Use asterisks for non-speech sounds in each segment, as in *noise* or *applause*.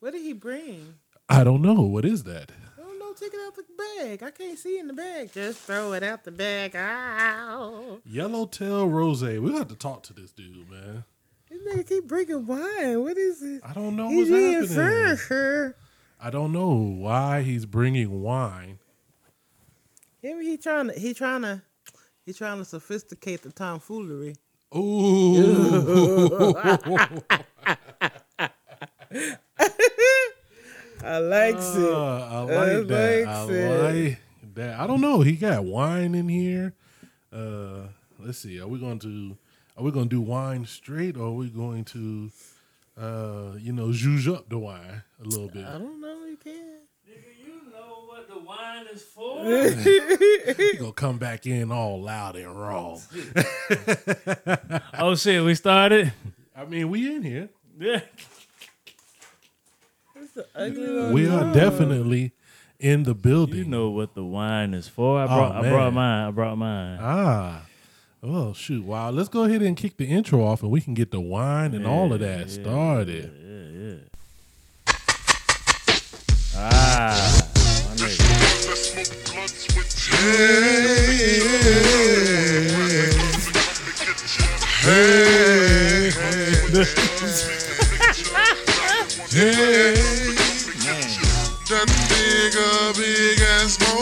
What did he bring? I don't know. What is that? I don't know. Take it out the bag. I can't see in the bag. Just throw it out the bag. Ow. Yellowtail Rose. We got to talk to this dude, man. This nigga keep bringing wine. What is it? I don't know He's what's being happening. fair. I don't know why he's bringing wine. Maybe he trying to. He trying to. He trying to sophisticate the tomfoolery. Ooh. *laughs* *laughs* *laughs* I likes it. Uh, I like that. I likes it. like that. I don't know. He got wine in here. Uh, let's see. Are we going to are we going to do wine straight, or are we going to, uh, you know, juice up the wine a little bit? I don't know. You can. Nigga, you know what the wine is for. *laughs* He gonna come back in all loud and raw. *laughs* oh shit, we started. I mean, we in here. Yeah. It's an ugly little We are definitely in the building. You know what the wine is for. I brought, I brought mine. I brought mine. Ah. Oh shoot. Wow. Let's go ahead and kick the intro off and we can get the wine and all of that started. Yeah, yeah. Ah, my nigga. *laughs* That nigga big ass mo,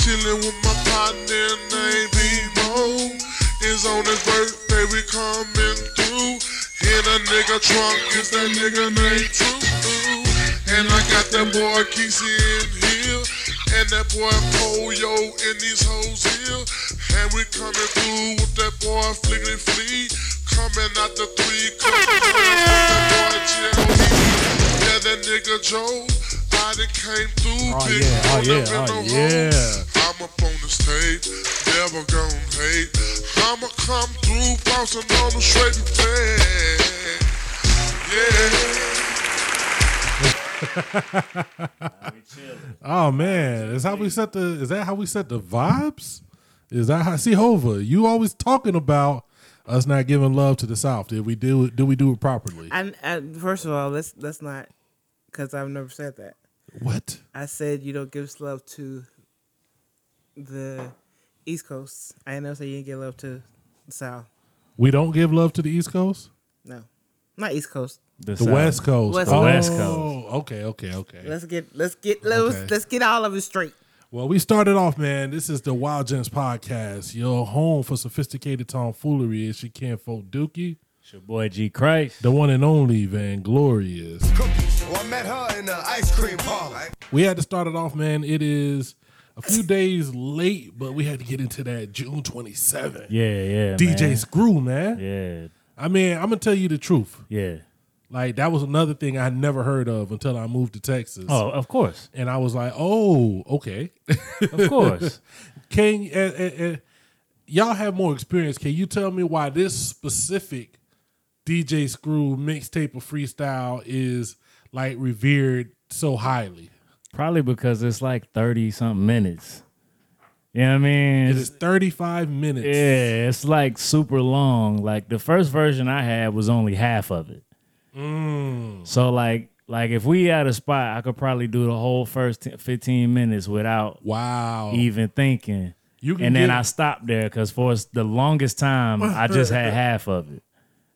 chillin' with my partner named D-Mo. Is on his birthday, we coming through. In a nigga trunk, is that nigga named True. And I got that boy Keezy in here, and that boy Polio in these hoes here. And we coming through with that boy Flickety Flea, coming out the three. Coming that boy Jerry. Yeah, that nigga Joe, I done came through. Oh, big yeah. Oh, yeah. Oh, yeah. I'm up on the stage, never gon' hate. I'ma come through, bouncing on the straight play. Yeah. *laughs* Oh man, is how we set the is that how we set the vibes? Is that how C-Hova? You always talking about us not giving love to the South. Did we do it? Did we do it properly? I, I, first of all, let's let's not, because I've never said that. What? I said you don't give love to the East Coast. I ain't never say you didn't give love to the South. We don't give love to the East Coast, No, not East Coast. the South. West Coast, West oh, West Coast. Oh, Okay, okay, okay. Let's get let's get let's, Okay. let's get all of it straight. Well, we started off, man. This is the Wyld Gents podcast, your home for sophisticated tomfoolery. It's your Ken Folk Dookie, It's your boy G Christ. the one and only Van Glorious. Well, I met her in the ice cream parlor. We had to start it off, man. It is a few days late, but we had to get into that June 27th. Yeah, yeah. DJ man. Screw, man. Yeah, I mean, I'm gonna tell you the truth. yeah. Like that was another thing I never heard of until I moved to Texas. Oh, of course, And I was like, oh, okay. of course. *laughs* Can uh, uh, uh, y'all have more experience? Can you tell me why this specific DJ Screw mixtape of freestyle is like revered so highly? Probably because it's like thirty something minutes. You know what I mean? It It's- is 35 minutes. Yeah, it's like super long. Like the first version I had was only half of it. Mm. So like like if we had a spot, I could probably do the whole first 10, 15 minutes without Wow. even thinking. You can And then I stopped there because for the longest time I just had *laughs* half of it.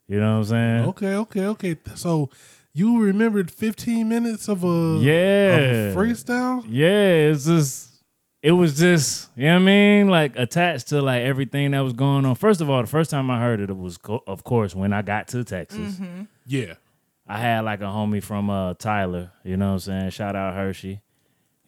You know what I'm saying? Okay, okay, okay. So you remembered 15 minutes of a, Yeah. of a freestyle? Yeah, it's just it was just you know what I mean, like attached to like everything that was going on. First of all, the first time I heard it, it was co- of course when I got to Texas. Yeah. I had like a homie from uh Tyler, you know what I'm saying? Shout out Hershey.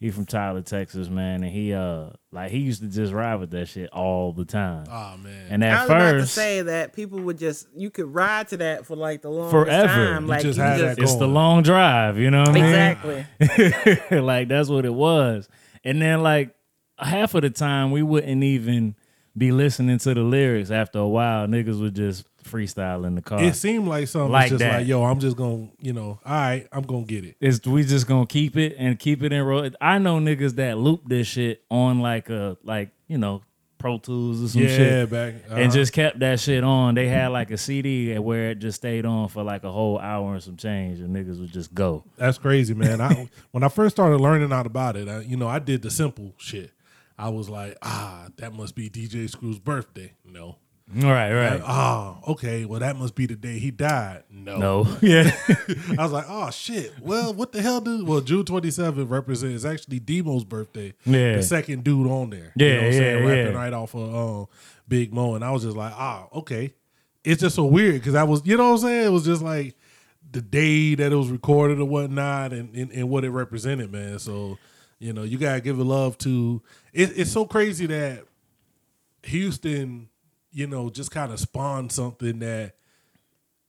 He from Tyler, Texas, man, and he uh like he used to just ride with that shit all the time. Oh man. and I at was about to first, say that people would just you could ride to that for like the longest Forever. time. You Like just you had just that it's the long drive, you know what I mean? exactly. *laughs* like that's what it was. And then like half of the time we wouldn't even be listening to the lyrics after a while. Niggas would just freestyle in the car. it seemed like something Like just that. like, yo, I'm just gonna, you know, all right, I'm gonna get it. It's we just gonna keep it and keep it in roll. I know niggas that loop this shit on like a like you know Pro Tools or some yeah, shit. back uh-huh. And just kept that shit on. They had like a CD where it just stayed on for like a whole hour and some change, and niggas would just go. That's crazy, man. I *laughs* when I first started learning out about it, I, you know, I did the simple shit. I was like, ah, that must be DJ Screw's birthday. No. Right, right. Oh, okay. Well, that must be the day he died. No. no, *laughs* yeah, *laughs* I was like, oh shit. Well, what the hell do? Well, June twenty seventh represents actually Demo's birthday. Yeah. the second dude on there. Yeah, you know what I'm saying? yeah, rapping yeah. right off of um, Big Mo, and I was just like, ah, okay. It's just so weird because I was, you know what I'm saying? It was just like the day that it was recorded or whatnot, and and, and what it represented, man. So, you know, you gotta give a love to. It, it's so crazy that Houston, you know, just kind of spawned something that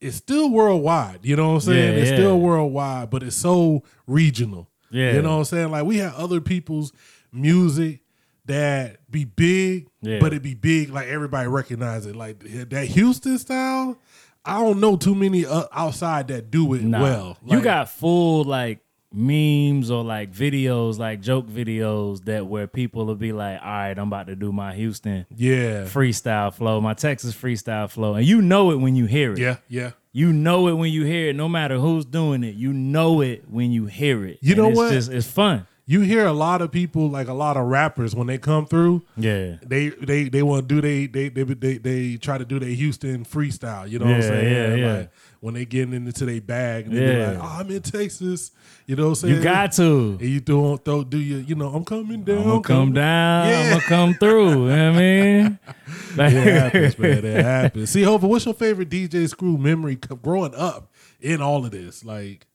it's still worldwide. You know what I'm saying? Yeah, it's yeah. still worldwide, but it's so regional. Yeah. You know what I'm saying? Like we have other people's music that be big, Yeah. but it be big like everybody recognize it. Like that Houston style, I don't know too many uh, outside that do it Nah. well. you got full like memes or like videos, like joke videos that where people will be like, "All right, I'm about to do my Houston yeah, freestyle flow, my Texas freestyle flow," and you know it when you hear it. yeah, yeah. You know it when you hear it, no matter who's doing it. You know it when you hear it. You And know it's what? Just, it's fun. You hear a lot of people, like a lot of rappers, when they come through, Yeah. they they they want to do they they, they they they try to do their Houston freestyle. You know what I'm Yeah, saying? yeah, yeah. Like when they getting into their bag, and they be Yeah. like, "Oh, I'm in Texas." You know what I'm saying? You got to. And you do throw do you you know I'm coming down. I'm gonna come down. Yeah. I'm gonna come through. You know what I mean? *laughs* Like, It happens, man. It happens. See, Hova, what's your favorite DJ Screw memory growing up in all of this? Like,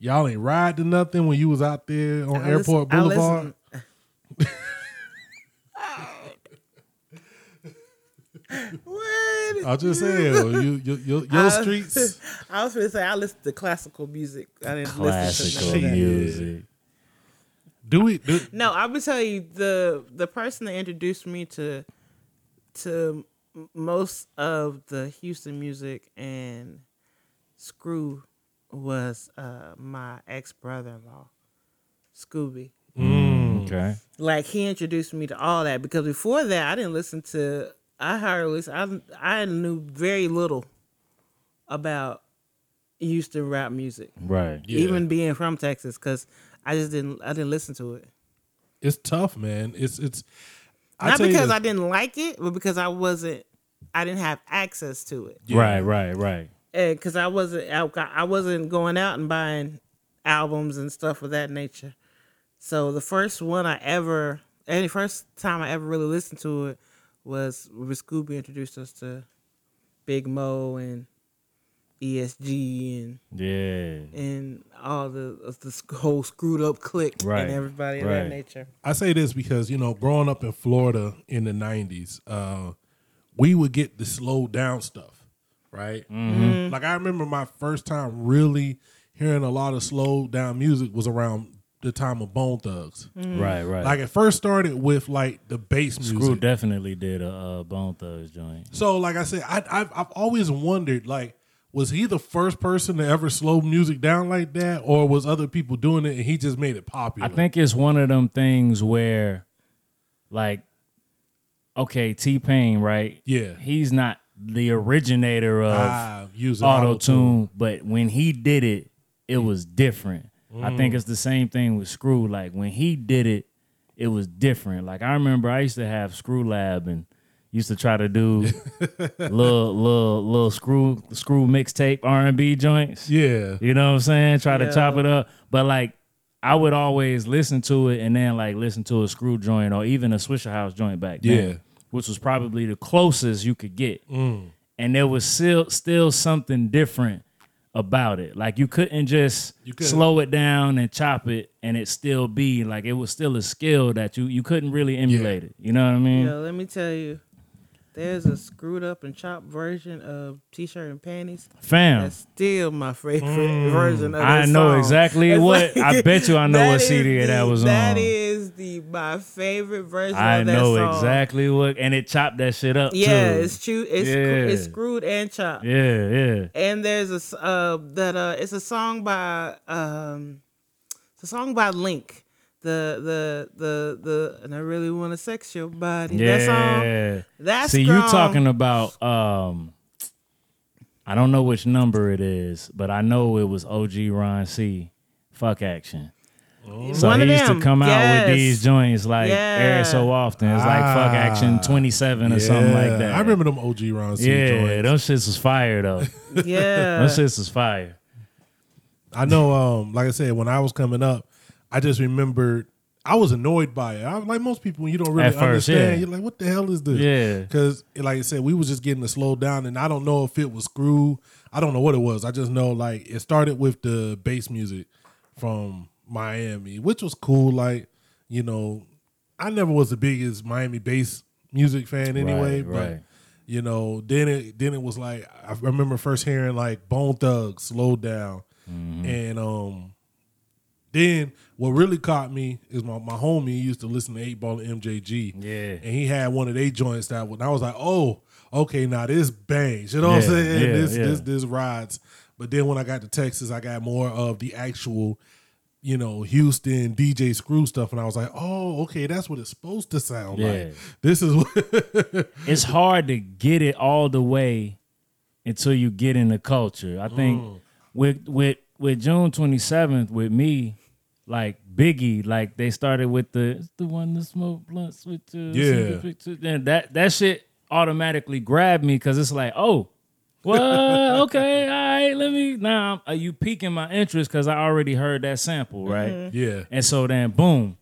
y'all ain't ride to nothing when you was out there on I Airport listen- Boulevard. *laughs* what? I'm just saying, you, you, your, your I- streets. I was *laughs* going to say I listen to classical music. I didn't listen classical to none of that. music. Do we? Do, No, I would tell you the the person that introduced me to to most of the Houston music and Screw was uh, my ex brother in law, Scooby. Okay. Like he introduced me to all that because before that I didn't listen to. I hardly. I I knew very little about Houston rap music, Right. Yeah. even being from Texas, because I just didn't. I didn't listen to it. it's tough, man. It's it's. I Not tell you because I didn't like it, but because I wasn't, I didn't have access to it, Right. Right. Right. And because I wasn't, I, I wasn't going out and buying albums and stuff of that nature. So the first one I ever, any first time I ever really listened to it was when Scooby introduced us to Big Mo and ESG and Yeah. and all the the whole Screwed Up Click Right, and everybody of right. that nature. I say this because you know, growing up in Florida in the '90s, uh, we would get the slow down stuff, right? Mm-hmm. Like I remember my first time really hearing a lot of slowed down music was around the time of Bone Thugs. Right. Right. Like it first started with like the bass music. Screw definitely did a uh, Bone Thugs joint. So, like I said, I, I've I've always wondered, like, was he the first person to ever slow music down like that, or was other people doing it and he just made it popular? I think it's one of them things where, like, okay, T Pain, right? Yeah. He's not the originator of ah, auto auto-tune. but when he did it, it was different. I Mm. think it's the same thing with Screw. Like when he did it, it was different. Like I remember I used to have Screw Lab and used to try to do *laughs* little little little screw screw mixtape R and B joints. Yeah, You know what I'm saying? Try to chop it up. But like I would always listen to it and then like listen to a screw joint or even a Swishahouse joint back then. Yeah. Which was probably the closest you could get. Mm. And there was still still something different about it. Like you couldn't just You couldn't. slow it down and chop it and it still be like it was still a skill that you you couldn't really emulate it. You know what I mean? Yo, let me tell you, there's a screwed up and chopped version of T-shirt and panties. Fam. That's still my favorite version of that I know song. exactly It's what- I bet you I know *laughs* what CD the- that was That on. That is the my favorite version I of that know song. exactly what and it chopped that shit up Yeah, too. it's true. It's, Yeah. it's screwed and chopped. Yeah, yeah. And there's a uh that uh it's a song by um it's a song by Link the the the the and I really want to sex your body. That song. Yeah. That's See, you talking about um I don't know which number it is, but I know it was OG Ron C. Fuck action. So One he used to them, come out yes. with these joints like every Yeah. so often. It's like fuck action Ah, 27 or something like that. I remember them OG Ron C Yeah, joints. those shits was fire though. *laughs* Yeah. those shits was fire. I know, um, like I said, when I was coming up, I just remembered I was annoyed by it. I was like most people when you don't really first, understand, yeah. you're like, what the hell is this? Yeah. Because like I said, we was just getting to slow down and I don't know if it was screw. I don't know what it was. I just know like it started with the bass music from Miami, which was cool. Like, you know, I never was the biggest Miami bass music fan anyway, Right, but right. you know, then it then it was like I remember first hearing like Bone Thugs, Slow Down, Mm-hmm. and um, then what really caught me is my my homie used to listen to Eight Ball and MJG, Yeah. and he had one of their joints that when I was like, oh, okay, now this bangs, you know what I'm saying? yeah, this yeah. this this rides. But then when I got to Texas, I got more of the actual. You know, Houston DJ Screw stuff, and I was like, "Oh, okay, that's what it's supposed to sound Yeah. like." This is what *laughs* it's hard to get it all the way until you get in the culture. I think Mm. with with with June twenty seventh with me, like Biggie, like they started with the it's the one that smoke blunts with the Yeah. And that that shit automatically grabbed me because it's like, oh, well, *laughs* okay, all right, let me now. Are uh, you piquing my interest because I already heard that sample, mm-hmm. right? Yeah. And so then, boom,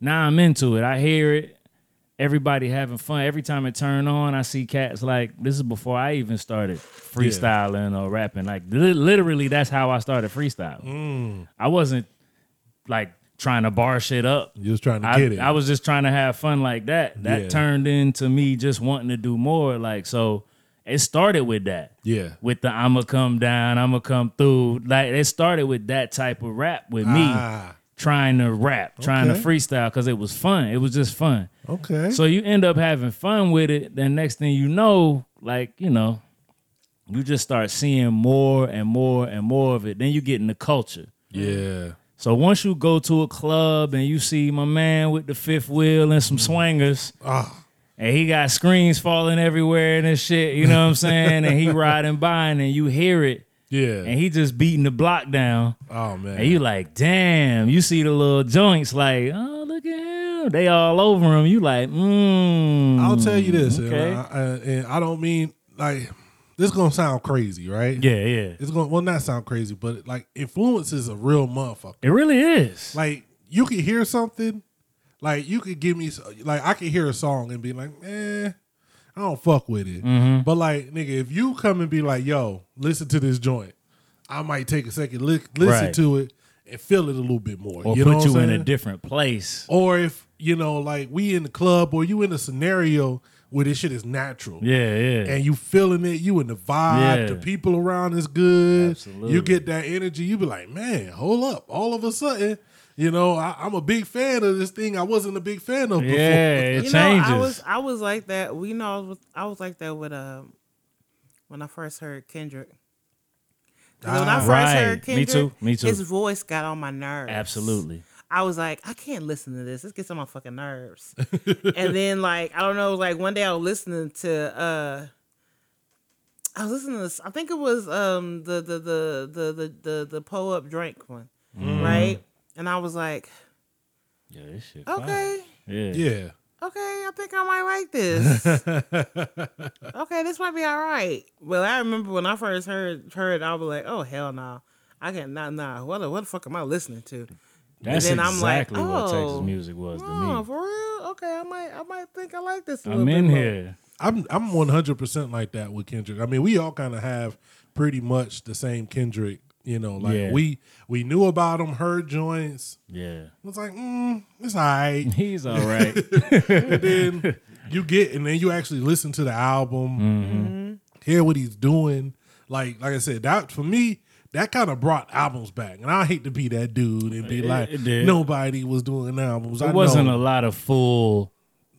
now I'm into it. I hear it. Everybody having fun. Every time it turn on, I see cats like this is before I even started freestyling or rapping. Like li- literally, that's how I started freestyling. Mm. I wasn't like trying to bar shit up. You was trying to I, get it. I was just trying to have fun like that. That Yeah. turned into me just wanting to do more. Like so, it started with that yeah. with the I'ma come down, I'ma come through. Like it started with that type of rap with me Ah, trying to rap, trying to freestyle because it was fun. It was just fun. okay. So you end up having fun with it. Then next thing you know, like you know, you just start seeing more and more and more of it. Then you get in the culture. yeah. So once you go to a club and you see my man with the fifth wheel and some swingers, Ah, and he got screens falling everywhere and this shit, you know what I'm saying? and he *laughs* riding by and then you hear it yeah. and he just beating the block down. oh man. And you like, damn, you see the little joints like, oh, look at him. They all over him. You like, mmm. I'll tell you this, Okay. and, I, I- and I don't mean like this. Gonna sound crazy, right? Yeah, yeah. It's gonna well not sound crazy, but like influence is a real motherfucker. It really is. Like you could hear something, like you could give me like I could hear a song and be like, eh, I don't fuck with it. Mm-hmm. But like nigga, if you come and be like, yo, listen to this joint, I might take a second, li- listen Right. to it and feel it a little bit more. or you know put you in a different place. or if you know, like we in the club or you in a scenario where this shit is natural. Yeah, yeah. And you feeling it, you in the vibe, Yeah. the people around is good. Absolutely. You get that energy, you be like, man, hold up. All of a sudden, you know, I, I'm a big fan of this thing I wasn't a big fan of before. yeah, it you changes. know, I was I was like that. We know I was I was like that with um when I first heard Kendrick. 'Cause when I Ah. first Right. heard Me too. Me too. his voice got on my nerves. Absolutely. I was like, I can't listen to this. This gets on my fucking nerves. *laughs* and then like I don't know, like one day I was listening to uh I was listening to this, I think it was um the the the the the the, the pull up drink one. Mm. Right? And I was like, Yeah, this shit. fire. okay, Yeah. Yeah. okay, I think I might like this. *laughs* okay, this might be all right. Well, I remember when I first heard heard, I was like, oh hell no, I can't. Nah, nah. What the what the fuck am I listening to? That's then I'm like, exactly what Texas oh, music was to Oh, me. for real? Okay, I might I might think I like this. A I'm in bit here. I'm I'm 100 percent like that with Kendrick. I mean, we all kind of have pretty much the same Kendrick. You know, like Yeah. we we knew about him, heard joints. Yeah. It's like, mm, it's all right. *laughs* He's all right. *laughs* and then you get, and then you actually listen to the album, Mm-hmm. hear what he's doing. Like, like I said, that for me, that kind of brought albums back. And I hate to be that dude and be It- like, it nobody was doing albums. I It wasn't know, a lot of full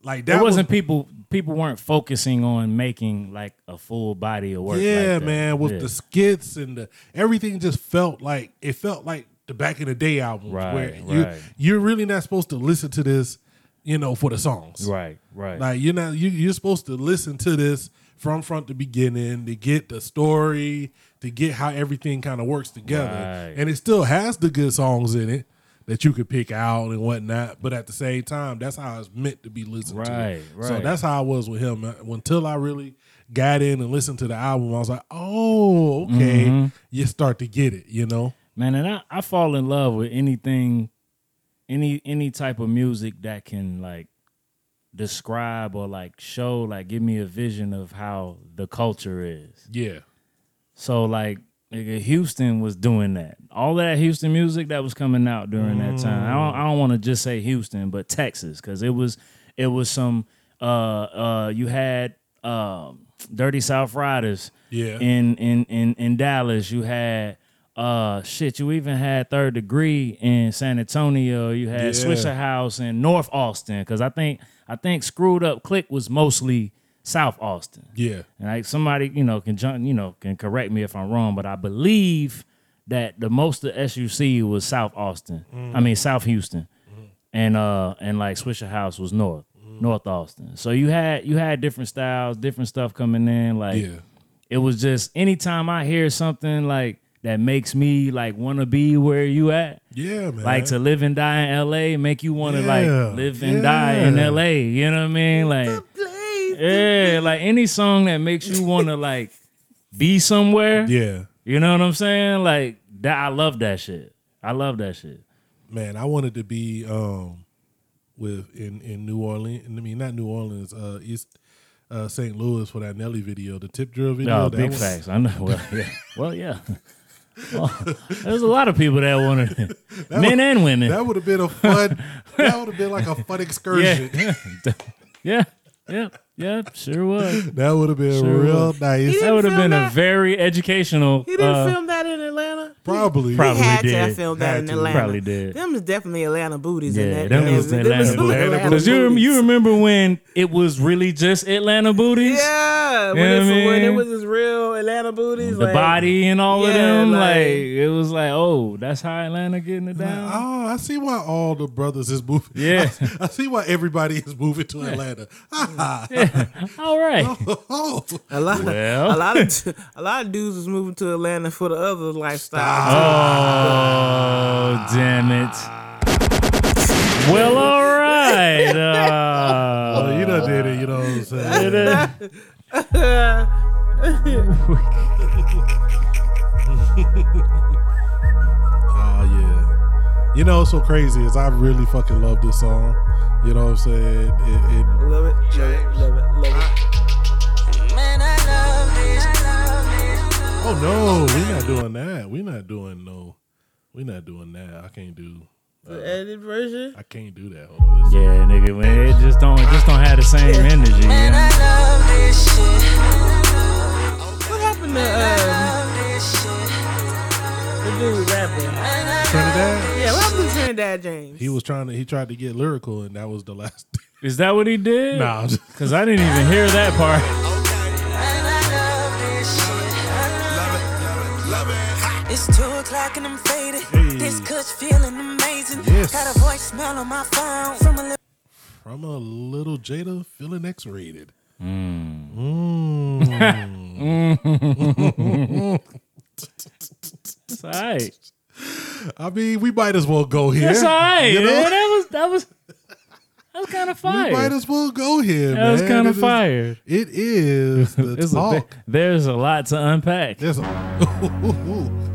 like There that wasn't was, people people weren't focusing on making like a full body of work. yeah, like man, with Yeah. the skits and the everything just felt like it felt like the back in the day albums Right, where you right. you're really not supposed to listen to this, you know, for the songs. Right, right. Like you're not you you're supposed to listen to this from front to beginning to get the story, to get how everything kind of works together. Right. And it still has the good songs in it that you could pick out and whatnot. But at the same time, that's how it's meant to be listened Right, to. So that's how I was with him. Uh, Until I really got in and listened to the album, I was like, oh, okay. Mm-hmm. You start to get it, you know? Man, and I, I fall in love with anything, any any type of music that can like describe or like show, like give me a vision of how the culture is. Yeah. So like nigga, Houston was doing that. All that Houston music that was coming out during that time. I don't, I don't want to just say Houston, but Texas, because it was it was some uh uh you had um Dirty South Riders Yeah. in in in in Dallas. You had uh shit, you even had third degree in San Antonio. You had Yeah. Swishahouse in North Austin. Cause I think I think Screwed Up Click was mostly South Austin. Yeah. And like somebody, you know, can jump, you know, can correct me if I'm wrong, but I believe that the most of SUC was South Austin. I mm. mean South Houston. Mm-hmm. And uh and like Swishahouse was North. Mm. North Austin. So you had you had different styles, different stuff coming in. Like Yeah. it was just anytime I hear something like that makes me like wanna be where you at. Yeah, man. Like to live and die in LA, make you wanna Yeah, like live and die in. LA. You know what I mean? Like yeah, like any song that makes you want to like be somewhere. Yeah. You know what I'm saying? Like that. I love that shit. I love that shit. man, I wanted to be um with in in New Orleans. I mean, not New Orleans, uh, East uh, St. Louis for that Nelly video, the tip drill video. No, that big was- facts. I know. Well, yeah. Well, yeah. Well, there's a lot of people that wanted, *laughs* *laughs* men and women. That would have been a fun. *laughs* that would have been like a fun excursion. yeah. yeah. Yeah. Yeah. Sure was. *laughs* That would have been Sure real was. nice. That would have film been a that? very educational. He didn't uh, film that in Atlanta. Probably. Probably he had to did. have filmed that Had in to. Atlanta. Probably did. Them is definitely Atlanta booties in Yeah, that. them Them was them Atlanta some booties. Atlanta Because you, booties. you remember when it was really just Atlanta booties? Yeah, when, You know it, what I when it mean? was his real Atlanta booties. the like, body and all of Yeah, them. Like, like- it was like, oh, that's how Atlanta getting it down. Oh, I see why all the brothers is moving. Yeah. *laughs* I, see why everybody is moving to Atlanta. *laughs* all right. oh, A lot, Well. a lot of a lot of dudes was moving to Atlanta for the other lifestyle. Oh, damn it. Well, all right. *laughs* Uh, oh, you done did it. You know what I'm saying? *laughs* Oh yeah. You know what's so crazy is I really fucking love this song. You know what I'm saying? It, it, Love it, love oh no, we're not doing that. We're not doing no. We're not doing that. I can't do. The uh, edited version. I can't do that. Hold on. Yeah, nigga, when it just don't, it just don't have the same energy. You Man, know? I love this shit. What happened to um, Love this shit. the dude rapping? Trinidad. Yeah, what happened to Trinidad James? He was trying to. He tried to get lyrical, and that was the last. Is that what he did? *laughs* nah, Because I didn't even hear that part. It's two o'clock and I'm faded. Hey. This kush feeling amazing. Yes. Got a voicemail on my phone from a little. from a little Jada feeling X-rated. Mm. Mm. *laughs* It's all right. I mean, we might as well go here. That's all right. You know? man. That was that was that was kind of fire. We might as well go here, That was kind It of is- fire. It is *laughs* the It's a, talk. there's a lot to unpack. There's a, *laughs*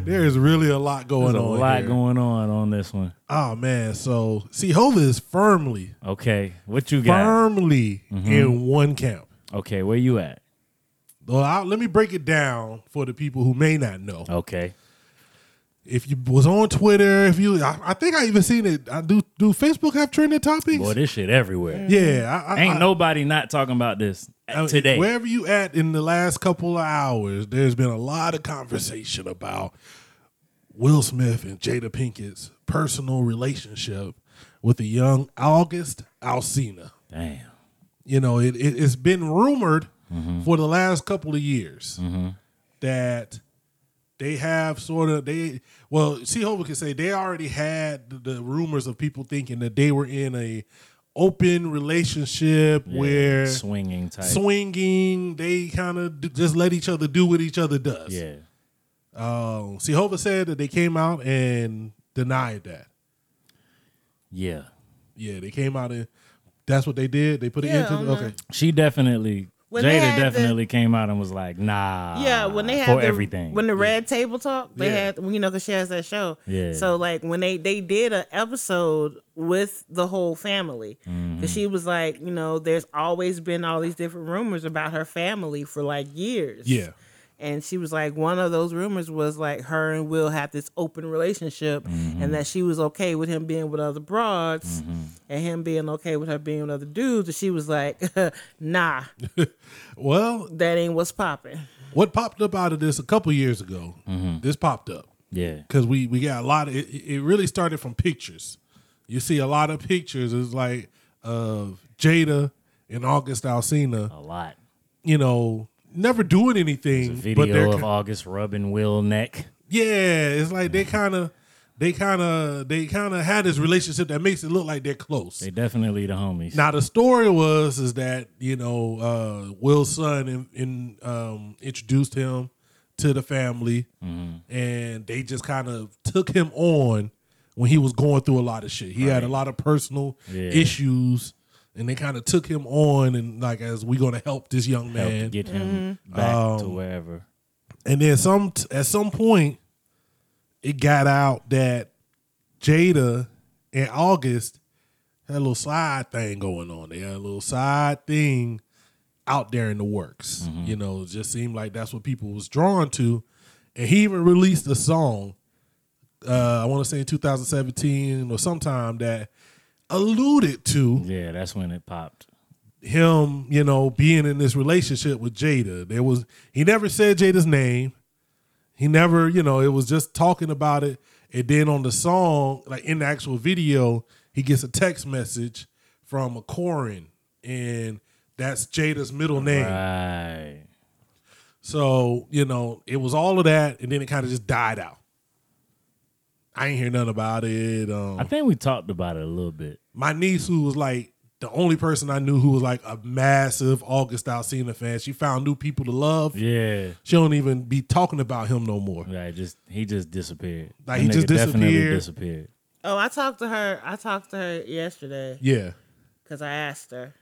there is really a lot going on. There's a on. lot here. going on on this one. Oh man, so C-Hova is firmly, Okay, what you got? firmly Mm-hmm. in one camp. Okay, where you at? Well, i let me break it down for the people who may not know. Okay. If you was on Twitter, if you, I, I think I even seen it. I do. Do Facebook have trending topics? Boy, this shit everywhere. yeah, I, I, Ain't nobody not talking about this today. Wherever you at in the last couple of hours, there's been a lot of conversation about Will Smith and Jada Pinkett's personal relationship with the young August Alsina. Damn. You know, it, it it's been rumored Mm-hmm. for the last couple of years that they have sort of they well, C-Hova can say they already had the, the rumors of people thinking that they were in a open relationship Yeah, where swinging type. swinging, they kind of just let each other do what each other does. yeah. Um, C-Hova said that they came out and denied that. Yeah. Yeah, they came out and that's what they did. They put it Yeah, into the, okay. She definitely When they Jada had the- definitely came out and was like, nah. Yeah, when they had for the, everything. when the red table talk, they Yeah. had you know because she has that show. Yeah. So like when they they did an episode with the whole family, because Mm-hmm. she was like, you know, there's always been all these different rumors about her family for like years. Yeah. And she was like, one of those rumors was like her and Will had this open relationship, Mm-hmm. and that she was okay with him being with other broads, and him being okay with her being with other dudes. And she was like, *laughs* nah, *laughs* Well, that ain't what's popping. what popped up out of this a couple years ago, Mm-hmm. this popped up. yeah. because we we got a lot of it, it really started from pictures you see a lot of pictures it's like of jada and august alsina A lot. you know never doing anything Video but they're of August rubbing Will neck. yeah it's like they kind of they kind of they kind of had this relationship that makes it look like they're close They definitely the homies. now the story was is that you know uh will's son in, in um introduced him to the family and they just kind of took him on when he was going through a lot of shit he had a lot of personal Yeah. issues and they kind of took him on and like as we're gonna help this young Help man get him mm-hmm. back to um, wherever. and then some at some point it got out that Jada in August had a little side thing going on. They had a little side thing out there in the works. Mm-hmm. You know, it just seemed like that's what people was drawn to. And he even released a song, uh, I want to say in 2017 or sometime that alluded to Yeah, that's when it popped. him, you know, being in this relationship with Jada. There was he never said Jada's name. He never, you know, it was just talking about it. And then on the song, like in the actual video, he gets a text message from a Koren, and that's Jada's middle name. Right. So, you know, it was all of that, and then it kind of just died out. I ain't hear nothing about it. Um, I think we talked about it a little bit. my niece who was like the only person I knew who was like a massive August Alsina fan. She found new people to love. Yeah. She don't even be talking about him no more. Right. Just he just disappeared. Like, That he just nigga definitely disappeared. disappeared. Oh, I talked to her. I talked to her yesterday Yeah. because I asked her,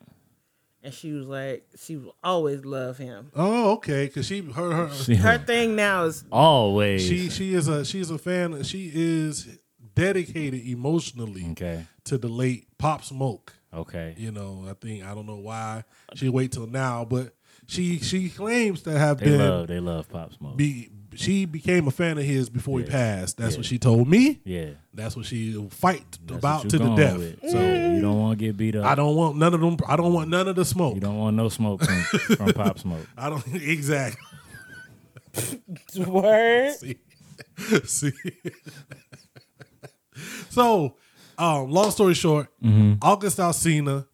and she was like, she will always love him. Oh, okay. Cause she her her She- Her thing now is always. she she is a she's a fan. She is dedicated emotionally okay. to the late Pop Smoke. Okay. You know, I think I don't know why she wait till now, but she she claims to have They been love they love Pop Smoke. be she became a fan of his before he passed. That's Yeah. what she told me. yeah. That's what she fight That's about to the death. with. So you don't want to get beat up. I don't want none of them. I don't want none of the smoke. You don't want no smoke from, from *laughs* Pop Smoke. I don't *laughs* exactly. *laughs* word. See, see. so, um, long story short, Mm-hmm. August Alsina,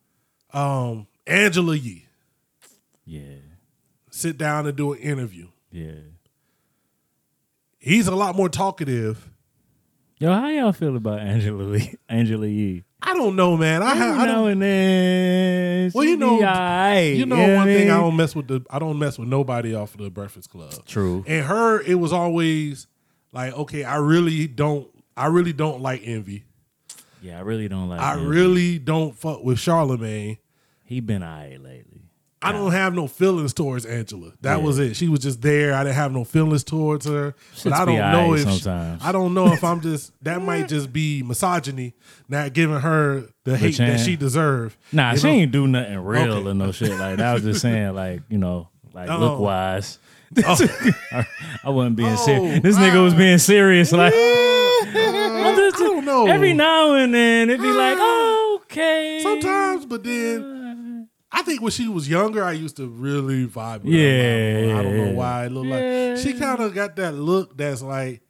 um, Angela Yee Yeah. sit down and do an interview. Yeah. He's a lot more talkative. Yo, how y'all feel about Angela Lee? Angela Yee? I don't know, man. I, ha- Every I now don't. and then. Well, you know- be alright, You know, one thing I don't mess with the. I don't mess with nobody off of the Breakfast Club. True. And her, it was always like, okay, I really don't. I really don't like Envy. Yeah, I really don't like. I him. really don't fuck with Charlemagne. He been alright lately. I don't have no feelings towards Angela. That Yeah. was it. She was just there. I didn't have no feelings towards her. Shits but I don't know if sometimes. I don't know if I'm just *laughs* that might just be misogyny, not giving her the hate that she deserved. Nah, she know? ain't do nothing real Okay. or no shit like that. I was just saying, *laughs* like you know, like Oh. look wise. *laughs* Oh. I, I wasn't being Oh, serious. This nigga was being serious. Like I don't know. every now and then, it'd be like, oh, okay. Sometimes, but then I think when she was younger, I used to really vibe with her. Yeah. I don't know why. It looked like she kind of got that look that's like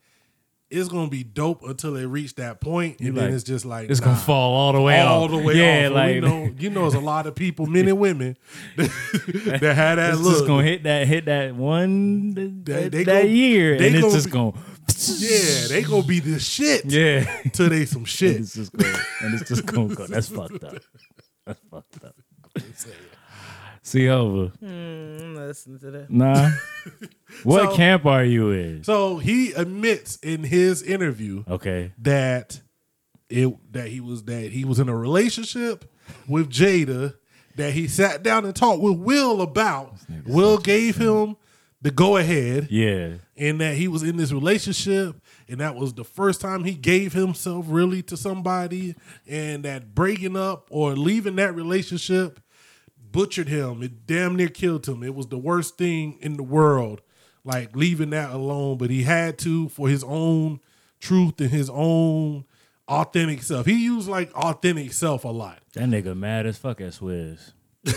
it's gonna be dope until they reach that point, and You then like, it's just like It's nah, gonna fall all the way out. all off. the way yeah, off. like we know, you know, there's a lot of people, men and women, that, *laughs* that had that it's look. just gonna hit that hit that one that, They- they that gon- year, they and it's just be- going. yeah, they gonna be the shit. *laughs* Yeah, till they some and shit. it's just going, and it's just gonna go. That's fucked up. *laughs* That's fucked up. *laughs* See over. Hmm, I'm to that. Nah. *laughs* what So- camp are you in? So he admits in his interview Okay. that it that he was that he was in a relationship with Jada that he sat down and talked with Will about. Will gave him the go ahead Yeah. and that he was in this relationship and that was the first time he gave himself really to somebody and that breaking up or leaving that relationship butchered him it damn near killed him it was the worst thing in the world like leaving that alone but he had to for his own truth and his own authentic self he used like authentic self a lot That nigga mad as fuck at Swizz. *laughs*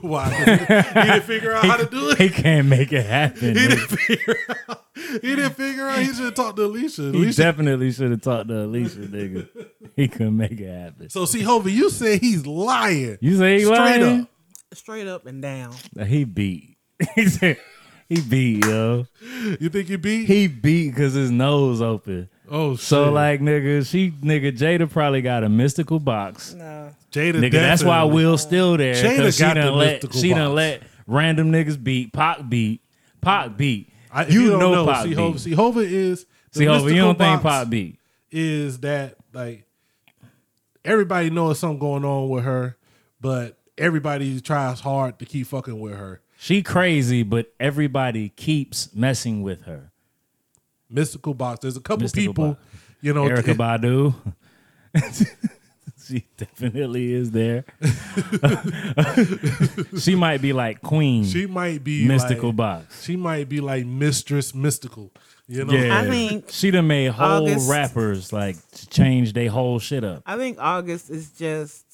why *laughs* he didn't figure *laughs* out how to do it He can't make it happen. he didn't figure out he didn't figure out he should talk to alicia He alicia definitely should have talked to Alicia, nigga. He couldn't make it happen. So see, Hovey, you say he's lying. You say he Straight lying? up. Straight up and down. Nah, He beat. *laughs* he said he beat, yo. You think he beat? He beat because his nose open. oh shit. So like nigga, she nigga Jada probably got a mystical box. No. Jada, Nigga, that's why definitely- Will's still there. Jada 'cause she got the let mystical she done box. let random niggas beat. Pac beat. Pac beat. I, if you, don't know, Pac see, beat. Hova, see, Hova is the See, Hova, you don't think box Pac beat. is that like everybody knows something going on with her, but everybody tries hard to keep fucking with her. She crazy, but everybody keeps messing with her. Mystical box. There's a couple Mystical people, box. you know, Erykah it- Badu. *laughs* she definitely is there. *laughs* she might be like queen she might be mystical like, box. She might be like mistress mystical. You know, Yeah, I think she done made whole August- rappers like change their whole shit up. I think August is just.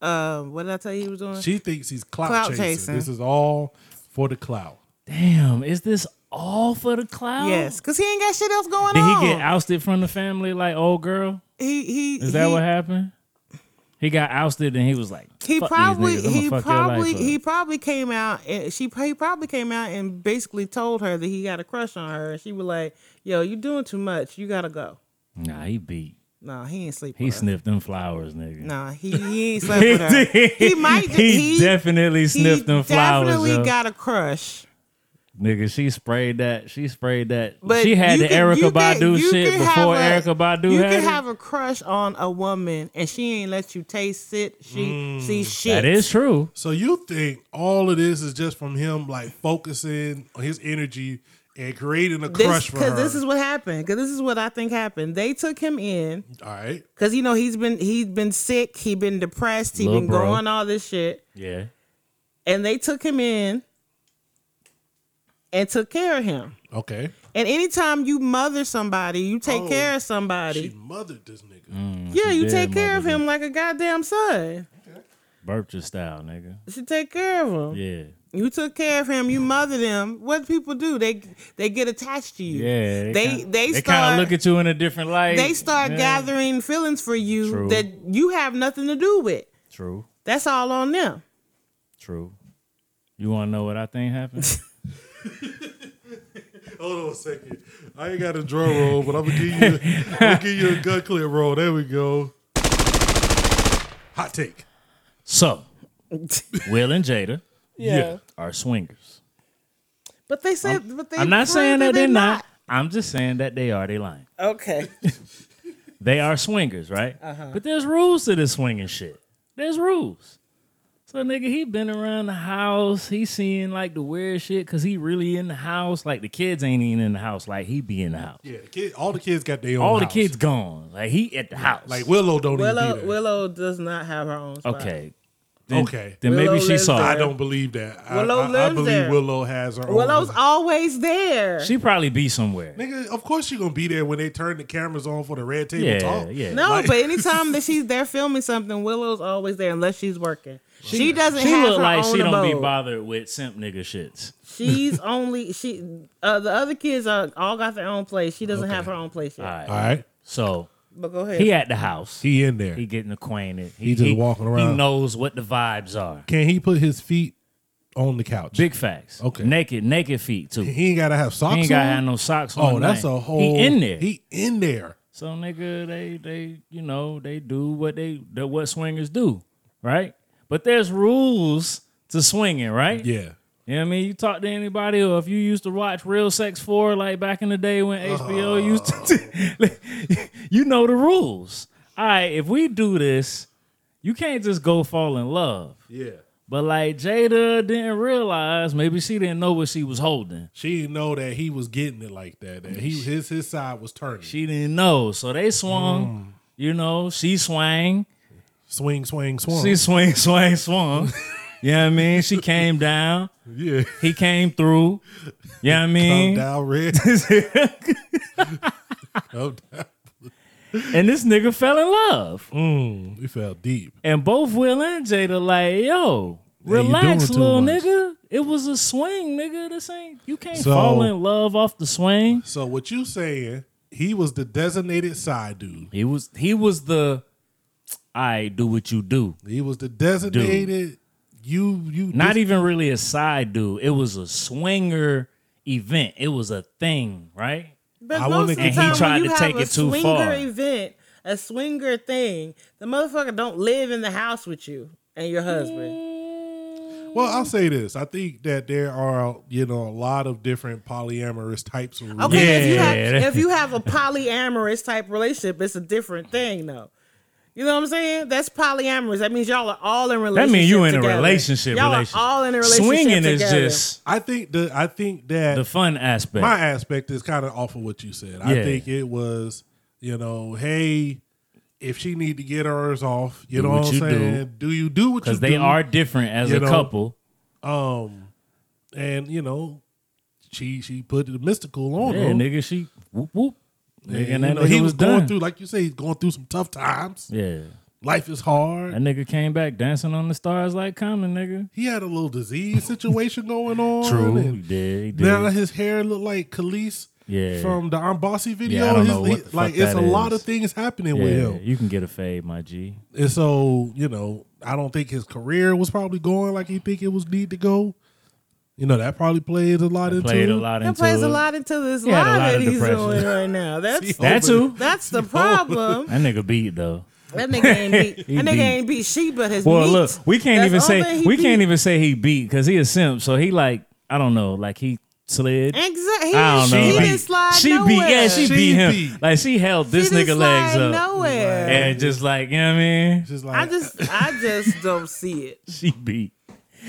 Uh, what did I tell you he was doing? she thinks he's clout, Clout chasing. chasing. This is all for the clout. Damn, is this all for the cloud? yes, because he ain't got shit else going Did on. he get ousted from the family like old girl? He he. Is that he, what happened? He got ousted and he was like, He "Fuck probably these I'ma he fuck probably he probably came out and she he probably came out and basically told her that he got a crush on her and she was like, "Yo, you doing too much. You gotta go." Nah, he beat. No, he ain't sleep. He with her. sniffed them flowers, nigga. Nah, he he ain't *laughs* slept with her. did. He might. *laughs* He, he definitely he sniffed them flowers. Definitely yo. got a crush. Nigga, she sprayed that. She sprayed that. But she had the can- Erykah you can- Badu shit before a- Erykah Badu You can it. have a crush on a woman and she ain't let you taste it. She see shit. Mm, that is true. So you think all of this is just from him like focusing on his energy and creating a This crush for her? because this is what happened. Because this is what I think happened. They took him in all right. because you know he's been he's been sick. He been depressed. He Lil' been bro. going all this shit. Yeah. And they took him in and took care of him. Okay. And anytime you mother somebody, you take Oh, care of somebody. She mothered this nigga. Mm, yeah, you take care of mother him like a goddamn son. Okay. Burpture style, nigga. You take care of him. Yeah. You took care of him. You mothered him. What do people do? They they get attached to you. Yeah. They kinda, they they start kind of look at you in a different light. they start Yeah. gathering feelings for you True. that you have nothing to do with. True. That's all on them. True. You want to know what I think happened? *laughs* *laughs* Hold on a second. I ain't got a drum roll, but I'm gonna give you I'm gonna give you a gun clip roll. There we go. Hot take. so, Will and Jada Yeah. are swingers. But they said, but they. I'm not saying that they're not. I'm just saying that they are. They lying. Okay. *laughs* They are swingers, right? Uh-huh. But there's rules to this swinging shit. There's rules. So nigga, he been around the house. He seeing like the weird shit because he really in the house. Like the kids ain't even in the house. Like he be in the house. Yeah, the kid, all the kids got their own. All the kids gone. Like he at the house. like Willow don't even Willow be there. Willow does not have her own spot. okay, Then, Okay. Then Willow maybe she saw. there. I don't believe that. I- Willow I, I, lives believe there. Willow has her own. Willow's always there. She probably be somewhere. Nigga, of course she gonna be there when they turn the cameras on for the red table Yeah, talk. yeah. no, Like- but *laughs* anytime that she's there filming something, Willow's always there unless she's working. She, doesn't She have look her like own she don't be bothered with simp nigga shits. She's *laughs* only she. Uh, the other kids are all got their own place. She doesn't have her own place yet. All right. All right, So But go ahead. he at the house. he in there. He getting acquainted. He just walking around. He knows what the vibes are. Can he put his feet on the couch? Big facts. Okay. Naked, naked feet too. He He ain't gotta have socks He ain't gotta on. have no socks oh, on. oh, that's nothing. a whole. He in there. He in there. So nigga, they they you know they do what they what swingers do, right? But there's rules to swinging, right? Yeah. You know what I mean? You talk to anybody, or if you used to watch Real Sex 4, like back in the day when HBO oh. used to, *laughs* you know the rules. All right, if we do this, you can't just go fall in love. Yeah. But like Jada didn't realize, maybe she didn't know what she was holding. She didn't know that he was getting it like that. That he his his side was turning. She didn't know. So they swung, mm. you know, she swang. swing, swing, swung. She swing, *laughs* swing, swung. You know what I mean? She came down. yeah. He came through. You know what I mean? down, red. *laughs* Calm down. And this nigga fell in love. Mm, we fell deep. And both Will and Jada like, yo, relax, little nigga. It was a swing, nigga. This ain't you can't So- fall in love off the swing. So what you saying? He was the designated side dude. He was he was the I do what you do. He was the designated. You you Not this- even really a side dude. It was a swinger event. It was a thing, right? But I most of the get- And he tried when you to have take a it too swinger far. event, a swinger thing, the motherfucker don't live in the house with you and your husband. Mm. Well, I'll say this. I think that there are, you know, a lot of different polyamorous types of Okay, if you have if you have a polyamorous type relationship, it's a different thing though. You know what I'm saying? That's polyamorous. That means y'all are all in relationship. That means you in a relationship. Y'all relationship. are all in a relationship. Swinging is just I think the I think that the fun aspect. my aspect is kind of off of what you said. I think it was, you know, hey, if she need to get hers off, you Do know what what I'm you do. saying? Do. you do what you do? because do? they are different as You a know, couple. Um, and you know, she she put the mystical on Yeah, him. nigga, she whoop whoop. Nigga, And, that know, nigga he was, was going done. through, like you say, he's going through some tough times. Yeah, Life is hard. that nigga came back dancing on the stars like Common, nigga. he had a little disease situation going on. True, he did. He did. Now his hair looked like Kelis yeah, from the I'm Bossy video. Yeah, I don't His- know what he- the fuck like it's a lot of things happening yeah. with him. You can get a fade, my G. And so, you know, I don't think his career was probably going like he think it was need to go. You know, that probably played a lot into Played it. a lot That into plays it. a lot into this He had a lie lot that of he's depression. doing right now. *laughs* That's That too. that's the *laughs* problem. That nigga beat though. That nigga ain't beat. *laughs* That nigga beat. ain't beat she, but his Well, meat. look, we can't That's even say thing he we can't even say he beat because he a simp. So he like I don't know, like he slid. Exactly. He, I don't know. He like, didn't slide she nowhere. beat, yeah, she, She beat him. beat. Like she held this She didn't nigga legs up Nowhere. and just like you know what I mean. Just like I just, I just don't see it. She beat.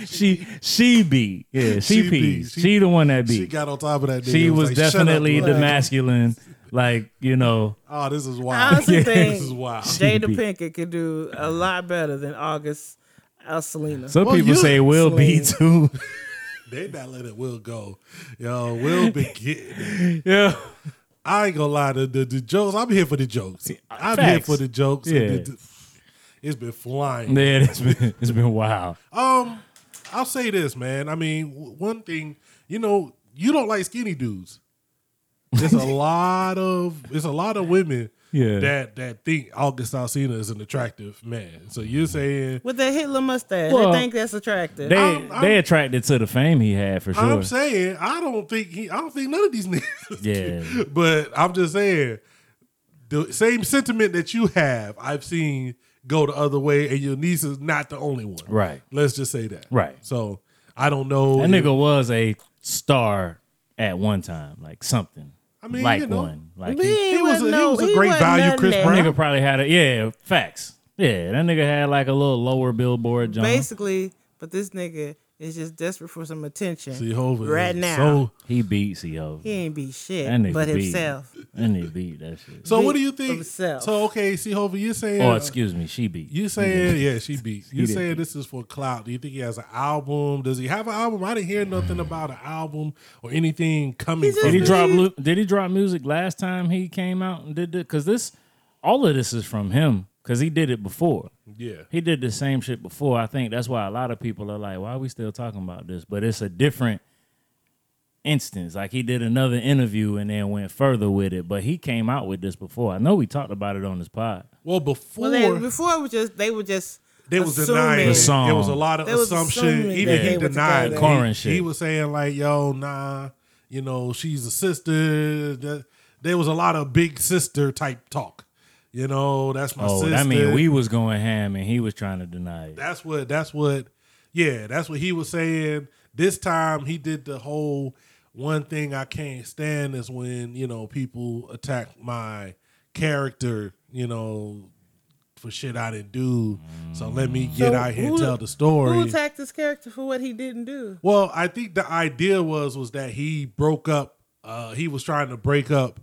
She she beat. Yeah, she, She beat. beat. She, She- the one that she beat. got on top of that. Nigga. She It was like, shut up, definitely the blood. masculine. Like you know, Oh, this is I wild. honestly this think is wild. Jada. Pinkett could do a lot better than August Alsina. some Well, people you- say Will be too. *laughs* *laughs* They not letting it Will go. Yo, Will be getting yeah, I ain't gonna lie. The, the, the jokes, I'm here for the jokes. I'm here for the jokes. Yeah. the- the- it's been flying. yeah, it's been it's been wild. Um, I'll say this, man. I mean, one thing, you know, you don't like skinny dudes. There's a *laughs* lot of there's a lot of women Yeah. that that think August Alsina is an attractive man. So you're mm-hmm. saying With that Hitler mustache, Well, they think that's attractive. They I'm- I'm- they attracted to the fame he had for sure. I'm saying I don't think he I don't think none of these *laughs* niggas. Yeah. but I'm just saying the same sentiment that you have, I've seen go the other way, and your niece is not the only one. Right. Let's just say that. Right. So I don't know. That if- nigga was a star at one time, like something. I mean, like you know, one, like He he, He was wasn't a- he was a he great wasn't value, Chris there. Brown. nigga probably had a yeah facts. Yeah, that nigga had like a little lower billboard jump. Basically, but this nigga is just desperate for some attention. C-Hova right is now. So, He beat CO. he ain't beat shit, That nigga but beat. himself. That nigga beat that shit. so what do you think? himself. So okay, C-Hova, you're saying. Oh, excuse me, she beat. You saying yeah, she beat. *laughs* You did saying beat. this is for clout? Do you think he has an album? Does he have an album? I didn't hear nothing mm. about an album or anything coming from Did he drop? Did he drop music last time he came out and did it? Because this, all of this is from him. Because he did it before. Yeah, He did the same shit before. I think that's why a lot of people are like, "Why are we still talking about this?" But it's a different instance. Like he did another interview and then went further with it. But he came out with this before. I know we talked about it on this pod. well before Well, they, before it was just they were just they was assuming- denying The it. song. There was a lot of They assumption. Even he denied it. Corn He, shit. he was saying like, "Yo, nah, you know, she's a sister." There was a lot of big sister type talk. You know, that's my oh, sister. that mean we was going ham and he was trying to deny it. That's what. That's what. Yeah, that's what he was saying. This time he did the whole one thing I can't stand is when you know people attack my character. You know, for shit I didn't do. So let me get So out here and tell the story. who attacked his character for what he didn't do. Well, I think the idea was was that he broke up. Uh, he was trying to break up.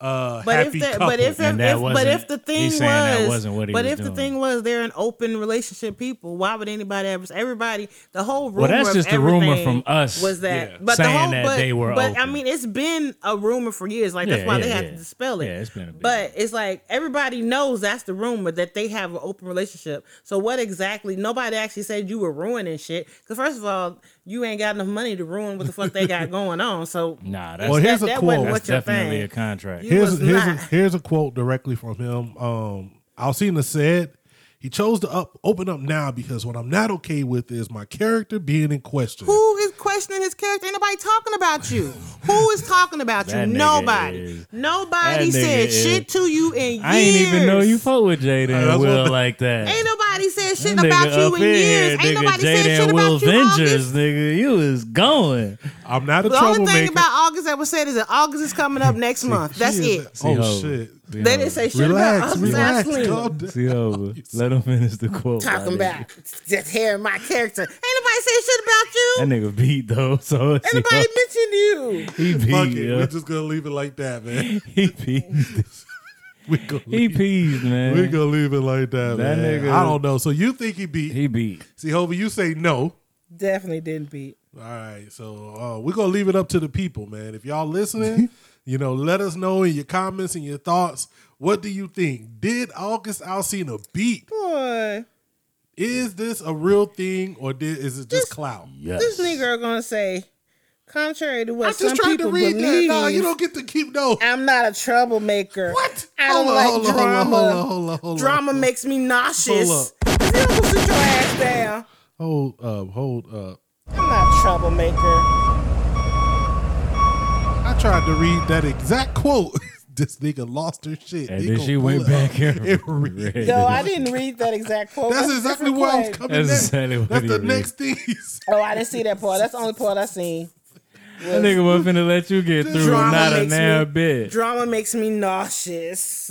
Uh, But if the, but if, if, but if the thing was saying that wasn't what he but was if the thing was they're an open relationship people, why would anybody ever? Everybody, the whole rumor. Well, that's just a rumor from us, Was that? yeah, but the saying whole, that but, they were But I mean, it's been a rumor for years. Like that's Yeah, why yeah, they had to dispel it. Yeah, it's been a But it's like everybody knows that's the rumor that they have an open relationship. So what exactly? Nobody actually said you were ruining shit. Because first of all, you ain't got enough money to ruin what the fuck they got *laughs* going on. So Nah, that's, Well, here's that, a that quote. wasn't that's definitely a contract. You here's was here's a, here's a quote directly from him. Um, Alsina said he chose to up open up now because what I'm not okay with is my character being in question. Who is questioning his character? Ain't nobody talking about you. Who is talking about *laughs* you? Nobody. is- Nobody said is- shit to you in years. I ain't even know you fuck with Jada that's and Will what- like that. Ain't nobody said shit That about you in in years. here, Ain't nobody Jada said shit Will about you, Ventures, August. nigga. You was going. I'm not a The only troublemaker. thing about August that was said is that August is coming up *laughs* next month. That's it. Oh, see, Oh shit! See, They didn't say shit Relax, about August relax. Alsina. calm down. See over. Let him finish the quote. Talking my nigga. about just hearing my character. Ain't nobody said shit about you. That nigga beat though, so Ain't see, nobody mentioned you. he Fuck beat. it. yo. We're just gonna leave it like that, man. *laughs* He beat. *laughs* We gonna He leave, peased, man. we gonna leave it like that, That man. nigga- I don't know. So you think he beat? He beat. C-Hova, you say no. Definitely didn't beat. All right, so uh, we're gonna leave it up to the people, man. If y'all listening, *laughs* you know, let us know in your comments and your thoughts. What do you think? Did August Alsina beat? Boy, Is this a real thing or did, is it just clout? Yes. this nigga gonna say, contrary to what I some just tried to people read believe, that. No, you don't get to keep no. I'm not a troublemaker. What? I don't Hold like hold on, hold on, drama. on, hold on, on. Drama makes me nauseous. Hold If you don't sit your ass down, Hold up, hold up. I'm not a troublemaker. I tried to read that exact quote. *laughs* this nigga lost her shit. And He then she went back here. and *laughs* read it. Yo, I didn't read that exact quote. That's a exactly different where I'm coming That's next. exactly what That's the read. next thing. Oh, I didn't see that part. That's the only part I seen. That nigga was finna let you get through not a damn bit. Drama makes me nauseous.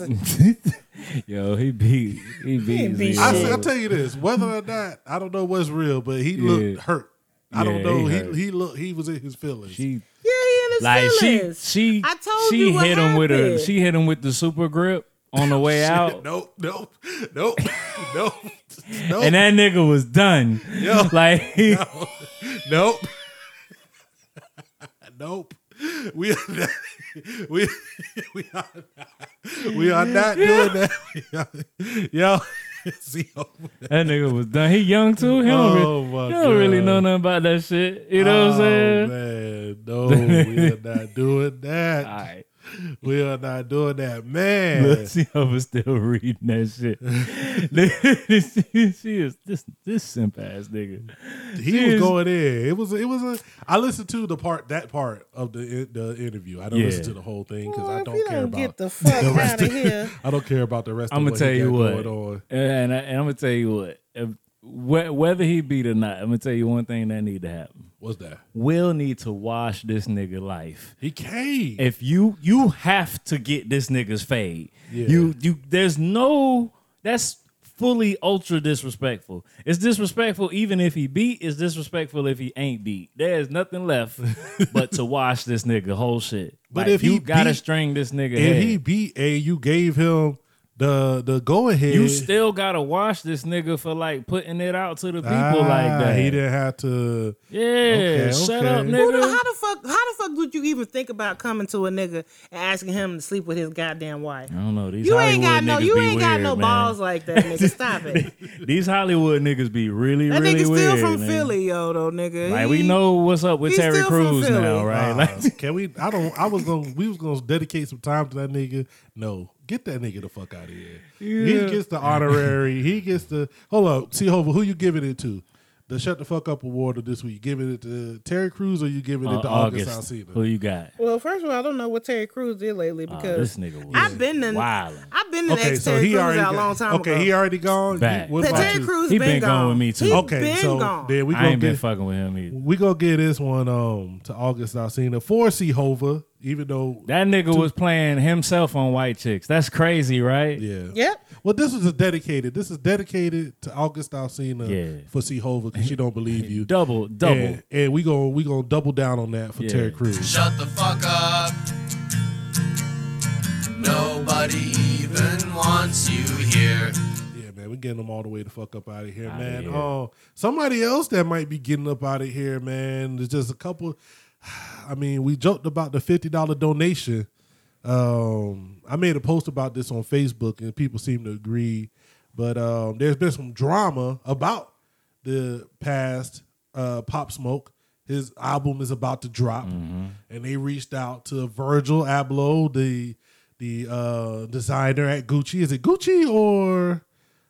*laughs* Yo, he beat. He beat. He beat I, will tell you this: whether or not I don't know what's real, but he Yeah. looked hurt. I don't know. he He he, looked. He was in his feelings. She Yeah, he in his like feelings. she she I told she you what hit him with a happened. she hit him with the super grip on the way out. nope, nope, nope, *laughs* nope, nope, And that nigga was done. Yo. *laughs* Like *laughs* he, nope, nope. We are not, we we are not, we are not doing that. We Yo, see, over there. that nigga was done. He young too. He don't, Oh, really, he don't really know nothing about that shit. You know what I'm Oh, saying? man, no, we are not doing that. *laughs* All right. *laughs* We are not doing that, man. Let's see how we're still reading that shit. she, *laughs* *laughs* she is this this simp ass nigga. he She was is- going in. It was it was a. I listened to the part that part of the the interview. I don't Yeah. listen to the whole thing because Well, I don't care don't about. get the fuck the rest out of of- here. I don't care about the rest. I'm of gonna what tell you what, going on. and, I, and I'm gonna tell you what. If, whether he beat or not, I'm gonna tell you one thing that need to happen. What's that? Will need to wash this nigga life. He came. If you you have to get this nigga's fade. Yeah. You you there's no that's fully ultra disrespectful. It's disrespectful even if he beat. It's disrespectful if he ain't beat. There's nothing left *laughs* but to wash this nigga whole shit. But Like, if you gotta beat- string this nigga If head. he beat A, you gave him the the go ahead. you still gotta watch this nigga for like putting it out to the people like Ah, that. He didn't have to. Yeah, Okay, shut okay. up, Who the, nigga. how the fuck? How the fuck would you even think about coming to a nigga and asking him to sleep with his goddamn wife? I don't know. These You ain't got Hollywood no. You be ain't got no man. balls like that, nigga. Stop it. *laughs* These Hollywood niggas be really, That really nigga weird. still from man. Philly, yo, though, nigga. Like He- we know what's up with Terry still Crews now, right? Uh, Like can we? I don't. I was gonna. We was gonna dedicate some time to that nigga. No, get that nigga the fuck out of here. He gets the honorary. he gets the. Hold up, C-Hova. Who you giving it to? The shut the fuck up award of this week. Giving it to Terry Crews or you giving it uh, to August, August, Alsina? who you got? Well, first of all, I don't know what Terry Crews did lately Oh, because this nigga was I've been in. wildin'. I've been in Okay, ex so Terry he Crews already out a long time Okay, ago. he already gone. You- Back. What about Terry? Crews He been, been gone. gone with me, too. He Okay, been so gone. then we I gonna ain't been get fucking with him either. we gonna get this one um to August Alsina for C Hova, even though That nigga was playing himself on white chicks. That's crazy, right? yeah. Yep. Well, this is a dedicated. This is dedicated to August Alsina Yeah. for C Hova because she don't believe you. Double, double. And, and we gonna we gonna double down on that for Yeah. Terry Crews. Shut the fuck up. Nobody even wants you here. Yeah, man, we getting them all the way the fuck up out of here, Outta man. here. Oh, somebody else that might be getting up out of here, man. There's just a couple. I mean, we joked about the fifty dollar donation. Um, I made a post about this on Facebook, and people seem to agree. But um, there's been some drama about the past uh, Pop Smoke. His album is about to drop, and they reached out to Virgil Abloh, the the uh, designer at Gucci. Is it Gucci or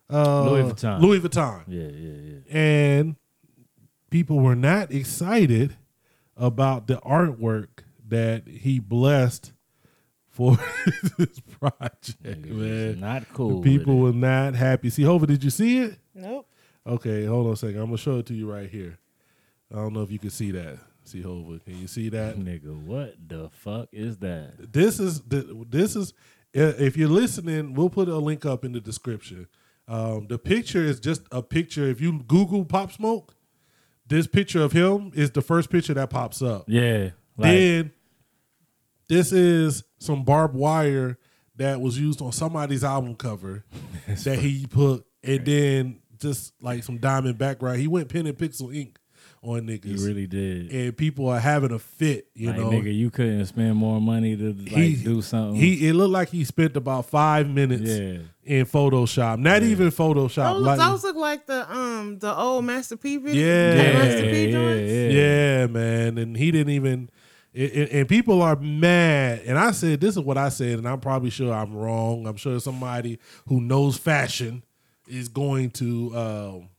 uh, Louis Vuitton. Louis Vuitton. Yeah, yeah, yeah. And people were not excited about the artwork that he blessed for *laughs* this project, man. Not cool. People were not happy. C-Hova, did you see it? Nope. Okay, hold on a second. I'm gonna show it to you right here. I don't know if you can see that. C-Hova, can you see that? Nigga, what the fuck is that? this is this is if you're listening we'll put a link up in the description um, the picture is just a picture if you google pop smoke this picture of him is the first picture that pops up Yeah. Like, then this is some barbed wire that was used on somebody's album cover *laughs* that he put and then just like some diamond background he went pen and pixel ink on he really did. and people are having a fit you like, know nigga, you couldn't spend more money to like do something. He it looked like he spent about five minutes Yeah. in Photoshop. Not even Photoshop. Those, like, those look like the um the old Master P video. Yeah. yeah, Master yeah, P joints. yeah, yeah, man. And he didn't even. And, and- and people are mad. And I said, this is what I said, and I'm probably sure I'm wrong. I'm sure somebody who knows fashion is going to um,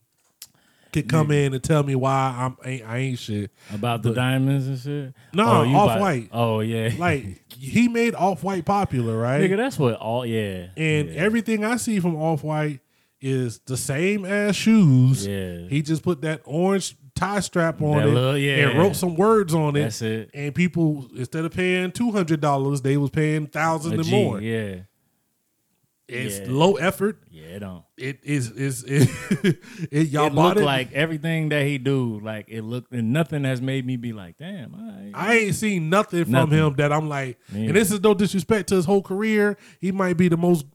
could come in and tell me why I'm ain't, I ain't shit. About the diamonds and shit. No, oh, you Off-White. Oh yeah. Like he made Off White popular, right? nigga, that's what all. Yeah. And yeah. everything I see from Off White is the same as shoes. Yeah. He just put that orange tie strap on That it little- yeah. and wrote some words on it. That's it. And people instead of paying two hundred dollars, they was paying thousand A and more. Yeah. It's Yeah. low effort. Yeah. It don't. It is is *laughs* it, it y'all it bought it. like everything that he do. Like it looked, and nothing has made me be like, damn. All right. I ain't seen nothing from Nothing. him that I'm like, Me and this is no disrespect to his whole career. He might be the most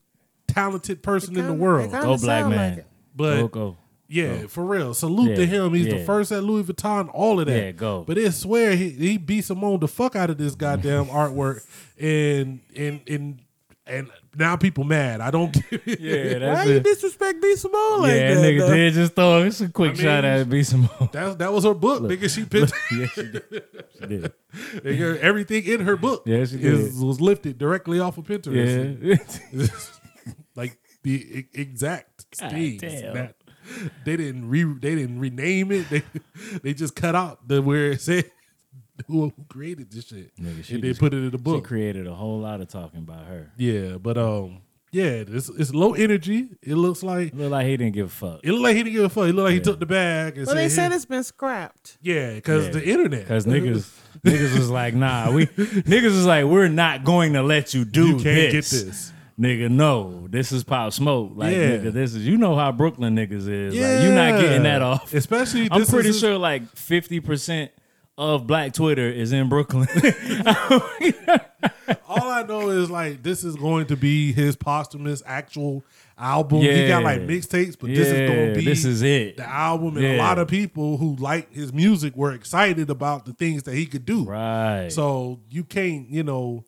talented person in the Kinda- world. it kinda Go black man. like. But go go. Yeah, for real. Salute to him. He's the first at Louis Vuitton. All of that. Yeah, go. But it swear he, he beat Simone the fuck out of this goddamn artwork, and and and and now people mad. I don't. *laughs* Yeah, Why that's you it. disrespect B Simone like yeah, that? nigga though? did just throw it's a quick I shot mean- at B Simone. that that was her book, nigga. She picked *laughs* yeah, she did. She did. *laughs* nigga, everything in her book. Yeah, she is, was lifted directly off of Pinterest. Yeah. like the exact things. damn. That, they didn't re they didn't rename it. They they just cut out the where it said who, who created this shit Nigga, she and they just- put it in the She book. created a whole lot of talking about her. yeah, but um, yeah, it's it's low energy. It looks like it Look like he didn't give a fuck. it looked like he didn't give a fuck. It looked like he took the bag and Well, they said, said it's been scrapped. yeah, because Yeah. the internet. Cause niggas, *laughs* niggas was like, nah, we niggas was like, we're not going to let you do you can't this. get this. nigga, no, this is Pop Smoke. Like, Yeah. nigga, this is you know how Brooklyn niggas is. Like, you're not getting that off. Especially, I'm this pretty is- sure like 50 percent of Black Twitter is in Brooklyn. *laughs* All I know is like this is going to be his posthumous actual album. He got like mixtapes, but this is going to be this is it. the album. And a lot of people who like his music were excited about the things that he could do. right. So you can't, you know,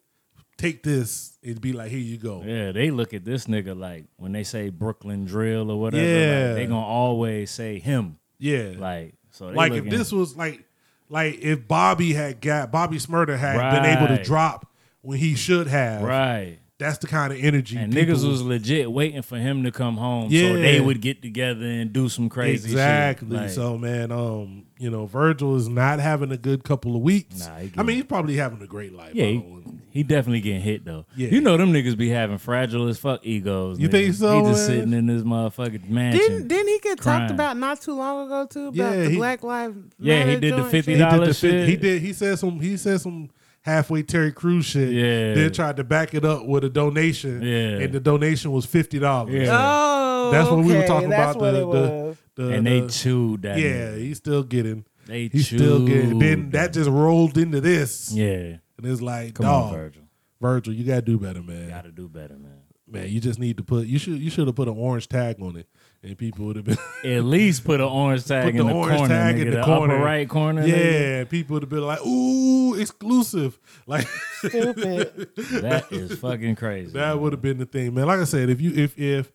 take this and be like, here you go. Yeah, they look at this nigga like when they say Brooklyn drill or whatever, Yeah. like, they gonna always say him. Yeah. Like so, they like if this was like like if Bobby had got Bobby Shmurda had been able to drop when he should have. right, That's the kind of energy. and niggas was legit waiting for him to come home Yeah. so they would get together and do some crazy exactly. shit. Like, so man, um, you know, Virgil is not having a good couple of weeks. Nah, he I mean, he's probably having a great life. yeah, he, he definitely getting hit though. Yeah. You know them niggas be having fragile as fuck egos. You nigga. think so, He just man? sitting in this motherfucking mansion. Didn't didn't he get crying. talked about not too long ago too about Yeah, the he- Black Lives Yeah, he Matter did the $50 he did the dollar fit- shit. He did. He said some. He said some halfway Terry Crews shit. Yeah. Then tried to back it up with a donation. Yeah. And the donation was fifty dollars. Yeah. Oh, That's what we were talking that's about. what The, it the, was. the, and they chewed that. Yeah, nigga. he's still getting. they He's still getting. Then that just rolled into this. Yeah, And it's like, come dog, on, Virgil. Virgil, you gotta do better, man. You Got to do better, man. Man, you just need to put. You should. You should have put an orange tag on it, and people would have been. *laughs* At least put an orange tag put in the the, orange corner, tag nigga, in the, the corner, upper right corner. Yeah, nigga. people would have been like, "Ooh, exclusive!" *laughs* Like Stupid. that is fucking crazy. that would have been the thing, man. Like I said, if you if if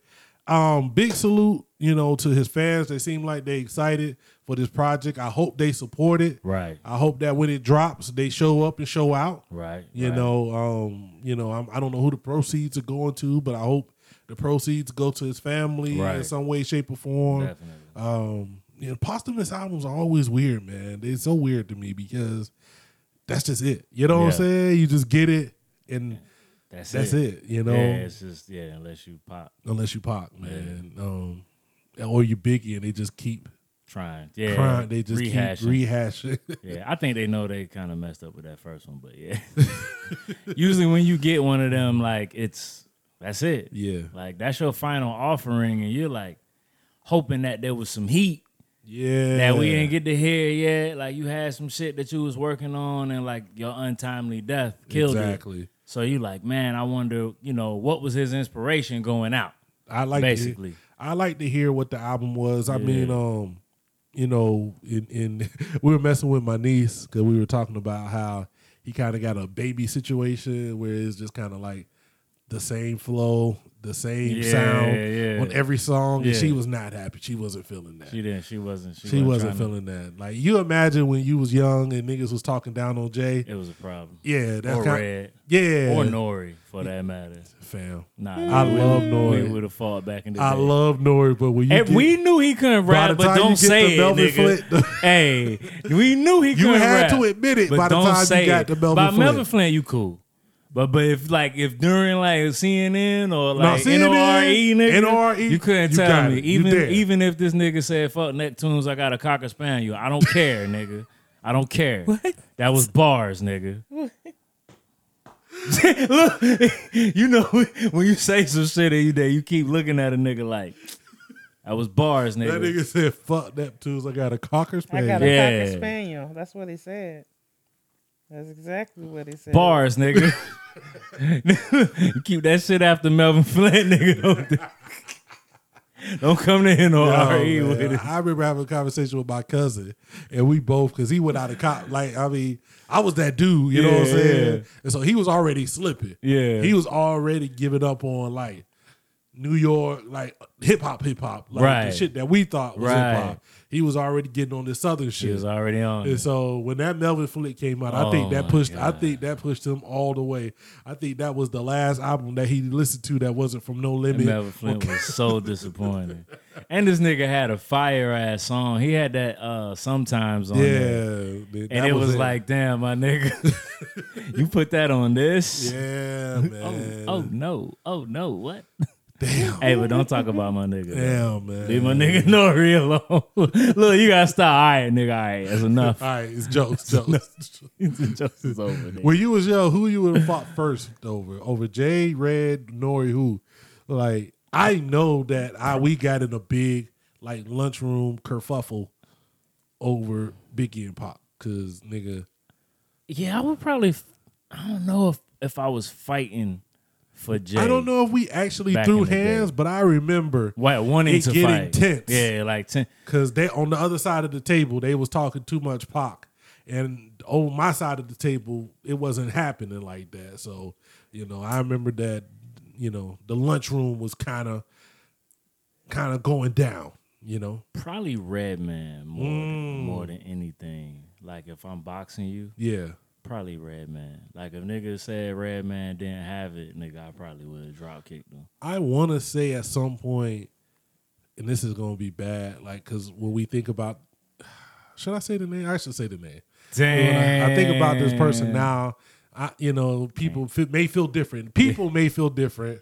um big salute, you know, to his fans. They seem like they excited for this project. I hope they support it. right, I hope that when it drops, they show up and show out. right. You right. know, um, you know, I'm, I don't know who the proceeds are going to, but I hope the proceeds go to his family in some way, shape, or form. definitely. Um, you know, posthumous albums are always weird, man. They're so weird to me because that's just it. You know what I'm saying? You just get it, and That's, that's it. it. You know, Yeah, it's just yeah. Unless you pop unless you pop, man, um, or you Biggie, and they just keep trying, yeah, crying. They just rehashing. keep rehashing. *laughs* Yeah, I think they know they kind of messed up with that first one, but yeah. *laughs* Usually when you get one of them, like it's that's it. yeah, Like that's your final offering, and you're like hoping that there was some heat yeah. that we didn't get to hear yet. Like you had some shit that you was working on, and like your untimely death killed it. exactly. So you like, man, I wonder, you know, what was his inspiration going out? I like Basically. To, I like to hear what the album was. I mean, um, you know, in, in *laughs* we were messing with my niece because we were talking about how he kind of got a baby situation where it's just kind of like the same flow, the same Yeah, sound yeah. on every song, and she was not happy. She wasn't feeling that. She didn't. She wasn't. She, She wasn't to- feeling that. Like you imagine when you was young and niggas was talking down on Jay. It was a problem. Yeah, that's or kind. Red. Yeah, Or Nori, for that matter. fam. Nah, I we- love We Nori. would have fought back in the I day. love Nori, but when you we knew he couldn't rap, but don't say the it, nigga. Flynt- *laughs* hey, we knew he couldn't had rap. to admit it by the time you got it. to Melvin By Flynt. Melvin Flynt, you cool. But but if like if during like CNN or like CNN, NORE nigga, NORE, you couldn't you tell me it. Even even if this nigga said fuck Neptunes, I got a cocker spaniel. I don't care, *laughs* nigga. I don't care. What? That was bars, nigga. *laughs* *laughs* Look, you know when you say some shit and you there, you keep looking at a nigga like that was bars, nigga. That nigga said, "Fuck Neptunes." I got a cocker spaniel. I got a Yeah. cocker spaniel. That's what he said. That's exactly what he said. Bars, nigga. *laughs* *laughs* keep that shit after Melvin Flynt, nigga. *laughs* Don't, don't come to NORE Yo, with man, it. I remember having a conversation with my cousin, and we both because he went out of cop. Like I mean, I was that dude, you know what I'm saying? yeah. And so he was already slipping. Yeah. he was already giving up on like New York, like hip hop, hip hop, like Right. the shit that we thought was Right. hip hop. He was already getting on this southern shit. He was already on. And it. so when that Melvin Flynt came out, I think Oh that my pushed. I think that pushed him all the way. I think that was the last album that he listened to that wasn't from No Limit. And Melvin Flynt was so *laughs* disappointing. And this nigga had a fire ass song. He had that uh sometimes on yeah, there. man, And it was, like, damn, my nigga. *laughs* you put that on this? yeah, *laughs* Oh, man. oh no. Oh no. What? Damn. Hey, but don't talk about my nigga. Damn, man. Leave my nigga *laughs* Nori alone. *laughs* Look, you gotta stop. All right, nigga. All right, that's enough. All right, it's jokes. jokes. *laughs* Jokes is over. Nigga. when you was young, who you would have fought first over? Over Jay, Red, Nori, who? Like, I know that I we got in a big like lunchroom kerfuffle over Biggie and Pop. Cause nigga, Yeah, I would probably. I don't know if if I was fighting for Jay. I don't know if we actually Back threw in the day. hands, but I remember What wanting it to getting fight? tense. Yeah, like ten. because they on the other side of the table they was talking too much Pac, and on my side of the table it wasn't happening like that. So you know, I remember that you know the lunchroom was kind of kind of going down. You know, Probably Redman more Mm. than, more than anything. Like if I'm boxing you, yeah. Probably Red Man. Like if niggas said Red Man didn't have it, nigga, I probably would have drop kicked him. I want to say at some point, and this is gonna be bad, like because when we think about, *sighs* should I say the name? I should say the name. Damn. I, I think about this person now. I, you know, people fe- may feel different. People may feel different.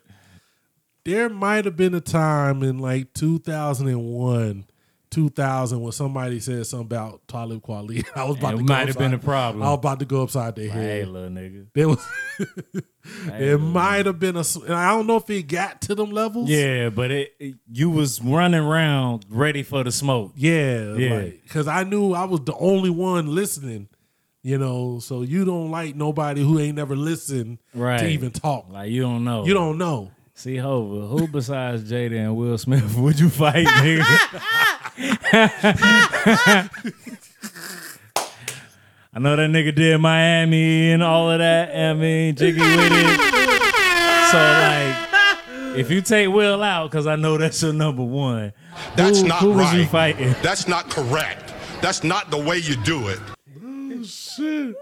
There might have been a time in like 2001, 2000 when somebody said something about Talib Kweli. *laughs* I was about It to go It might have been a problem. I was about to go upside their Like, hey, head. little nigga. There was, *laughs* it might have been a. s- and I don't know if it got to them levels. Yeah, but it, it- you was running around ready for the smoke. Yeah, Yeah. because I knew I was the only one listening. You know, so you don't like nobody who ain't never listened Right. to even talk. Like you don't know. You don't know. C-Hova, who besides Jada and Will Smith *laughs* would you fight, nigga? *laughs* I know that nigga did Miami and all of that. I mean, jiggy with it. So like, if you take Will out, because I know that's your number one, That's who, not who was you right. fighting? That's not correct. That's not the way you do it. Oh, Shit.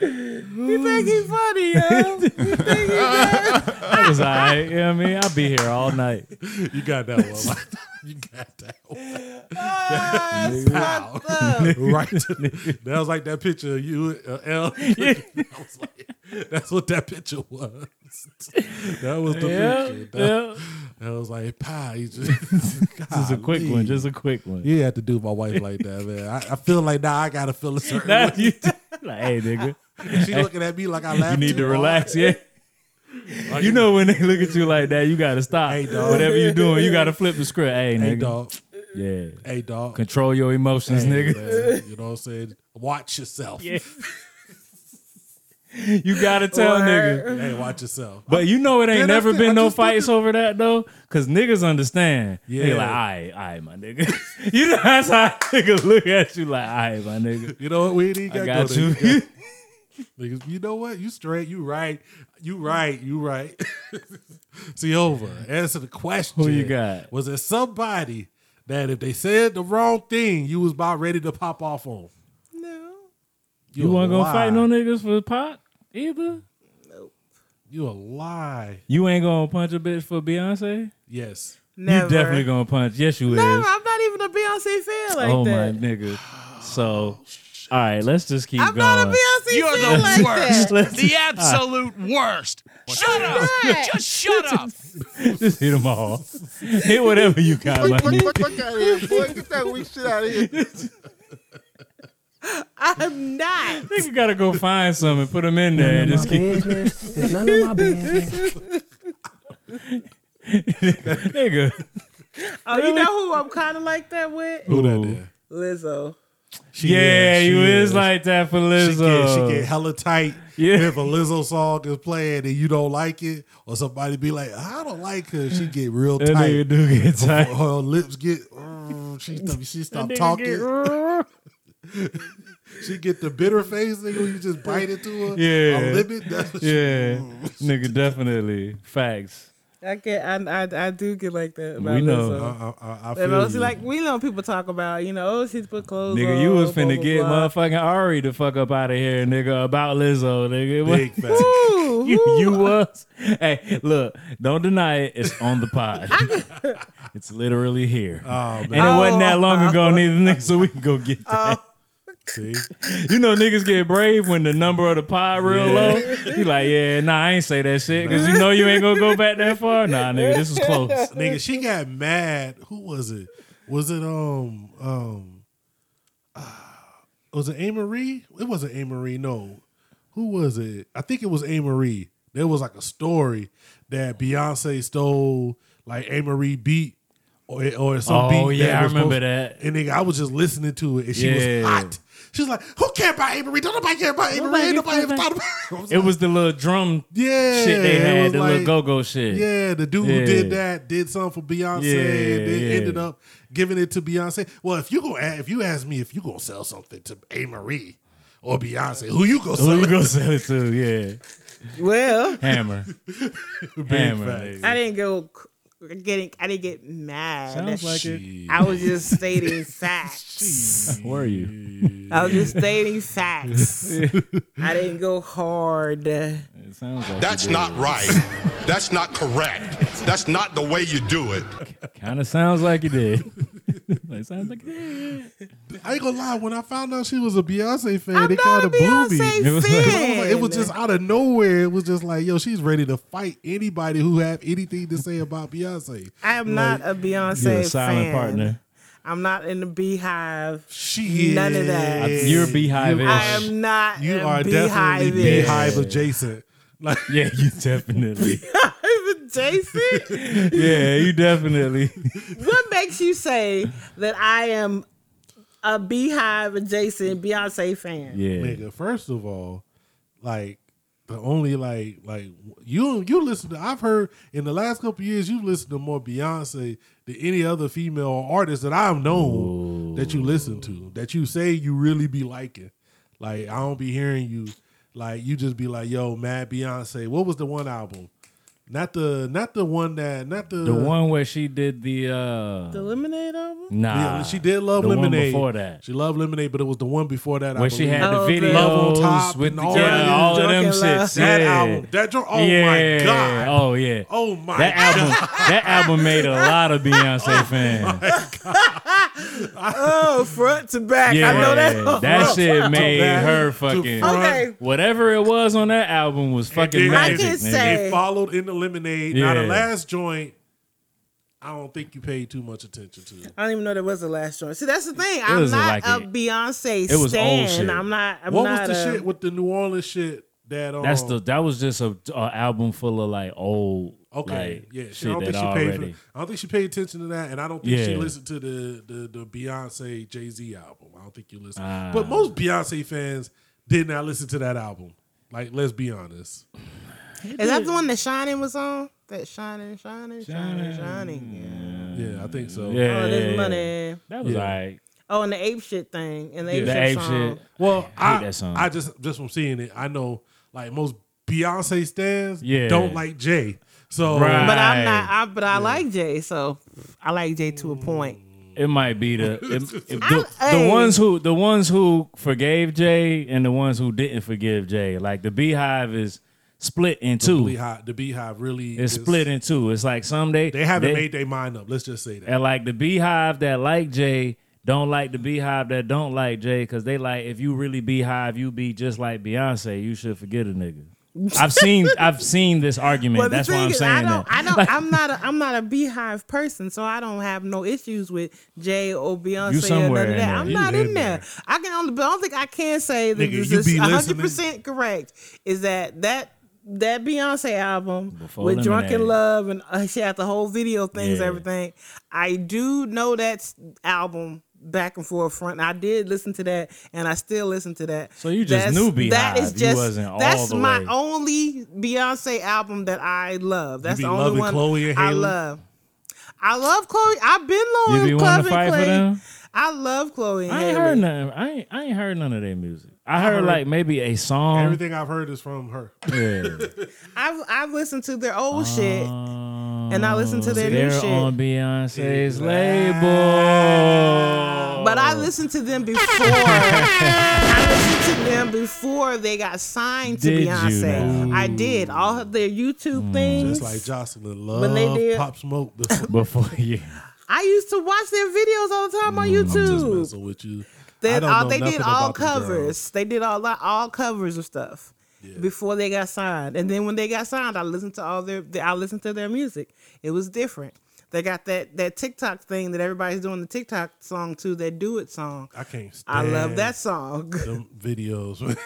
You think he's funny, yo? That *laughs* was all right. You know what I mean? I'll be here all night. You got that one. *laughs* *laughs* you got that one. *laughs* Ah, Pow. *laughs* right. to the- that was like that picture of you, uh, L. That was like- that's what that picture was. That was the Yeah, picture. That, yeah. that was like, pow. You just, Just a quick one. Just a quick one. You had to do my wife like that, man. I, I feel like now I gotta feel a certain Now way. you like, hey, nigga, She looking at me like I laugh. you need too to hard. relax, yeah. You know when they look at you like that, you gotta stop. Hey, dog. Whatever you doing, you gotta flip the script. Hey, Hey dog. Yeah. Hey dog. Control your emotions, Hey, nigga. man. *laughs* You know what I'm saying? Watch yourself. Yeah. *laughs* You gotta tell nigga. Hey, watch yourself. But you know it ain't Man, never been I no fights over that though, cause niggas understand. Yeah, Yeah. like, all right, all right, my nigga. *laughs* you know that's how niggas look at you like, all right, my nigga. You know what? We ain't even I got got you. Niggas, you know what? You straight. You right. You right. You right. *laughs* C-Hova. Answer the question. Who you got? Was it somebody that if they said the wrong thing, you was about ready to pop off on? No. You a wasn't gonna lie. fight no niggas for the pot either. Nope. You a lie. You ain't gonna punch a bitch for Beyonce. Yes. Never. You definitely gonna punch. Yes, you Never. is. I'm not even a Beyonce fan like oh that. my nigga. So, oh, all right, let's just keep I'm going. not a Beyonce You're fan the like worst. that. The absolute worst. Shut up. not. Just shut up. *laughs* just hit them all. hit whatever you got, my nigga. Fuck out of here, boy. Get that weak shit out of here. *laughs* I'm not. Nigga gotta go find some and put them in there and just keep. It's none of my business. *laughs* nigga. Oh, you know who I'm kind of like that with? Who that Lizzo. She yeah, is, you she is like that for Lizzo. She get, she get hella tight Yeah. if a Lizzo song is playing and you don't like it, or somebody be like, "I don't like her." She get real that nigga tight. do get tight. her lips get. uh, she stop, she stop talking. get- *laughs* she get the bitter face. Nigga, you just bite into her. Yeah. a limit. That's what she- yeah, *laughs* nigga, definitely facts. I get, I, I, I do get like that about We know. Lizzo. I, I, I And feel mostly, you. like we know people talk about, you know, oh, she's put clothes on. Nigga, you was blah, finna blah, get blah. motherfucking Ari to fuck up out of here, nigga, about Lizzo, nigga. big *laughs* facts. You, you was. Hey, look, don't deny it. It's on the pod. *laughs* *laughs* it's literally here. Oh man, and it oh, wasn't that long Oh. ago, neither, nigga, so we can go get oh. that. See, You know niggas get brave when the number of the pie real low. You like, yeah, nah, I ain't say that shit because you know you ain't gonna go back that far. Nah, nigga, this is close. nigga, she got mad. Who was it? Was it um um? Uh, was it Amerie? It wasn't Amerie. No, who was it? I think it was Amerie. There was like a story that Beyonce stole like Amerie beat or or some Oh, beat. Oh yeah, I remember supposed- that. And nigga, I was just listening to it, and she Yeah. was hot. She was like, "Who care about Amerie? Don't nobody care about Amerie. Ain't nobody ever thought about." *laughs* *laughs* I was It like, was the little drum yeah, shit they had, the like- little go go shit. Yeah, the dude Yeah. who did that did something for Beyonce. Yeah, and then yeah. ended up giving it to Beyonce. Well, if you go, if you ask me if you gonna sell something to Amerie or Beyonce, who you gonna Who sell? you it gonna sell it to? Yeah, Well, Hammer, *laughs* hammer. I didn't go c- getting. I didn't get mad. Sounds like it. I was just stating *laughs* facts. Were you? I was just stating facts. *laughs* I didn't go hard. It sounds like That's not right. That's not correct. That's not the way you do it. Kind of sounds like you did. *laughs* it sounds like you did. I ain't gonna lie. When I found out she was a Beyonce fan, I'm it not kind of blew me. Beyonce It was like- fan. like- it was just out of nowhere. It was just like, yo, she's ready to fight anybody who have anything to say about Beyonce. I am not a Beyonce You're a silent fan. partner. I'm not in the beehive. She None of that. is- You're beehive I am not. You are beehive definitely beehive adjacent. Like *laughs* Yeah, you definitely. *laughs* Jason, *laughs* Yeah, you definitely. what makes you say that I am a beehive adjacent Beyonce fan? Yeah. nigga, first of all, like the only like like you you listen to I've heard in the last couple years you've listened to more Beyonce than any other female artist that I've known that you listen to that you say you really be liking. Like I don't be hearing you like you just be like, yo, mad Beyonce. What was the one album? Not the not the one that not the The one where she did the uh The Lemonade album? Nah. yeah, she did love the one lemonade before that. She loved lemonade, but it was the one before that. I she believe. had the Oh, the videos Love on Top with and the, all yeah, that. all of them Drunken shits. That yeah. album. That dr- oh yeah. my god. Oh yeah. Oh my that god. album that album made a *laughs* lot of Beyonce fans. *laughs* Oh, front to back. Yeah, I know that. that shit made back her to fucking front. Okay. whatever it was on that album was fucking then- magic. I can nigga. say- It followed in the lemonade. Now the Yeah. last joint, I don't think you paid too much attention to. I don't even know there was a last joint. See, that's the thing. I'm not like a a- Beyonce it was old shit. I'm not. I'm what not was the a, shit with the New Orleans shit that um, That's the that was just a, a album full of like old Okay, like, yeah, she, I don't think she already. paid. For, I don't think she paid attention to that, and I don't think she listened to the the, the Beyonce Jay Z album. I don't think you listened. Ah. But most Beyonce fans did not listen to that album. Like, let's be honest. Is that the one that Shining was on? That Shining, Shining, Shining, Shining. Yeah. Yeah, I think so. Yeah, Oh, this money. That was Yeah. alright. Oh, and the ape shit thing. And the ape The shit ape song. shit. Well, I hate I, that song. I just just from seeing it, I know like most Beyonce stands Yeah. don't like Jay. So Right. But I'm not. I, but I like Jay, so I like Jay to a point. It might be the it- *laughs* it- I- the, the ones who the ones who forgave Jay and the ones who didn't forgive Jay. Like the Beehive is split in the two. Beehive, the Beehive really It's is- split in two. It's like some they They haven't they- made their mind up. Let's just say that. And like the beehive that like Jay don't like the beehive that don't like Jay because they like if you really beehive, you be just like Beyonce. You should forget a nigga. I've seen *laughs* I've seen this argument. Well, That's why I'm is, saying I don't, that. I don't, I'm not, a, I'm not a beehive person, so I don't have no issues with Jay or Beyonce You or none of in that. there. I'm You not in in there. I can only, but I don't think I can say that Nigga, this you is 100 percent correct. Is that that that Beyonce album Before with Drunk in Love and uh, she had the whole video things, Yeah. everything. I do know that album. Back and forth, front. And I did listen to that, and I still listen to that. So you just That's- knew That Beehive. is You just that's my way. only Beyonce album that I love. That's the only one Chloe I love. I love Chloe. I've been loyal You be to Chloe and Clay. I love Chloe I ain't Haley. heard nothing. I ain't, I ain't heard none of their music. I heard, heard- like maybe a song. Everything I've heard is from her. Yeah. *laughs* I've I've listened to their old oh, shit. And I listened to their new They're shit. on Beyonce's label. But I listened to them before. *laughs* I listened to them before they got signed to Did you Beyonce. I did all of their YouTube mm. things. Just like Jocelyn love When they did- Pop Smoke. Before. *laughs* Before yeah. I used to watch their videos all the time on YouTube. I'm just YouTube. messing with you. They, don't all, know they did all about the covers. They did all all covers of stuff before they got signed. And then when they got signed, I listened to all their. I listened to their music. It was different. They got that that TikTok thing that everybody's doing the TikTok song to. That Do It song. I can't. I love that song. *laughs* Them videos. *laughs*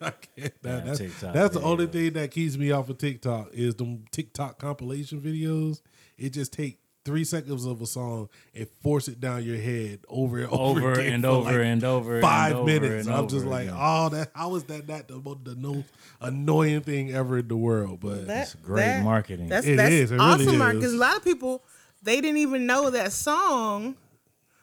I can't. That, Yeah, that's TikTok that's the only thing that keeps me off of TikTok is them TikTok compilation videos. It just take three seconds of a song and force it down your head over and over, Over again and for over like and over and five over minutes. and I'm just like, again. oh, that how is that not the most the most annoying thing ever in the world? But That- great marketing. That's It that's is, it really awesome is. because a lot of people they didn't even know that song.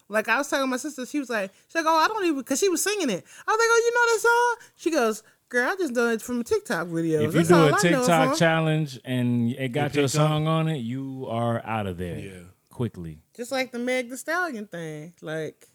Like I was telling my sister, she was like, she's like, oh, I don't even because she was singing it. I was like, oh, you know that song? She goes, girl, I just know it from a TikTok videos. If you That's do all a I know it TikTok from." challenge and it got It your picked up. song on it, you are out of there. Yeah. Quickly. just like the Meg the Stallion thing, like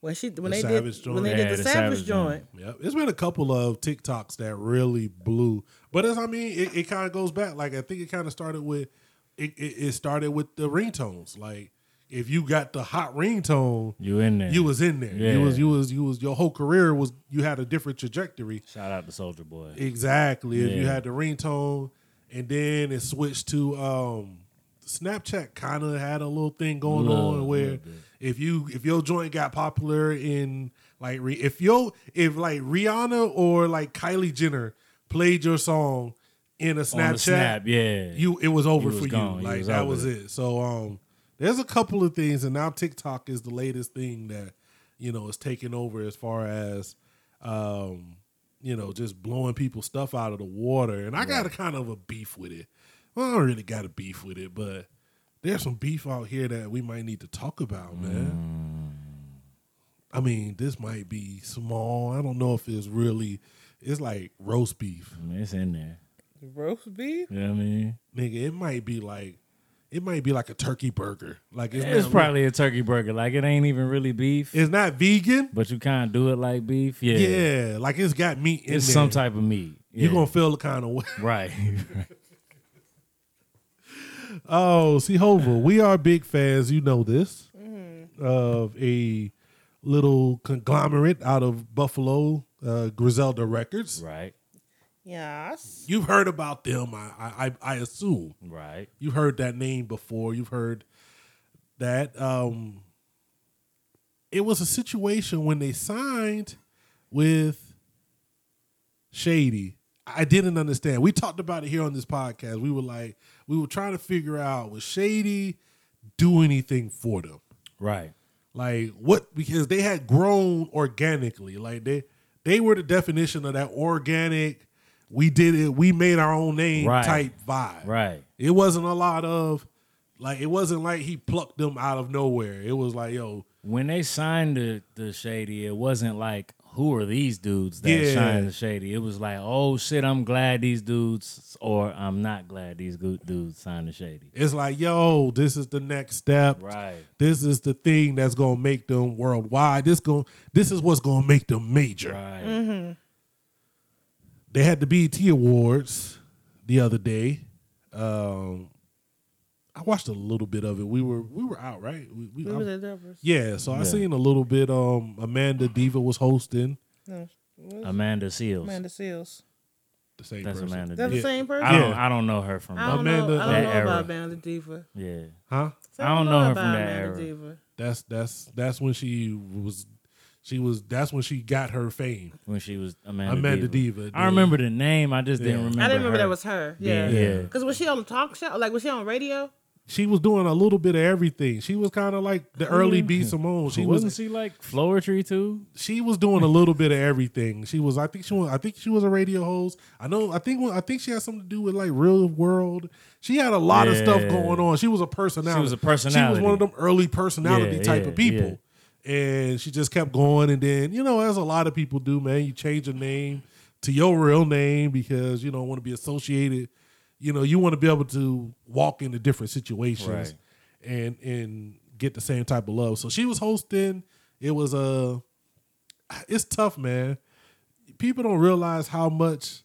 when she when The they Savage did joint. when they Yeah, did the, the Savage, Savage joint. Yep. It's been a couple of TikToks that really blew. But as I mean, it, it kind of goes back. Like I think it kind of started with it, it, it started with the ringtones. Like if you got the hot ringtone, You in there. you was in there. Yeah. You was you was you was your whole career was you had a different trajectory. Shout out to Soulja Boy. Exactly. If you had the ringtone and then it switched to um Snapchat kind of had a little thing going Little- on where if you if your joint got popular in like if yo if like Rihanna or like Kylie Jenner played your song in a Snapchat, snap, yeah. you it was over was for gone. you. You Like was that was it. it. So um there's a couple of things and now TikTok is the latest thing that you know is taking over as far as um you know just blowing people's stuff out of the water and I got a kind of a beef with it. Well, I don't really got a beef with it, but there's some beef out here that we might need to talk about, man. I mean, this might be small. I don't know if it's really it's like roast beef. I mean, it's in there. Roast beef. You know what I mean? Nigga, it might be like it might be like a turkey burger. Like it's, It's not, probably a turkey burger. Like it ain't even really beef, it's not vegan. but you kind of do it like beef. Yeah, Yeah, like it's got meat in it's there. some type of meat. You're gonna feel the kind of way. right. *laughs* *laughs* Oh, C-Hova, we are big fans. You know this of a little conglomerate out of Buffalo, uh, Griselda Records. right. Yes. You've heard about them, I, I, I assume. Right. You've heard that name before. You've heard that. Um, it was a situation when they signed with Shady. I didn't understand. We talked about it here on this podcast. We were like, we were trying to figure out was Shady do anything for them? Right. Like what? Because they had grown organically. Like they they were the definition of that organic. We did it. We made our own name Right. type vibe. Right. It wasn't a lot of like it wasn't like he plucked them out of nowhere. It was like, yo, When they signed the, the Shady, it wasn't like, who are these dudes that Yeah. signed the Shady? It was like, oh shit, I'm glad these dudes, or I'm not glad these good dudes signed the Shady. it's like, yo, this is the next step. Right. This is the thing that's gonna make them worldwide. This going this is what's gonna make them major. Right. Mm-hmm. They had the BET Awards the other day. Um I watched a little bit of it. We were we were out, right? We, we- We I'm- was at Delvers. yeah, so I seen a little bit. Um, Amanda Diva was hosting No, was? Amanda Seales. Amanda Seales. the same That's person. Amanda. That's Diva. the same person. I don't. Yeah. I don't know her from. I don't Amanda- know. I don't that know era. about Amanda Diva. Yeah. Huh? So I don't know her about from that Amanda era. Diva. That's that's that's when she was she was that's when she got her fame. When she was Amanda. Amanda Diva. Diva. I remember the name. I just Yeah. didn't remember. I didn't remember her. that was her. Yeah. Yeah. Because was she on the talk show? Like, was she on radio? She was doing a little bit of everything. She was kind of like the mm. early B Simone. She Wasn't was she like Floetry too? she was doing a little bit of everything. She was I think she was I think she was a radio host. I know I think I think she had something to do with like real world. She had a lot of stuff going on. She was a personality. She was a personality. She was one of them early personality Yeah, type yeah, of people. And she just kept going and then, you know, as a lot of people do, man, you change your name to your real name because you don't want to be associated. You know, you want to be able to walk into different situations Right. and and get the same type of love. So she was hosting. It was a it's tough, man. People don't realize how much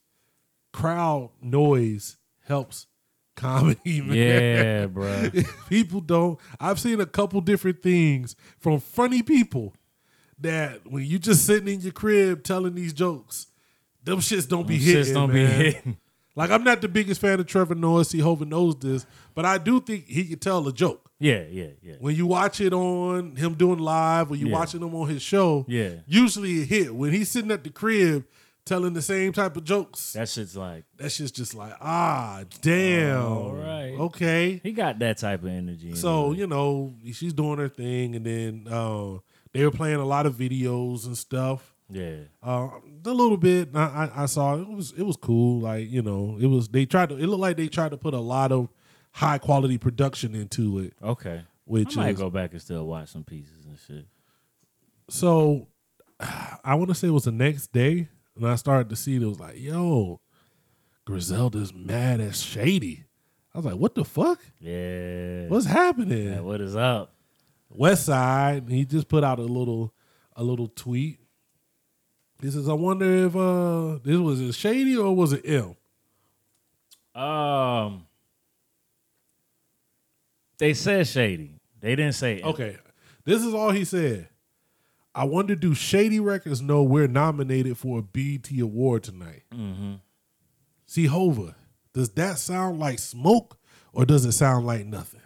crowd noise helps comedy, *laughs* man. Yeah, bro. *laughs* people don't. I've seen a couple different things from funny people that when you just sitting in your crib telling these jokes, them shits don't be Them hitting. shits don't be hitting. *laughs* Like I'm not the biggest fan of Trevor Noah. See, Hovind knows this, but I do think he can tell a joke. Yeah, yeah, yeah. When you watch it on him doing live, or you Yeah. watching him on his show, Yeah. usually it hit. When he's sitting at the crib telling the same type of jokes, That shit's like, that shit's just like, ah, damn. all right. Okay. He got that type of energy. So anyway. you know she's doing her thing, and then uh, they were playing a lot of videos and stuff. yeah. Uh, a little bit I, I, I saw it was it was cool. Like you know, it was they tried to. It looked like they tried to put a lot of high quality production into it. Okay. Which I might is go back and still watch some pieces and shit. so. *sighs* I want to say it was the next day, and I started to see it was like, yo, Griselda's mad as Shady. I was like, what the fuck? Yeah. What's happening? Yeah, what is up? Westside, he just put out a little a little tweet. He says, I wonder if uh this was it shady or was it ill? Um, they said shady. They didn't say Okay. This is all he said. I wonder do Shady Records know we're nominated for a BET award tonight? Mm-hmm. C-Hova, does that sound like smoke or does it sound like nothing?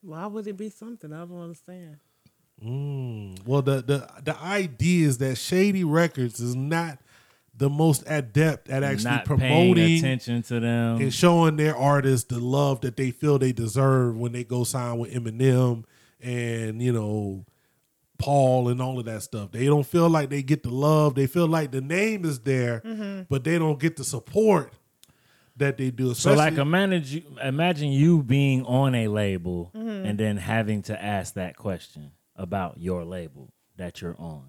Why would it be something? I don't understand. Mm. Well, the the the idea is that Shady Records is not the most adept at actually Not promoting attention to them. and showing their artists the love that they feel they deserve when they go sign with Eminem and you know Paul and all of that stuff. They don't feel like they get the love. They feel like the name is there, Mhm. but they don't get the support that they do. So like especially- imagine you, imagine you being on a label Mhm. and then having to ask that question about your label that you're on.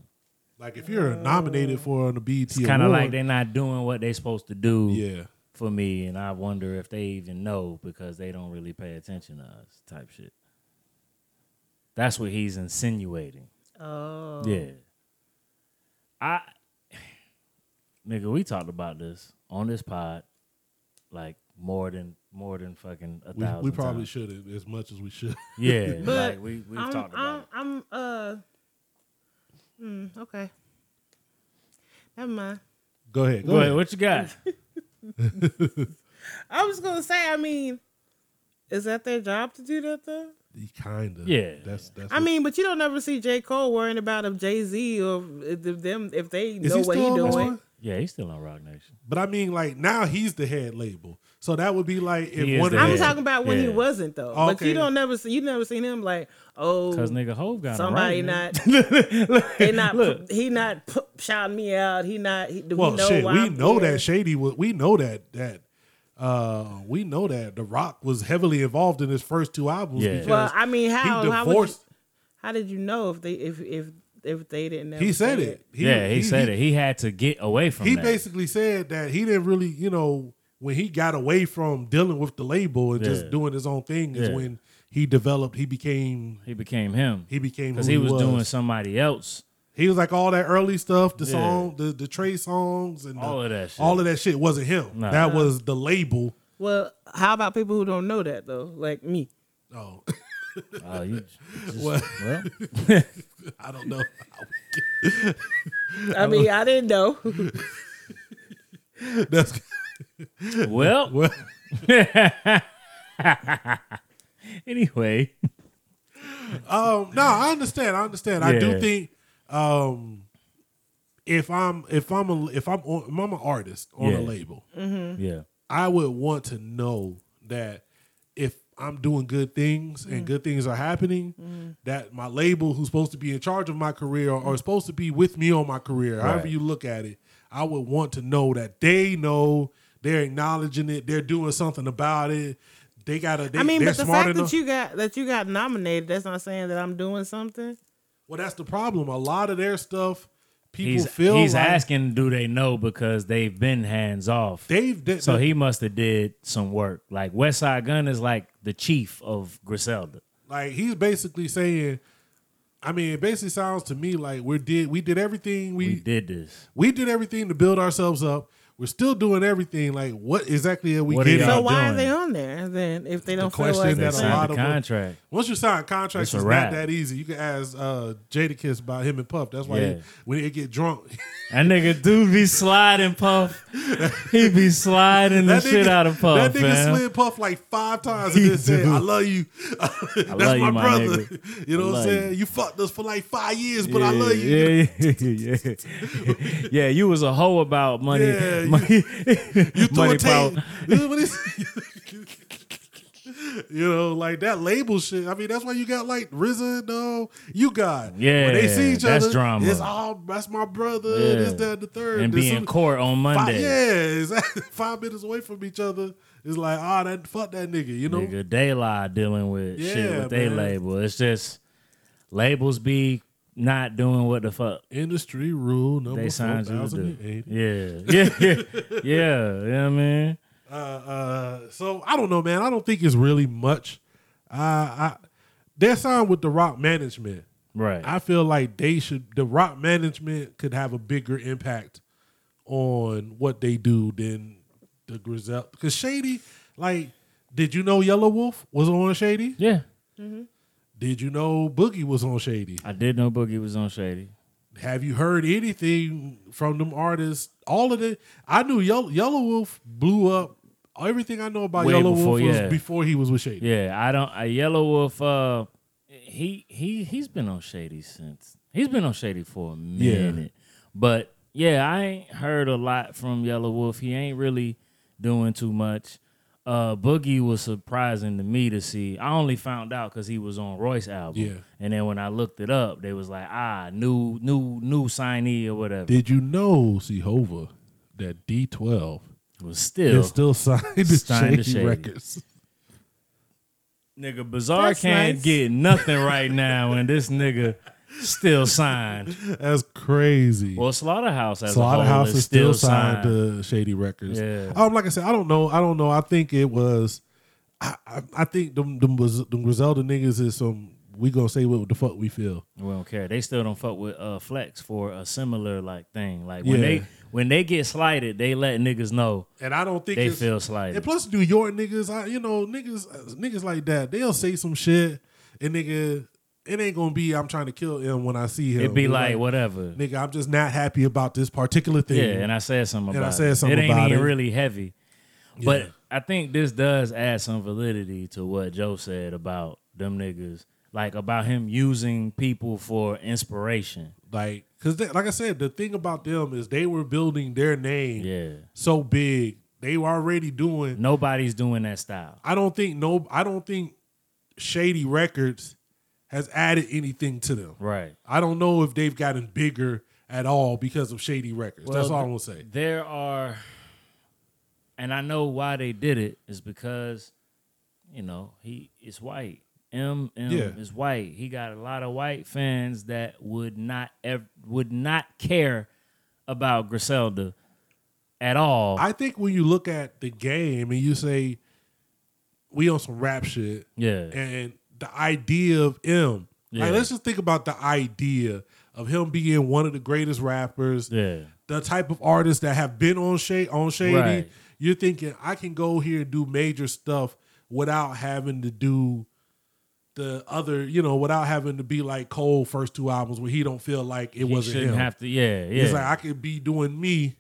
like if you're nominated for an BET It's kind of like they're not doing what they're supposed to do Yeah. for me, and I wonder if they even know because they don't really pay attention to us, type shit. That's what he's insinuating. Oh. Yeah. I *sighs* nigga, we talked about this on this pod like more than more than fucking a we, thousand. we probably times. should have as much as we should. *laughs* Yeah, *laughs* But like we we've I'm, talked about I'm, it. I'm uh. Hmm, okay. Never mind. Go ahead. Go ahead. What you got? *laughs* I was gonna say. I mean, is that their job to do that though? Kind of. Yeah. That's that's. I mean, but you don't ever see J Cole worrying about if Jay Z or if them if they Is know he what he still on this doing. one? Yeah, he's still on Roc Nation. But I mean, like now he's the head label, so that would be like if one. of I'm the- talking about when he wasn't though. Oh, But you don't never see you never seen him like oh Cause nigga Hove got somebody right, not *laughs* they not Look. he not pu- shouting me out. He not he, Well, we know shit, why we I'm know here? that Shady was. We know that that. Uh, we know that The Rock was heavily involved in his first two albums. Yeah. because Well, I mean, how he how, would you, how did you know if they if if if they didn't? He said say it. He, yeah, he, said it. He had to get away from He that. basically said that he didn't really, you know, when he got away from dealing with the label and Yeah. just doing his own thing is Yeah. when he developed. He became. he became him. He became because he he was, was. doing somebody else. He was like all that early stuff, the Yeah. song, the the Trey Songz, and the- All of that shit. All of that shit wasn't him. Nah. That was the label. Well, how about people who don't know that though, like me? Oh, *laughs* Oh, you just, Well- well, *laughs* I don't know. I mean, I didn't know. *laughs* That's well. well. anyway, Um, no, I understand. I understand. I do think um, if I'm if I'm a if I'm on, if I'm an artist on Yeah. a label, mm-hmm. yeah, I would want to know that if I'm doing good things and mm. good things are happening, mm. that my label, who's supposed to be in charge of my career or, or supposed to be with me on my career, however you look at it, I would want to know that they know they're acknowledging it, they're doing something about it. They gotta. They, I mean, but the fact enough. that you got that you got nominated, that's not saying that I'm doing something. Well, that's the problem. A lot of their stuff, people he's feel he's like asking, do they know because they've been hands off. they've. They, so he must have did some work. Like Westside Gunn is like the chief of Griselda. like he's basically saying. I mean, it basically sounds to me like we did we did everything We we did this. we did everything to build ourselves up. We're still doing everything. Like, what exactly are we What getting? y'all So why are they on there then if they don't feel question like that a lot the of them- contract. Once you sign contracts, It's it's, not that easy. You can ask uh, Jadakiss about him and Puff. That's why Yeah. he, when they get drunk, That nigga do be sliding Puff. He be sliding the that shit out of Puff, that nigga man. slid Puff like five times *laughs* and He then said, "I love you." *laughs* That's love you, my my brother. nigga. *laughs* You know what I'm saying? you. You. fucked us for like five years, but I love you. Yeah, yeah, yeah. yeah, you was a hoe about money. Yeah, you- money, You threw *laughs* money a tape. What is- *laughs* you know, like that label shit. I mean, that's why you got like RZA, no, you got. Yeah, when they see each that's other, drama. it's all that's my brother. Yeah. This, that, the third, and This be in court on Five, Monday. yeah, exactly. *laughs* Five minutes away from each other. It's like, ah, that fuck that nigga. You know, Nigga, they lie dealing with shit with their label. It's just labels be not doing what the fuck industry rule number they signed you to do. Yeah, yeah, *laughs* yeah, yeah. You know what I mean? Uh, uh, so I don't know, man. I don't think it's really much. Uh, I they're signed with the Roc Management. Right. I feel like they should. The Roc Management could have a bigger impact on what they do than the Grizel. Because Shady, like, did you know Yelawolf was on Shady? Yeah. Did you know Boogie was on Shady? I did know Boogie was on Shady. Have you heard anything from them artists? All of it. I knew Yellow, Yelawolf blew up. Everything I know about Way Yellow before, Wolf was yeah. before he was with Shady. Yeah, I don't. A Yelawolf. Uh, he he he's been on Shady since. He's been on Shady for a Yeah. minute. But yeah, I ain't heard a lot from Yelawolf. He ain't really doing too much. Uh, Boogie was surprising to me to see. I only found out because he was on Royce album. Yeah. and then when I looked it up, they was like, ah, new new new signee or whatever. Did you know, Hova, that D12 was still is still signed to signed to Shady, Shady. Records? Nigga, Bizarre That's can't nice. get nothing right now, and this nigga still signed. That's crazy. Well, Slaughterhouse as Slaughterhouse a whole is still signed, to Shady Records. Yeah. Um, like I said, I don't know. I don't know. I think it was. I I, I think them them, was, them Griselda niggas is some. We gonna say what the fuck we feel. We don't care. They still don't fuck with uh, Flex for a similar like thing. Like when Yeah. they when they get slighted, they let niggas know. And I don't think They feel slighted. And plus, New York niggas, I, you know, niggas, niggas like that, they'll say some shit, and nigga, it ain't gonna be. I'm trying to kill him when I see him. It'd be It's like, whatever. nigga. I'm just not happy about this particular thing. Yeah, and I said something And about I said it. something it ain't about even it. really heavy. Yeah. But I think this does add some validity to what Joe said about them niggas. Like about him using people for inspiration. like, cause they, like I said, the thing about them is they were building their name Yeah. so big. They were already doing. Nobody's doing that style. I don't think no. I don't think Shady Records has added anything to them. Right. I don't know if they've gotten bigger at all because of Shady Records. That's all I'm gonna say. There are, and I know why they did it is because, you know, he is white. M M Yeah. is white. He got a lot of white fans that would not ever would not care about Griselda at all. I think when you look at the game and you say we on some rap shit, Yeah. and the idea of M, Yeah. like let's just think about the idea of him being one of the greatest rappers, yeah. the type of artists that have been on Shady, on Shady. Right. You're thinking I can go here and do major stuff without having to do the other, you know, without having to be like Cole first two albums where he don't feel like it he wasn't shouldn't him. have to. Yeah, yeah. It's like I could be doing me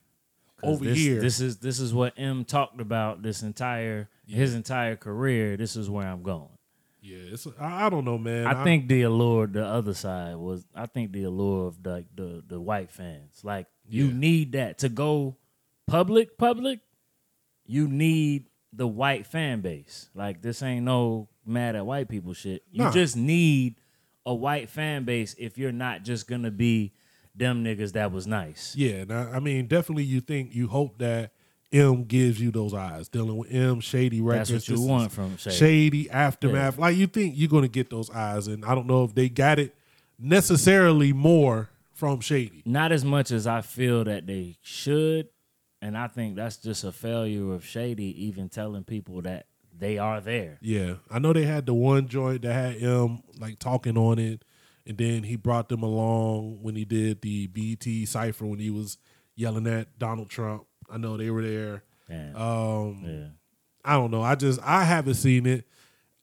over this, here. This is this is what M talked about this entire his entire career. This is where I'm going. Yeah, it's I, I don't know, man. I think the allure, the other side was, I think the allure of like the the white fans, like you Yeah. need that to go public, public. You need the white fan base. Like this ain't no mad at white people shit. You Nah. just need a white fan base if you're not just gonna be them niggas that was nice. Yeah, I, I mean, definitely, you think you hope that M gives you those eyes dealing with M Shady Records. That's what you want from Shady. Shady aftermath. Like you think you're going to get those eyes, and I don't know if they got it necessarily more from Shady. Not as much as I feel that they should. And I think that's just a failure of Shady even telling people that they are there. Yeah, I know they had the one joint that had M like talking on it, and then he brought them along when he did the BT cipher when he was yelling at Donald Trump. I know they were there. Um, yeah. I don't know. I just I haven't seen it.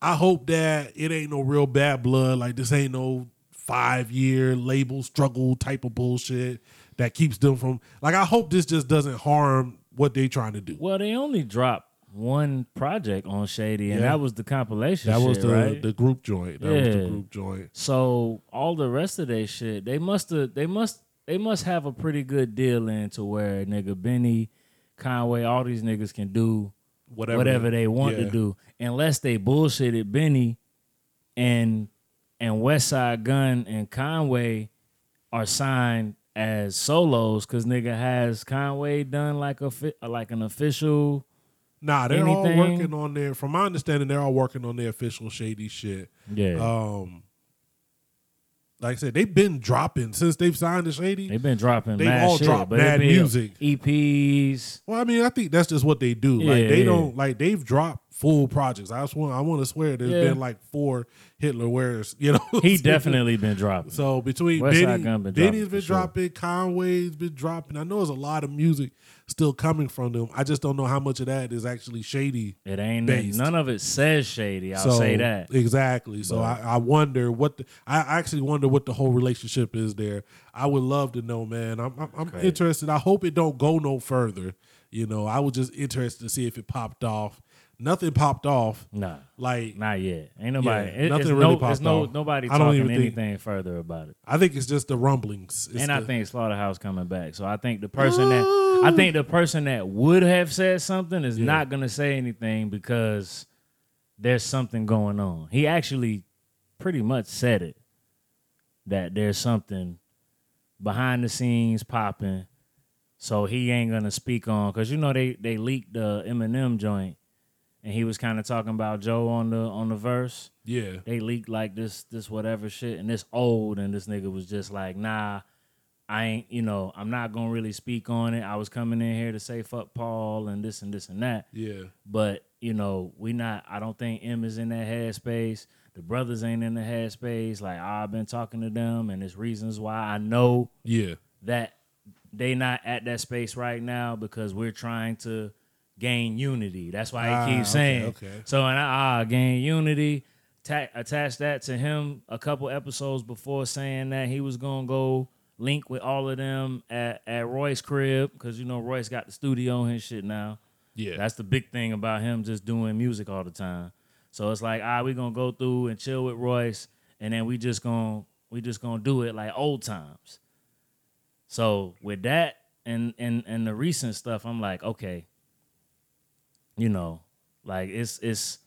I hope that it ain't no real bad blood. Like this ain't no five year label struggle type of bullshit that keeps them from. Like I hope this just doesn't harm what they trying to do. Well, they only dropped one project on Shady, and Yeah. that was the compilation. That was the right? the group joint. That was the group joint. So all the rest of their shit, they must have they must they must have a pretty good deal in to where nigga Benny, Conway, all these niggas can do Whatever whatever, they- want yeah. to do. Unless they bullshitted Benny and and Westside Gunn and Conway are signed as solos because nigga has Conway done like a like an official Nah, they're all working on their. From my understanding, they're all working on their official shady shit. Yeah. Um. Like I said, they've been dropping since they've signed the shady. They've been dropping They've all shit, dropped mad music. EPs. Well, I mean, I think that's just what they do. like Yeah, they yeah. don't like they've dropped full projects. I just want I want to swear there's Yeah. been like four Hitler wears. *laughs* You know, He definitely been dropping. So between Westside Benny, Gun been Benny's dropping been for sure. dropping, Conway's been dropping. I know there's a lot of music still coming from them. I just don't know how much of that is actually shady. It ain't based. none of it says shady. I'll So, say that. exactly. So I, I wonder what the, I actually wonder what the whole relationship is there. I would love to know, man. I'm I'm, I'm interested. I hope it don't go no further. You know, I was just interested to see if it popped off. Nothing popped off. Nah, like not yet. Ain't nobody. Yeah, it- nothing really no, popped no off. nobody I don't talking even think- anything further about it. I think it's just the rumblings. It's and I think Slaughterhouse coming back. So I think the person that I think the person that would have said something is not gonna say anything because there's something going on. He actually pretty much said it that there's something behind the scenes popping. So he ain't gonna speak on because you know they they leaked the Eminem joint, and he was kind of talking about Joe on the on the verse. Yeah. they leaked like this this whatever shit, and this old, and this nigga was just like, nah, I ain't, you know, I'm not gonna really speak on it. I was coming in here to say fuck Paul and this and this and that. Yeah. But you know, we not. I don't think M is in that headspace. The brothers ain't in the headspace. Like I've been talking to them, and there's reasons why I know Yeah. that they not at that space right now because we're trying to gain unity. That's why Ah, he keeps okay, saying. okay. So and I ah, gain unity. Ta- attach that to him a couple episodes before saying that he was gonna go link with all of them at, at Royce crib because you know Royce got the studio and shit now. Yeah. That's the big thing about him just doing music all the time. So it's like, ah, we gonna go through and chill with Royce, and then we just gonna we just gonna do it like old times. So with that and and and the recent stuff, I'm like, okay, you know, like it's it's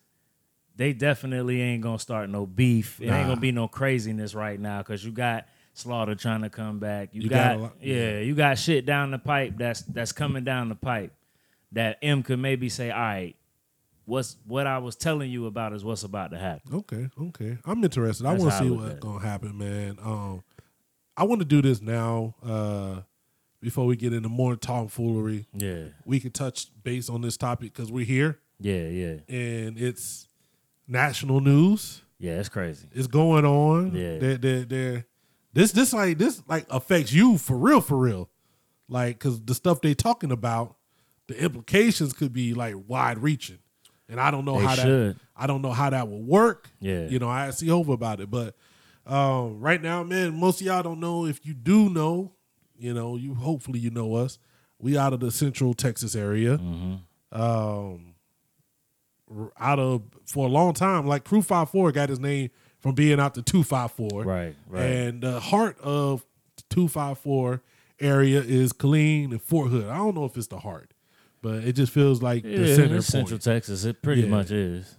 they definitely ain't gonna start no beef. It Nah. ain't gonna be no craziness right now because you got Slaughter trying to come back. You, You got got, lot- yeah, you got shit down the pipe that's that's coming down the pipe that M could maybe say, all right, what's what I was telling you about is what's about to happen. Okay, okay. I'm interested. I want to see what's gonna happen, man. Um, I want to do this now. Uh, before we get into more tomfoolery, Yeah. we could touch base on this topic because we're here Yeah, yeah, and it's national news. yeah. It's crazy. It's going on. Yeah. They're, they're, they're, this this like this like affects you for real, for real. Like, cause the stuff they talking about, the implications could be like wide reaching, and I don't know They how that. I don't know how that will work. Yeah. you know, I see over about it, but um, right now, man, most of y'all don't know. If you do know, you know, you hopefully you know us. We out of the Central Texas area. Mm-hmm. Um, out of for a long time, like Crew Five Four got his name from being out the Two Five Four. Right, right. And the heart of Two Five Four area is Killeen and Fort Hood. I don't know if it's the heart, but it just feels like the center. Central Texas. It pretty Yeah. much is.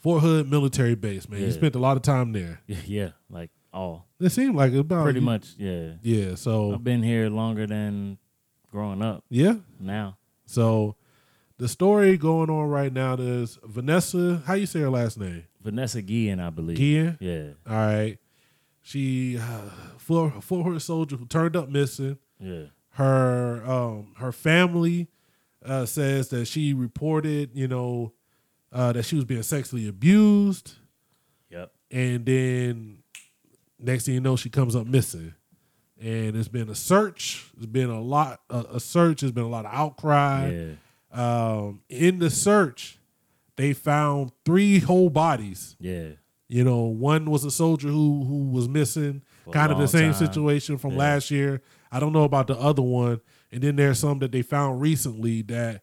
Fort Hood military base, man. You spent a lot of time there. *laughs* Yeah, like all. It seemed like about Pretty much, yeah. Yeah, so I've been here longer than growing up. yeah. Now. So the story going on right now is Vanessa. How you say her last name? Vanessa Guillen, I believe. Guillen? Yeah. All right. She uh, *sighs* for for her soldier who turned up missing. Yeah. Her um her family uh, says that she reported, you know, uh, that she was being sexually abused, Yep. and then next thing you know, she comes up missing. and it's been a search. There's been a lot a, a search. There's been a lot of outcry. Yeah. Um, in the search, they found three whole bodies. Yeah. You know, one was a soldier who who was missing, For kind of the same time. situation from Yeah. last year. I don't know about the other one. And then there's some that they found recently that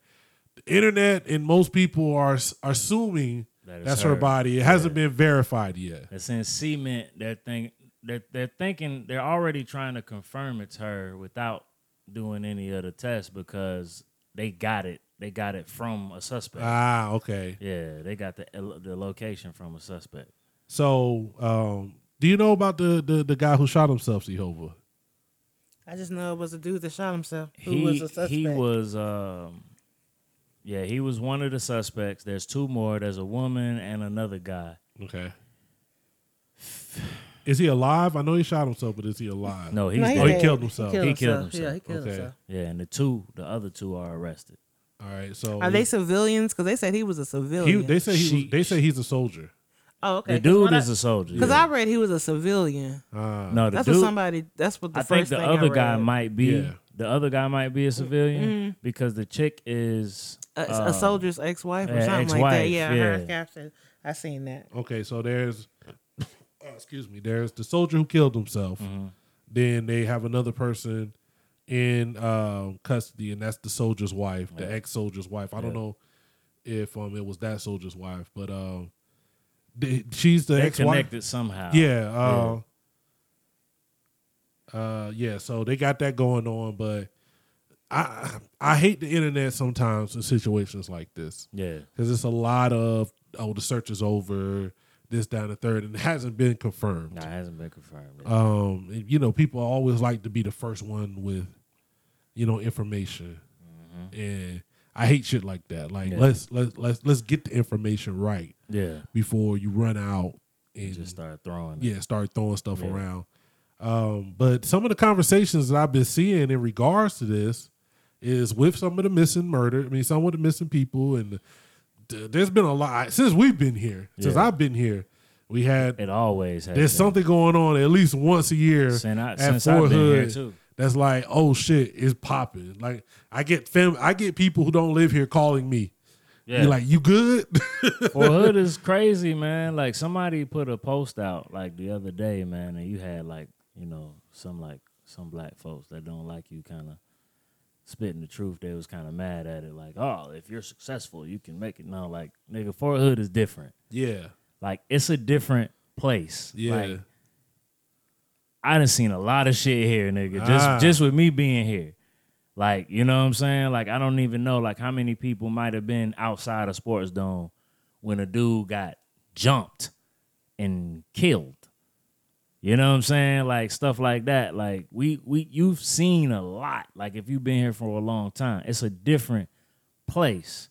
the internet and most people are are assuming That that's her her. body. It hasn't been verified yet. It's in cement. They're think they're they're thinking they're already trying to confirm it's her without doing any other tests because they got it. They got it from a suspect. Ah, okay. Yeah, they got the the location from a suspect. So, um, do you know about the, the the guy who shot himself, C-Hova? I just know it was a dude that shot himself. Who he was a suspect? he was um yeah he was one of the suspects. There's two more. There's a woman and another guy. Okay. Is he alive? I know he shot himself, but is he alive? No, he's No, he dead. oh, he dead. killed He himself. killed He killed himself. himself. Yeah, he killed Okay. himself. Yeah, and the two the other two are arrested. All right. So Are they civilians? Because they said he was a civilian. he, they say he was, they say he's a soldier. oh, okay. The dude is a soldier. Because yeah. I read he was a civilian. Uh, no, the That's dude. what somebody. That's what the I think the thing other guy might be Yeah. the other guy might be a civilian because the chick is a, uh, a soldier's ex-wife or yeah, something like that. ex-wife, Yeah, I yeah. heard caption. I seen that. Okay, so there's, oh, excuse me, there's the soldier who killed himself. Mm-hmm. Then they have another person in um, custody, and that's the soldier's wife, the ex-soldier's wife. I don't know if um it was that soldier's wife, but um, they, she's the ex-wife. connected somehow. Yeah. Uh, uh, yeah. So they got that going on, but I I hate the internet sometimes in situations like this yeah, because it's a lot of oh the search is over, this down the third, and it hasn't been confirmed. Nah, it hasn't been confirmed. yet. Um, you know, people always like to be the first one with, you know, information, and I hate shit like that. Like Mm-hmm. Yeah. let's let's let's let's get the information right yeah, before you run out and just start throwing. it. yeah, start throwing stuff Yeah. around. Um, but some of the conversations that I've been seeing in regards to this is with some of the missing murder. I mean, some of the missing people, and th- there's been a lot since we've been here. Since Yeah. I've been here, we had It always has. there's been. something going on at least once a year Since I- at since Fort I've been here, Hood. too. That's like, oh shit, it's popping. Like I get fam, I get people who don't live here calling me. Yeah. You're like, you good? *laughs* Fort Hood is crazy, man. Like somebody put a post out like the other day, man, and you had like you know some like some black folks that don't like you, kind of spitting the truth. They was kind of mad at it, like, oh, if you're successful, you can make it. No, like nigga, Fort Hood is different. yeah, Like it's a different place. yeah. Like, I done seen a lot of shit here, nigga. Just Ah. just with me being here. Like, you know what I'm saying? Like, I don't even know like how many people might have been outside of Sports Dome when a dude got jumped and killed. You know what I'm saying? Like stuff like that. Like we we you've seen a lot. Like if you've been here for a long time, it's a different place.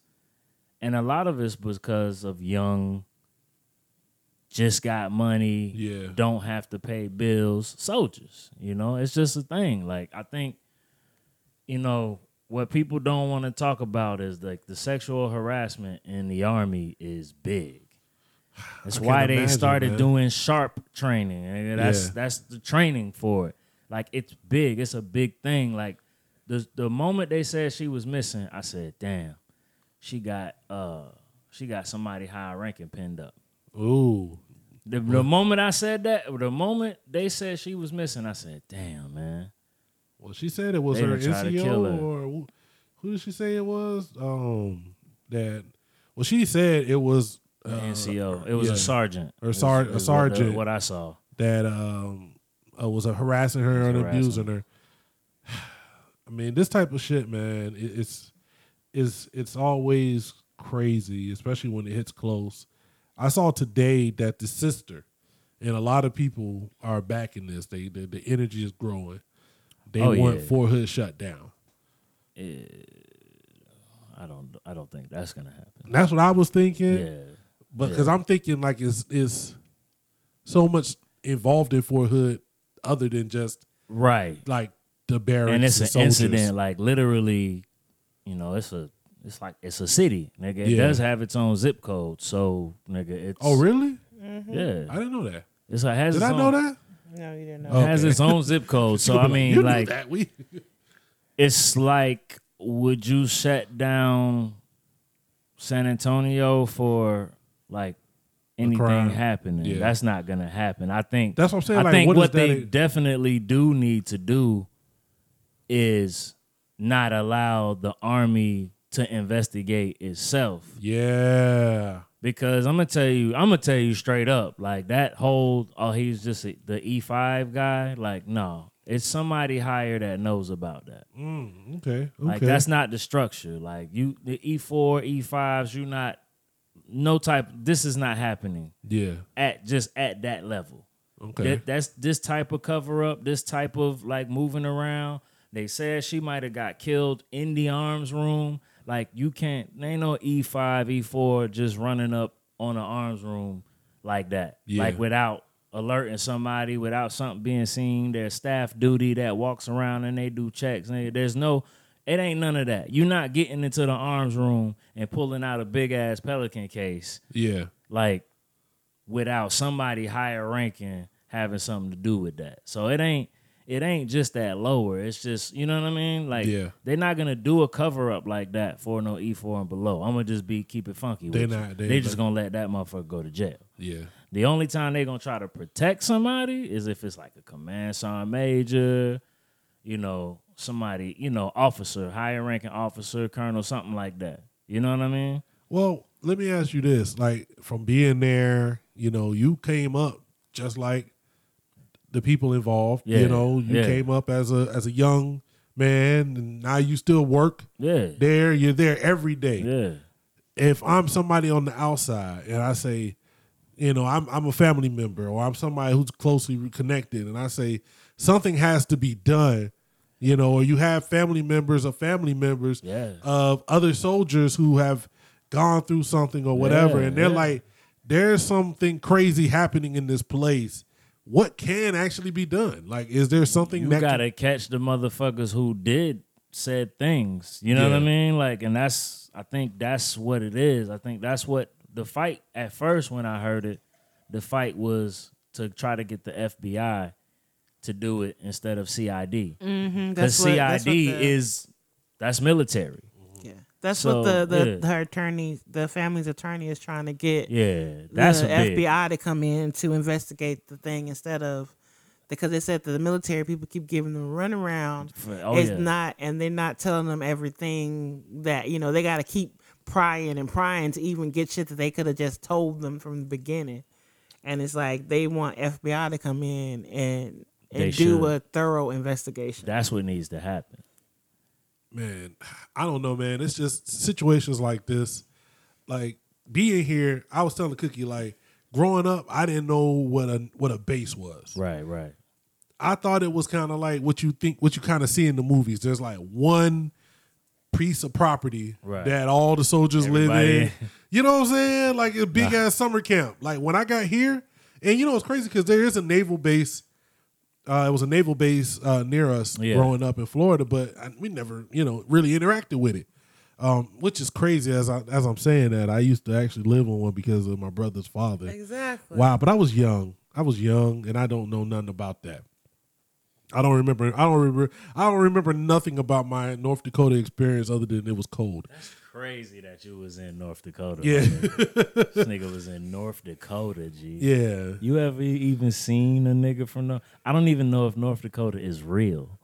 And a lot of it's because of young just got money, Yeah. don't have to pay bills, soldiers. You know, it's just a thing. Like I think, you know, what people don't want to talk about is like the sexual harassment in the army is big. *sighs* That's why they imagine, started man. doing SHARP training. And that's Yeah. that's the training for it. Like it's big. It's a big thing. Like the the moment they said she was missing, I said, "Damn, she got uh she got somebody high ranking pinned up." Ooh, The, the moment I said that, the moment they said she was missing, I said, "Damn, man." Well, she said it was They her NCO her. or who- who did she say it was? Um, that well, she said it was uh, NCO. It was yeah. a sergeant. or sar- is a sergeant What, I saw. that um uh, was uh, harassing her Was and harassing abusing her. *sighs* I mean, this type of shit, man, it, it's it's it's always crazy, especially when it hits close. I saw today that the sister and a lot of people are backing this. They the, the energy is growing. They Oh, want yeah. Fort Hood shut down. I don't. I don't think that's gonna happen. That's what I was thinking. Yeah. But because Yeah. I'm thinking like it's it's so much involved in Fort Hood other than just Right. like the barracks and it's an soldiers. incident like literally you know it's a it's like it's a city nigga it Yeah. does have its own zip code so nigga it's Oh really? Mm-hmm. yeah I didn't know that. it's like has Did its I know that? No, you didn't know. It has its own zip code. So I *laughs* mean, knew like that. we *laughs* it's like would you shut down San Antonio for like anything happening? Yeah. That's not gonna happen. I think That's what I'm saying, I like, think what what, that they in- definitely do need to do is not allow the army to investigate itself. yeah. Because I'm gonna tell you, I'm gonna tell you straight up, like that whole oh he's just a, the E5 guy, like no, it's somebody higher that knows about that. Mm, okay. Like that's not the structure. Like you, the E4, E5s, you're not no type. This is not happening yeah. at just at that level. Okay. That, that's this type of cover up, this type of like moving around. They said she might have got killed in the arms room. Like you can't, there ain't no E E5, E4 just running up on an arms room like that. Yeah. Like without alerting somebody, without something being seen. There's staff duty that walks around and they do checks. And there's no, it ain't none of that. You're not getting into the arms room and pulling out a big ass Pelican case yeah. like without somebody higher ranking having something to do with that. So it ain't it ain't just that lower. It's just you know what I mean. Like Yeah. they're not gonna do a cover up like that for no E four and below. I'm gonna just be keep it funky. They with you. not- they- They just gonna let that motherfucker go to jail. Yeah. The only time they gonna try to protect somebody is if it's like a command sergeant major, you know, somebody, you know, officer, higher ranking officer, colonel, something like that. You know what I mean? Well, let me ask you this: like from being there, you know, you came up just like the people involved. Yeah, You know, you yeah. came up as a as a young man, and now you still work Yeah. there. You're there every day. Yeah. If I'm somebody on the outside and I say, you know, I'm I'm a family member or I'm somebody who's closely connected, and I say something has to be done. You know, or you have family members of family members Yeah. of other soldiers who have gone through something or whatever, Yeah, and they're yeah. like, "There's something crazy happening in this place. What can actually be done? Like, is there something you that gotta catch the motherfuckers who did said things. You know what I mean? Like, and that's I think that's what it is. I think that's what the fight at first when I heard it, the fight was to try to get the FBI to do it instead of CID. Mhm, Because that's that's CID what the- is that's military. Yeah, that's So, what the the yeah. her attorney, the family's attorney, is trying to get. Yeah, that's the big. FBI to come in to investigate the thing instead of because they said that the military people keep giving them a runaround. oh, it's yeah. not, and they're not telling them everything that you know. They got to keep prying and prying to even get shit that they could have just told them from the beginning. And it's like they want FBI to come in and They and do should. a thorough investigation. That's what needs to happen. man, I don't know, man. It's just situations like this. Like being here, I was telling Cookie, like growing up, I didn't know what a what a base was. Right, right. I thought it was kind of like what you think, what you kind of see in the movies. There's like one piece of property Right. that all the soldiers live in. *laughs* You know what I'm saying? Like a big ass summer camp. Like when I got here, and you know it's crazy because there is a naval base. Uh, it was a naval base uh, near us Yeah. growing up in Florida, but I, we never, you know, really interacted with it. Um, which is crazy as I as I'm saying that I used to actually live on one because of my brother's father. Exactly. Wow, but I was young. I was young, and I don't know nothing about that. I don't remember. I don't remember. I don't remember nothing about my North Dakota experience other than it was cold. Crazy that you was in North Dakota. Yeah. nigga. *laughs* this nigga was in North Dakota, G. Yeah. You ever even seen a nigga from North? I don't even know if North Dakota is real.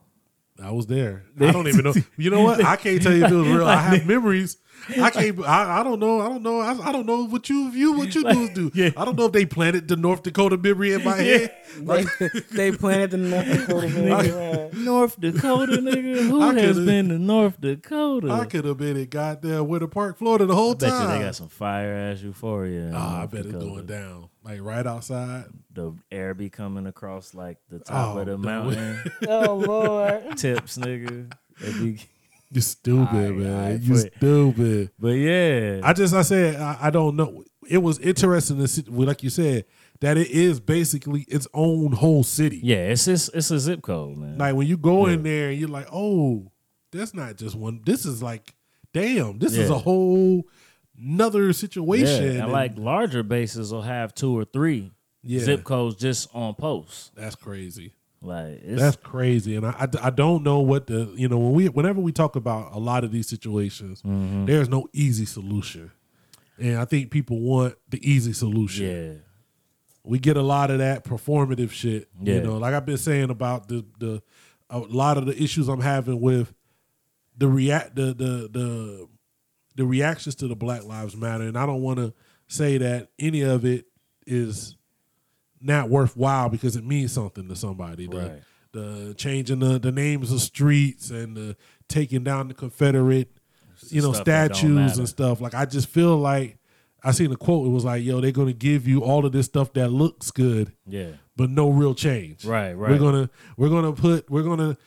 I was there. I don't even know. *laughs* You know what? I can't tell you if it was real. I have *laughs* memories. I can't. I, I don't know. I don't know. I, I don't know what you view. What you dudes do. I don't know if they planted the North Dakota memory in my head. Like, *laughs* they planted the North Dakota nigga. North Dakota, nigga. Who I has could've- been to North Dakota? I could have been in goddamn Winter Park, Florida, the whole I bet time. you they got some fire ass euphoria. in Ah, I North bet it's Dakota. going down. Like right outside. The air be coming across like the top Oh, of the no. mountain. *laughs* Oh Lord. Tips, nigga. You stupid, Alright, man. alright, you but- stupid. But yeah, I just I said I, I don't know. It was interesting to see, like you said, that it is basically its own whole city. yeah, it's just, it's a zip code, man. Like when you go in there and you're like, oh, that's not just one. This is like, damn, this is a whole nother Yeah, situation. and And like larger bases will have two or three Yeah. zip codes just on posts. That's crazy. Like That's crazy, and I, I I don't know what the you know when we whenever we talk about a lot of these situations, Mm-hmm. there's no easy solution, and I think people want the easy solution. yeah, we get a lot of that performative shit. Yeah. You know, like I've been saying about the the a lot of the issues I'm having with the react the the the the reactions to the Black Lives Matter, and I don't want to say that any of it is not worthwhile because it means something to somebody. The, Right. the changing the, the names of streets and the taking down the Confederate, you know, stuff that don't statues and stuff. Like I just feel like I seen a quote. It was like, "Yo, they're gonna give you all of this stuff that looks good, yeah, but no real change. Right, right. We're gonna we're gonna put we're gonna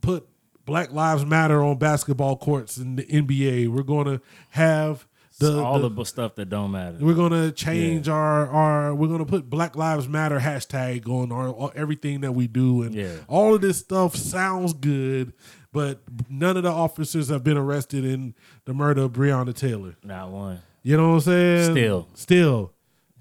put Black Lives Matter on basketball courts in the NBA. We're gonna have the all the- the stuff that don't matter. we're gonna change our our we're gonna put Black Lives Matter hashtag on our, all- everything that we do and Yeah. all of this stuff sounds good, but none of the officers have been arrested in the murder of Breonna Taylor. Not one. You know what I'm saying? Still. Still.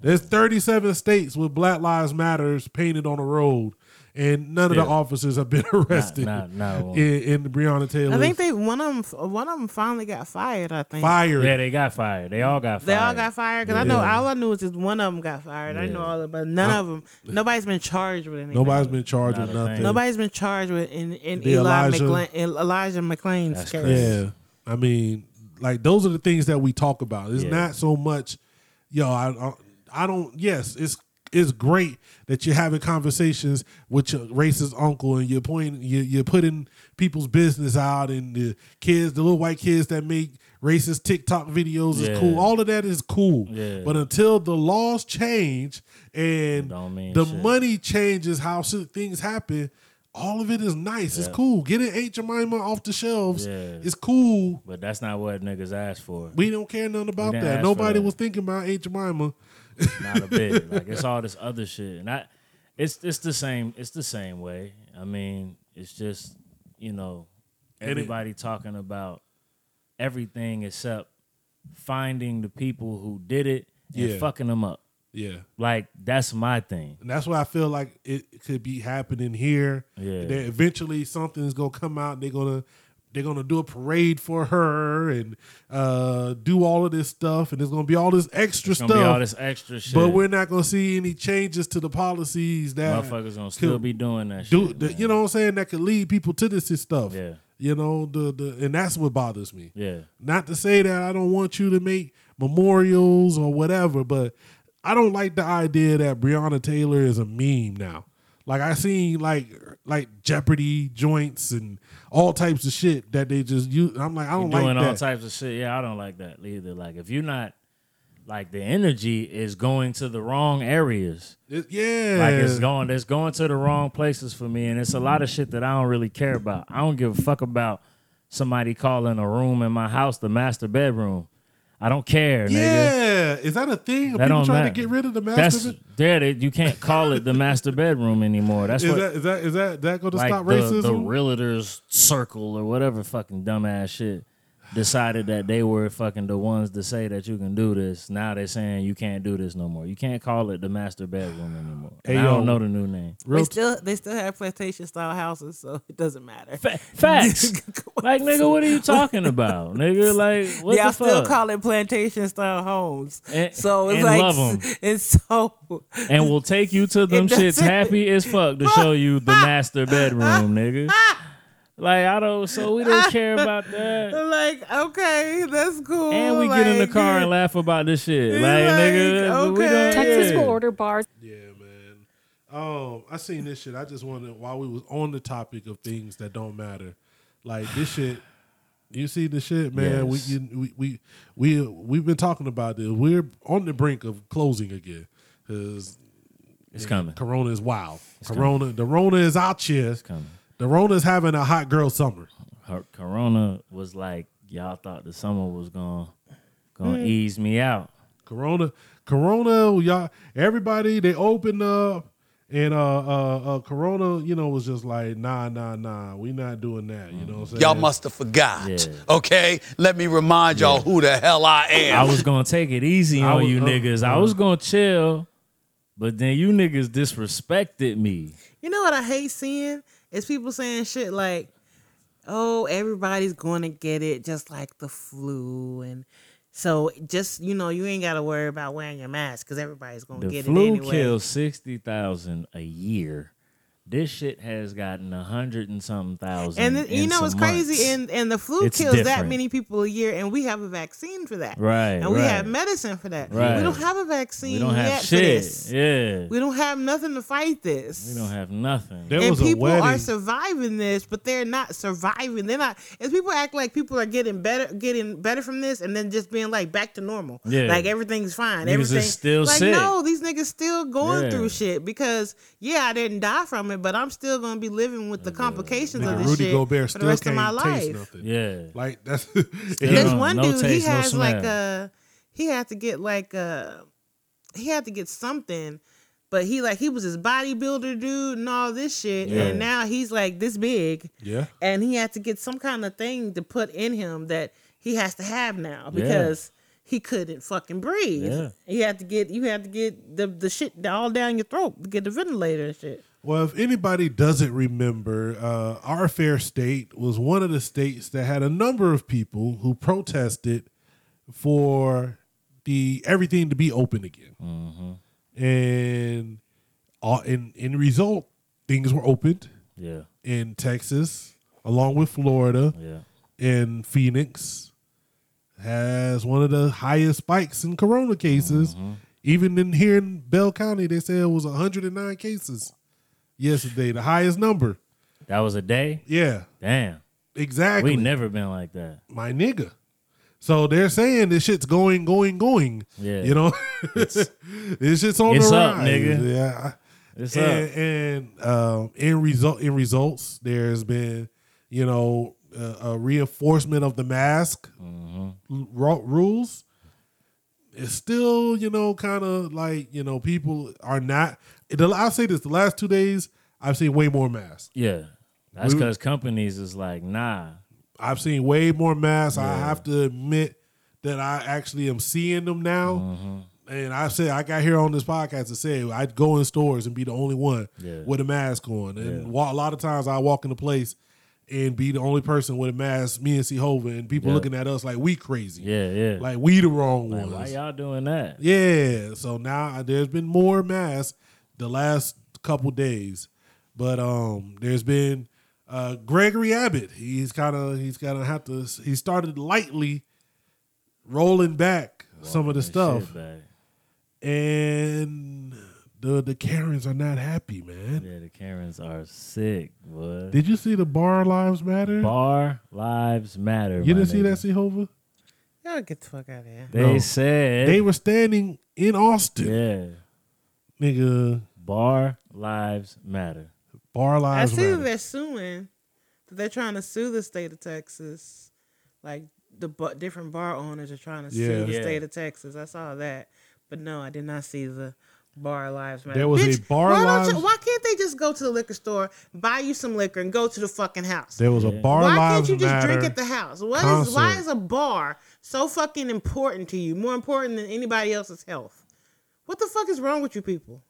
There's 37 states with Black Lives Matters painted on the road, and none of Still. the officers have been *laughs* arrested not- not one. in, in Breonna Taylor. I think they one of them one of them finally got fired. I think fired. Yeah, they got fired. They all got fired. They all got fired because I know all I knew is just one of them got fired. I know all of them, but none of them. Nobody's been charged with anything. Nobody's been charged Not with a thing. nothing. Nobody's been charged with in in The Eli Elijah- McClain, in Elijah McClain's That's case. crazy. Yeah, I mean, like those are the things that we talk about. It's Yeah. not so much, yo. I, I I don't. Yes, it's it's great that you're having conversations with your racist uncle and you're pointing you you're putting people's business out and the kids, the little white kids that make racist TikTok videos is Yeah. cool. All of that is cool. Yeah. But until the laws change and the shit. money changes how things happen. All of it is nice. It's cool. Getting Aunt Jemima off the shelves Yeah. is cool. But that's not what niggas asked for. We don't care nothing about that. Nobody was thinking about Aunt Jemima. Not a bit. *laughs* like it's all this other shit, and I, it's it's the same. It's the same way. I mean, it's just you know, everybody talking about everything except finding the people who did it and Yeah. fucking them up. Yeah. Like that's my thing. And that's why I feel like it could be happening here. Yeah. That eventually something's gonna come out and they're gonna they're gonna do a parade for her and uh do all of this stuff and there's gonna be all this extra stuff. be all this extra shit. But we're not gonna see any changes to the policies that Motherfuckers gonna still could be doing that do shit. the, you know what I'm saying that could lead people to this stuff. Yeah. You know, the the and that's what bothers me. Yeah. Not to say that I don't want you to make memorials or whatever, but I don't like the idea that Breonna Taylor is a meme now. Like I seen like like Jeopardy joints and all types of shit that they just use. I'm like I don't like that. doing like all types of shit. Yeah, I don't like that either. Like if you're not like the energy is going to the wrong areas. It- yeah, Like it's going it's going to the wrong places for me and it's a lot of shit that I don't really care about. I don't give a fuck about somebody calling a room in my house the master bedroom. I don't care, nigga. yeah. Is that a thing? Are That people trying matter. to get rid of the That's master? there. they- You can't call it the master bedroom anymore. That's Is what that is that is that that going to like stop the, racism? the realtors circle or whatever fucking dumbass shit decided that they were fucking the ones to say that you can do this. Now they're saying you can't do this no more. You can't call it the master bedroom anymore. Hey, And I don't know the new name. They still they still have plantation style houses, so it doesn't matter. Facts. *laughs* like nigga, what are you talking about, *laughs* nigga? Like what Y'all the still fuck? call it plantation style homes. And- so it's and like love 'em. *laughs* it's so and we'll take you to them shits happy as fuck to show you the master bedroom, nigga. Like I don't, so we don't *laughs* care about that. like okay, that's cool. And we get in the like, car and laugh about this shit. Like, Like, nigga, we okay. don't. Texas yeah. will order bars. Yeah, man. Um, I seen this shit. I just wanted while we was on the topic of things that don't matter, like this *sighs* shit. You see the shit, man. Yes. We, you, we we we we've been talking about this. We're on the brink of closing again because It's coming. Corona is wild. corona, the Rona is out here. It's coming. The Rona is having a hot girl summer. Her, Corona was like, y'all thought the summer was gonna gonna Mm. ease me out. Corona, Corona, y'all, everybody they opened up, and uh, uh, uh, Corona, you know, was just like, nah, nah, nah, we not doing that. You know what I'm saying? Y'all must have forgot. Yeah. Okay? Let me remind y'all who the hell I am. I was gonna take it easy I on was- you uh, niggas. I uh. was gonna chill, But then you niggas disrespected me. You know what I hate seeing is people saying shit like, "Oh, everybody's going to get it, just like the flu," and so just you know, you ain't got to worry about wearing your mask because everybody's going to get flu it anyway. kills sixty thousand a year. This shit has gotten a hundred and something thousand. And then, you in know what's some crazy? months. And and the flu It's kills that many people a year, and we have a vaccine for that. Right, And we right. have medicine for that. Right. We don't have a vaccine we don't have yet shit. for this. Yeah, We don't have nothing to fight this. we don't have nothing. There and was a people are surviving this, but they're not surviving. They're not. As people act like people are getting better, getting better from this, and then just being like back to normal. Yeah. like everything's fine. Niggas Everything still like sick. no, these niggas still going Yeah. through shit because yeah, I didn't die from it, but I'm still gonna be living with the complications of this Rudy shit Gobert for the rest of my life. nothing. Yeah, Like that's *laughs* There's No- one no dude taste, he no has like a he had to get like a he had to get something but he like he was his bodybuilder dude and all this shit Yeah. and now he's like this big Yeah. and he had to get some kind of thing to put in him that he has to have now Yeah. because he couldn't fucking breathe. Yeah. He had to get you had to get the the shit all down your throat to get the ventilator and shit. Well, if anybody doesn't remember, uh, our fair state was one of the states that had a number of people who protested for the everything to be open again, mm-hmm. and all, in in result, things were opened yeah, in Texas, along with Florida, yeah. and Phoenix has one of the highest spikes in corona cases. Mm-hmm. Even in here in Bell County, they said it was 109 cases yesterday, the highest number. That was a day. Yeah, Damn, exactly. we never been like that. My nigga. So they're saying this shit's going, going, going. Yeah. You know, *laughs* this shit's on It's the up, rise. nigga. Yeah. It's and, up. and um, in result in results, there's been you know a, a reinforcement of the mask Mm-hmm. ru- rules. It's still you know kind of like you know people are not. I'll say this: the last two days, I've seen way more masks. Yeah, that's because companies is like, nah. I've seen way more masks. I have to admit that I actually am seeing them now. Mm-hmm. And I said I got here on this podcast to say I'd go in stores and be the only one Yeah. with a mask on. And Yeah. a lot of times I walk in a place and be the only person with a mask, me and C-Hova, and people Yeah. looking at us like we crazy. Yeah, yeah. Like we the wrong Like, ones. why y'all doing that? Yeah. So now there's been more masks the last couple days, but um, there's been uh, Gregory Abbott. He's kind of he's gonna have to. He started lightly rolling back some of the stuff, and the the Karens are not happy, man. Yeah, the Karens are sick, boy. Did you see the Bar Lives Matter? Bar lives matter. you didn't see nigga. that, C-Hova? Y'all get the fuck out of here. They No. said They were standing in Austin, yeah. nigga. Bar lives matter. Bar lives. I Lives see that Matter. they're suing. That they're trying to sue the state of Texas. Like the bu- different bar owners are trying to Yeah. sue the Yeah. state of Texas. I saw that, but no, I did not see the bar lives matter. There was a Bar why Lives- you, why can't they just go to the liquor store, buy you some liquor, and go to the fucking house? There was a Bar why Lives can't you just Matter. drink at the house? What is why is a bar so fucking important to you? More important than anybody else's health? What the fuck is wrong with you people?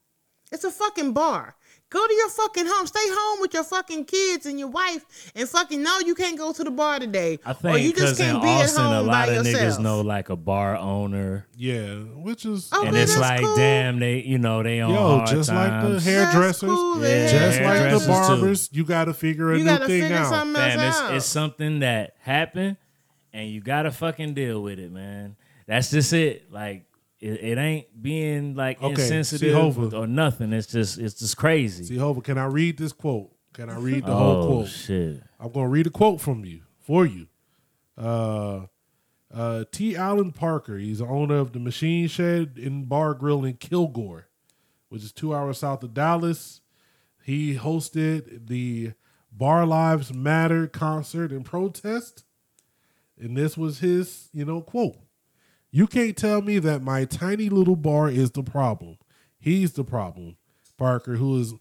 It's a fucking bar. Go to your fucking home. Stay home with your fucking kids and your wife, and fucking no, you can't go to the bar today. I or you think just because in can't be Austin, at a lot by of yourself. niggas know like a bar owner, Yeah, which is Okay, and it's like, cool. damn, they you know they on Yo, hard just like the hairdressers, cool, Yeah, just like the hairdressers, too. barbers, you got to figure a You new gotta thing figure out. something else Fam, it's, out. it's something that happened, and you gotta fucking deal with it, man. That's just it. Like it, it ain't being like Okay, insensitive or nothing. It's just it's just crazy. See, Hova, can I read this quote? Can I read the oh whole quote? shit! I'm going to read a quote from you for you. Uh, uh, T. Allen Parker, he's the owner of the Machine Shed and Bar Grill in Kilgore, which is two hours south of Dallas. He hosted the Bar Lives Matter concert and protest. And this was his, you know, quote. You can't tell me that my tiny little bar is the problem. He's the problem. Parker, who is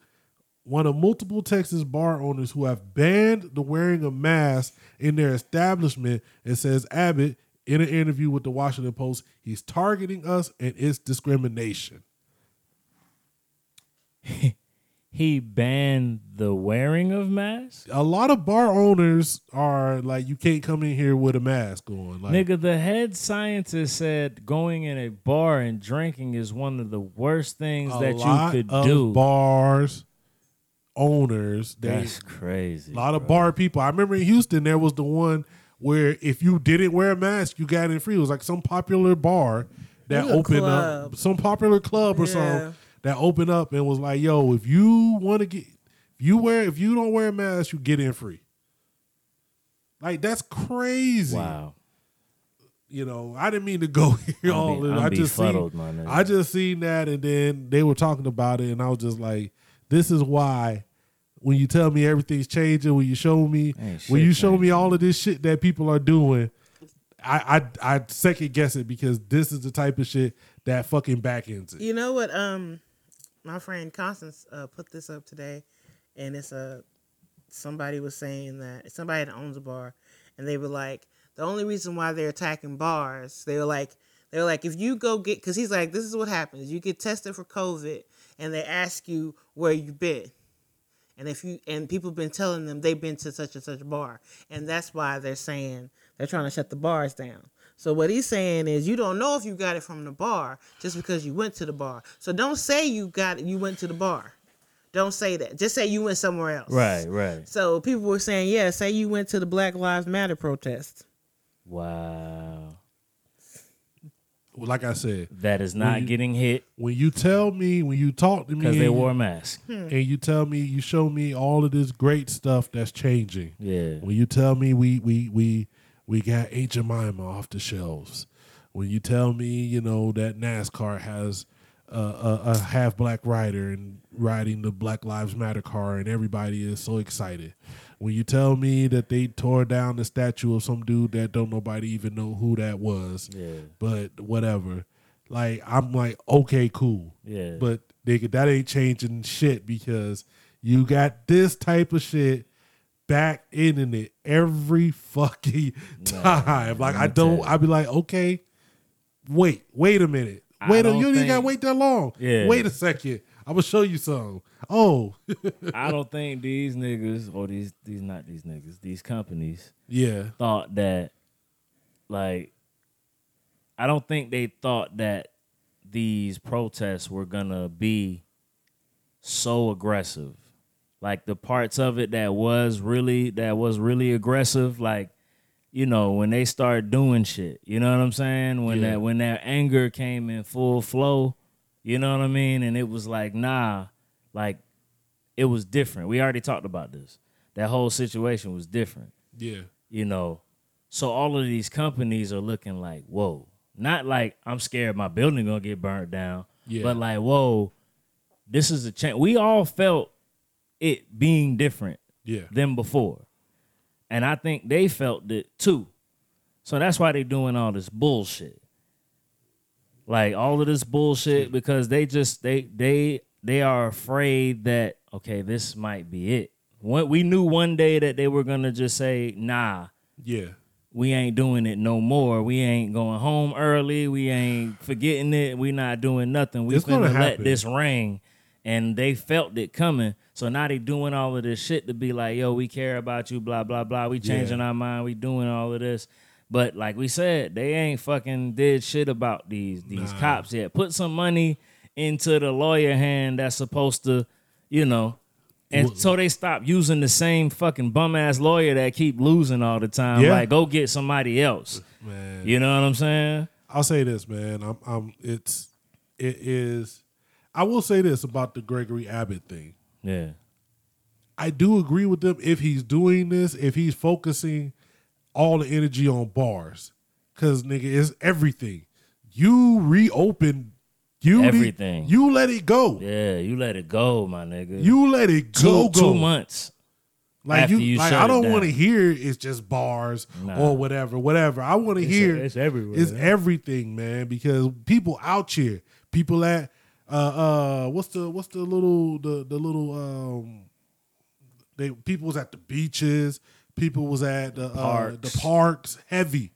one of multiple Texas bar owners who have banned the wearing of masks in their establishment, and says Abbott in an interview with the Washington Post, he's targeting us and it's discrimination. *laughs* he banned the wearing of masks. A lot of bar owners are like, you can't come in here with a mask on. Like, Nigga, the head scientist said going in a bar and drinking is one of the worst things that you could of do. bars owners. They, That's crazy. a lot of bar people. I remember in Houston there was the one where if you didn't wear a mask, you got in free. It was like some popular bar that It was a opened club. up, some popular club or Yeah. something that opened up and was like, "Yo, if you want to get, if you wear, if you don't wear a mask, you get in free." Like that's crazy. Wow. You know, I didn't mean to go *laughs* here I'm all be- in. I'm I just seen, befuddled, my. I just seen that, and then they were talking about it, and I was just like, "This is why." When you tell me everything's changing, when you show me, Ain't when you show me all of this shit that people are doing, I I I second guess it because this is the type of shit that fucking back ends it. You know what? Um, my friend Constance uh, put this up today, and it's a somebody was saying that somebody that owns a bar, and they were like, the only reason why they're attacking bars, they were like, they were like, if you go get, because he's like, this is what happens: you get tested for COVID, and they ask you where you've been. And if you and people been telling them they've been to such and such bar, and that's why they're saying they're trying to shut the bars down. So what he's saying is you don't know if you got it from the bar just because you went to the bar. So don't say you got it, you went to the bar. Don't say that. Just say you went somewhere else. Right, right. So people were saying, yeah, say you went to the Black Lives Matter protest. Wow. Like I said, That is not you- getting hit When you tell me, when you talk to me, because they wore you- a mask. Hmm. and you tell me, you show me all of this great stuff that's changing. Yeah. When you tell me we we we we got Aunt Jemima off the shelves. When you tell me, you know, that NASCAR has a, a, a half black rider and riding the Black Lives Matter car, and everybody is so excited. When you tell me that they tore down the statue of some dude that don't nobody even know who that was, Yeah. but whatever. Like I'm like, okay, cool. Yeah. But nigga, that ain't changing shit because you got this type of shit back in it every fucking time. like I don't. I'd be like, okay, wait, wait a minute. Wait a don't you gotta wait that long. Yeah. Wait a second. I'm gonna show you something. Oh *laughs* I don't think these niggas or these these not these niggas, these companies Yeah. thought that like I don't think they thought that these protests were gonna be so aggressive. Like the parts of it that was really that was really aggressive, like you know when they start doing shit. You know what I'm saying? When Yeah. that when that anger came in full flow, you know what I mean? And it was like nah, like it was different. We already talked about this. That whole situation was different Yeah. you know. So all of these companies are looking like, whoa, not like I'm scared my building gonna get burnt down, Yeah. but like, whoa, this is a change. We all felt it being different Yeah. than before, and I think they felt it too. So that's why they're doing all this bullshit, like all of this bullshit, because they just they they they are afraid that okay, this might be it. What we knew one day that they were gonna just say, nah, Yeah. we ain't doing it no more. We ain't going home early. We ain't forgetting it. We not doing nothing. We It's gonna finna let this ring. And they felt it coming. So now they doing all of this shit to be like, yo, we care about you, blah, blah, blah. We changing Yeah. our mind. We doing all of this. But like we said, they ain't fucking did shit about these these cops yet. Put some money into the lawyer hand that's supposed to, you know, and so they stop using the same fucking bum ass lawyer that keep losing all the time. Yeah. Like, go get somebody else. Man. You know what I'm saying? I'll say this, man. I'm, I'm. It's, it is. I will say this about the Gregory Abbott thing. Yeah. I do agree with them if he's doing this, if he's focusing all the energy on bars, because nigga, it's everything. You reopen, you Everything. you let it go. Yeah, you let it go, my nigga. You let it two, go. two months. Like you, you like I don't want to hear it's just bars Nah. or whatever, whatever. I want to hear it's everywhere. It's everything, man. Because people out here, people at uh uh what's the what's the little the the little um they people was at the beaches, people was at the uh, Parks. the parks, heavy,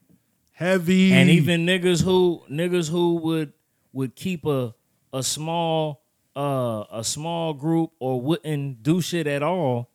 heavy, And even niggas who niggas who would would keep a a small uh, a small group or wouldn't do shit at all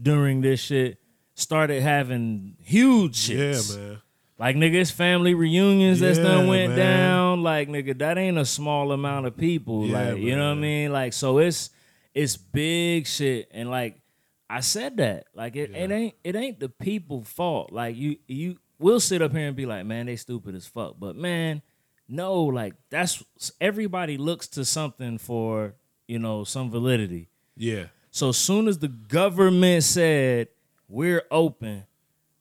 during this shit started having huge Yeah, man. Like nigga, it's family reunions that's done went man. down. Like nigga, that ain't a small amount of people. Yeah, like you know what I mean? Like so it's it's big shit. And like I said that. Like it, it ain't it ain't the people fault. Like you you will sit up here and be like, man, they stupid as fuck. But man, no, like that's everybody looks to something for, you know, some validity. Yeah. So soon as the government said we're open,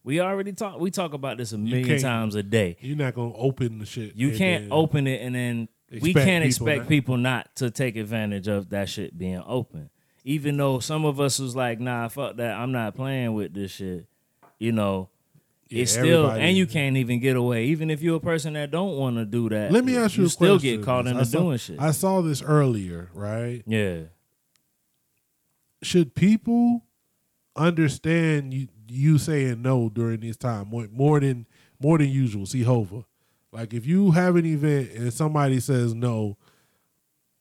we already talk we talk about this a million times a day. You're not gonna open the shit. You can't open it and then we can't people expect not- people not to take advantage of that shit being open. Even though some of us was like, nah, fuck that, I'm not playing with this shit. You know, Yeah, it's still and you can't even get away. Even if you're a person that don't want to do that, Let me ask you, a still question. get caught into saw- doing shit. I saw this earlier, right? yeah. Should people understand you you saying no during this time more, more than more than usual? C-Hova. Like if you have an event and somebody says no,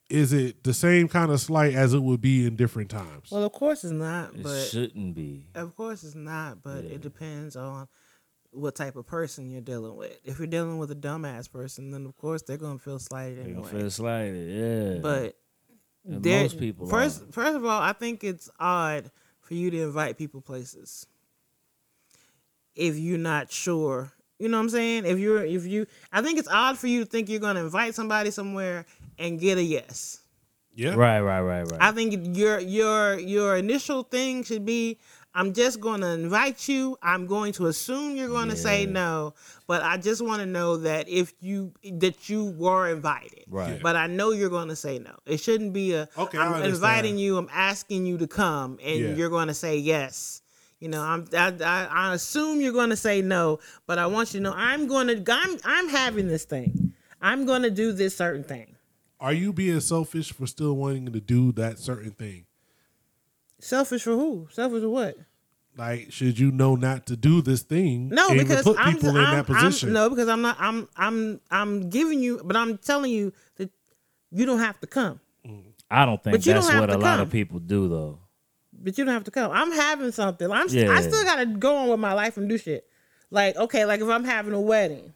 is it the same kind of slight as it would be in different times? Well, of course it's not, It but shouldn't be. of course it's not. But Yeah. it depends on what type of person you're dealing with. If you're dealing with a dumbass person, then of course they're gonna feel slighted They anyway. gonna feel slighted, yeah. But And most people first, are. first of all, I think it's odd for you to invite people places if you're not sure. You know what I'm saying? If you're, if you, I think it's odd for you to think you're gonna invite somebody somewhere and get a yes. yeah. right, right, right, right. I think your your your initial thing should be I'm just going to invite you. I'm going to assume you're going to say no, but I just want to know that if you that you were invited. Right. But I know you're going to say no. It shouldn't be a Okay, I I'm understand. inviting you, I'm asking you to come and Yeah. you're going to say yes. You know, I'm I, I, I assume you're going to say no, but I want you to know I'm going to I'm I'm having this thing. I'm going to do this certain thing. Are you being selfish for still wanting to do that certain thing? Selfish for who? Selfish for what? Like, should you know not to do this thing? No, and because put I'm, people in I'm- that position. I'm, no, because I'm not. I'm I'm I'm giving you, but I'm telling you that you don't have to come. Mm. I don't think But you don't that's what to a lot of people do though. But you don't have to come. I'm having something. I'm. st- I still gotta go on with my life and do shit. Like okay, like if I'm having a wedding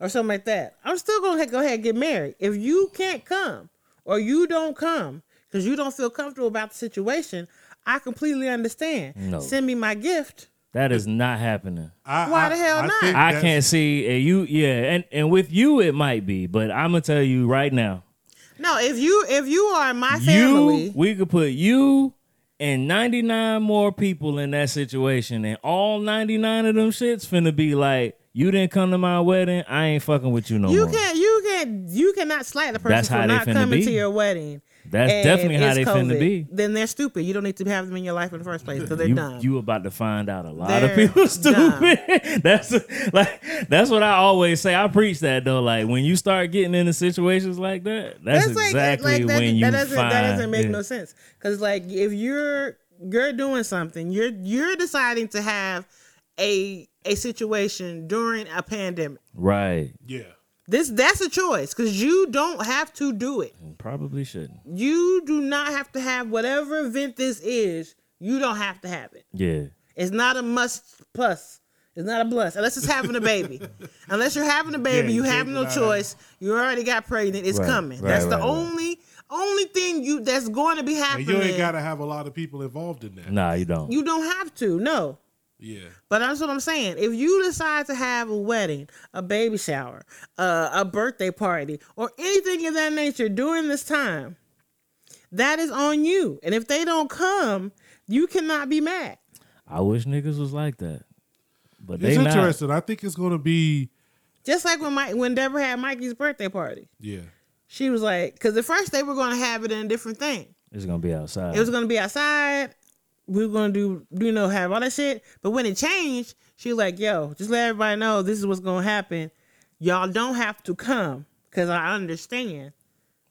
or something like that, I'm still gonna go ahead and get married. If you can't come or you don't come because you don't feel comfortable about the situation, I completely understand. No. Send me my gift. That is not happening. I, Why the hell not? I can't see uh, you. Yeah, and and with you it might be, but I'm gonna tell you right now. No, if you if you are my family, You, we could put you and 99 more people in that situation, and all 99 of them shits finna be like, you didn't come to my wedding, I ain't fucking with you no you more. You can't you can't you cannot slight the person That's for not coming be. to your wedding. That's and definitely how it's they finna COVID. be. Then they're stupid. You don't need to have them in your life in the first place because they're you, dumb. you about to find out a lot They're of people *laughs* stupid. *laughs* that's like that's what I always say. I preach that though. Like when you start getting into situations like that, that's, like- exactly like, that, when you that doesn't find. that doesn't make yeah. no sense. Because like if you're you're doing something, you're you're deciding to have a a situation during a pandemic. Right. Yeah. This that's a choice because you don't have to do it. Probably shouldn't. You do not have to have whatever event this is. You don't have to have it. Yeah. It's not a must plus. It's not a plus unless it's having a baby. *laughs* unless you're having a baby, Yeah, you you have no deny choice. You already got pregnant. It's Right, coming. right, that's the right, right. only only thing you that's going to be And happening. you ain't got to have a lot of people involved in that. Nah, you don't. You don't have to. No. Yeah. But that's what I'm saying. If you decide to have a wedding, a baby shower, uh, a birthday party, or anything of that nature during this time, that is on you. And if they don't come, you cannot be mad. I wish niggas was like that, but It's they not. interesting. I think it's going to be. Just like when Mike, when Deborah had Mikey's birthday party, Yeah. she was like, because at first they were going to have it in a different thing. It's gonna be outside. It was going to be outside. We were going to do, you know, have all that shit. But when it changed, she was like, yo, just let everybody know this is what's going to happen. Y'all don't have to come because I understand.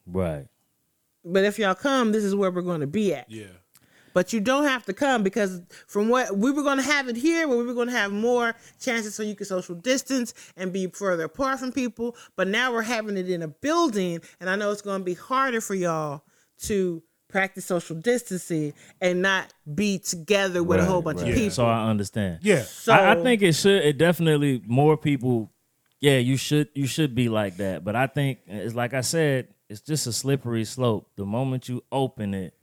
right. But if y'all come, this is where we're going to be at. Yeah. But you don't have to come because from what we were going to have it here, where we were going to have more chances so you could social distance and be further apart from people. But now we're having it in a building, and I know it's going to be harder for y'all to practice social distancing and not be together with a whole bunch right. of people. So I understand. Yeah. I, I think it should. It definitely more people. Yeah, you should. You should be like that. But I think it's like I said. It's just a slippery slope. The moment you open it,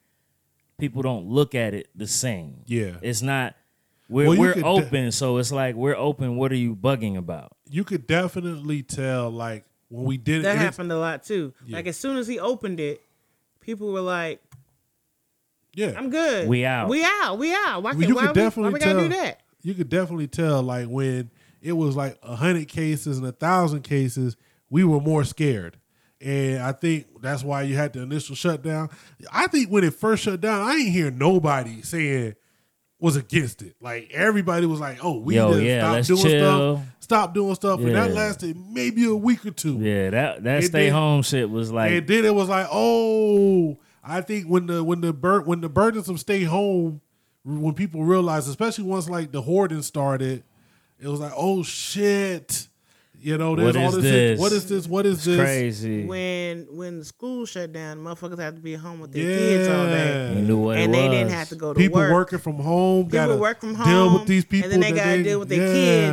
people don't look at it the same. Yeah. It's not. We're Well, we're could de- open, so it's like we're open. What are you bugging about? You could definitely tell, like when we did that it. happened a lot too. Yeah. Like as soon as he opened it, people were like, Yeah, "I'm good. We out. We out. We out. Why, Well, can't you why, could we, why definitely we tell. gotta do that?" You could definitely tell, like when it was like a hundred cases and a thousand cases, we were more scared, and I think that's why you had the initial shutdown. I think when it first shut down, I ain't hear nobody saying was against it. Like everybody was like, "Oh, we Yo, need to yeah, stop let's doing chill. stuff, stop doing stuff," and that lasted maybe a week or two. Yeah, that that And stay then- home shit was like and then it was like, oh, I think when the when the bur- when the burdens of stay home, when people realized, especially once like the hoarding started, it was like, oh shit, you know, there's What all is this. this? What is this? What is it's this? crazy. When when the school shut down, motherfuckers had to be at home with their kids all day, You knew what and it they was. didn't have to go to People work. People working from home, People gotta work from home, deal with these people, and then they gotta deal with their yeah.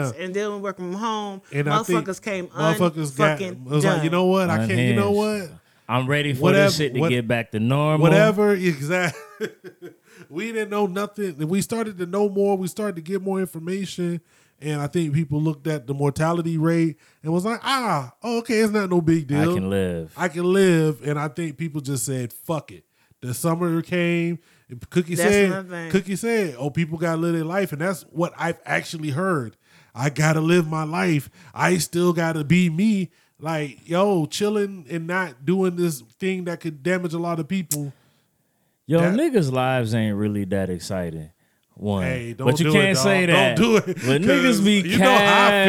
kids, and dealing with working from home. And I think motherfuckers came motherfuckers got. unfucking It was like, you know what? I can't. You know what? Unhinged. I'm ready for Whatever- this shit to what- get back to normal. Whatever, *laughs* exactly. *laughs* we didn't know nothing. We started to know more. We started to get more information, and I think people looked at the mortality rate and was like, "Ah, oh, okay, it's not no big deal. I can live. I can live." And I think people just said, "Fuck it." The summer came. Cookie That's said, "Cookie said, oh, people gotta live their life," and that's what I've actually heard. I gotta live my life. I still gotta be me. Like, yo, chilling and not doing this thing that could damage a lot of people. Yo, That- niggas' lives ain't really that exciting. One, Hey, don't but you do can't it, say that. Don't do it. But niggas *laughs* be you know how I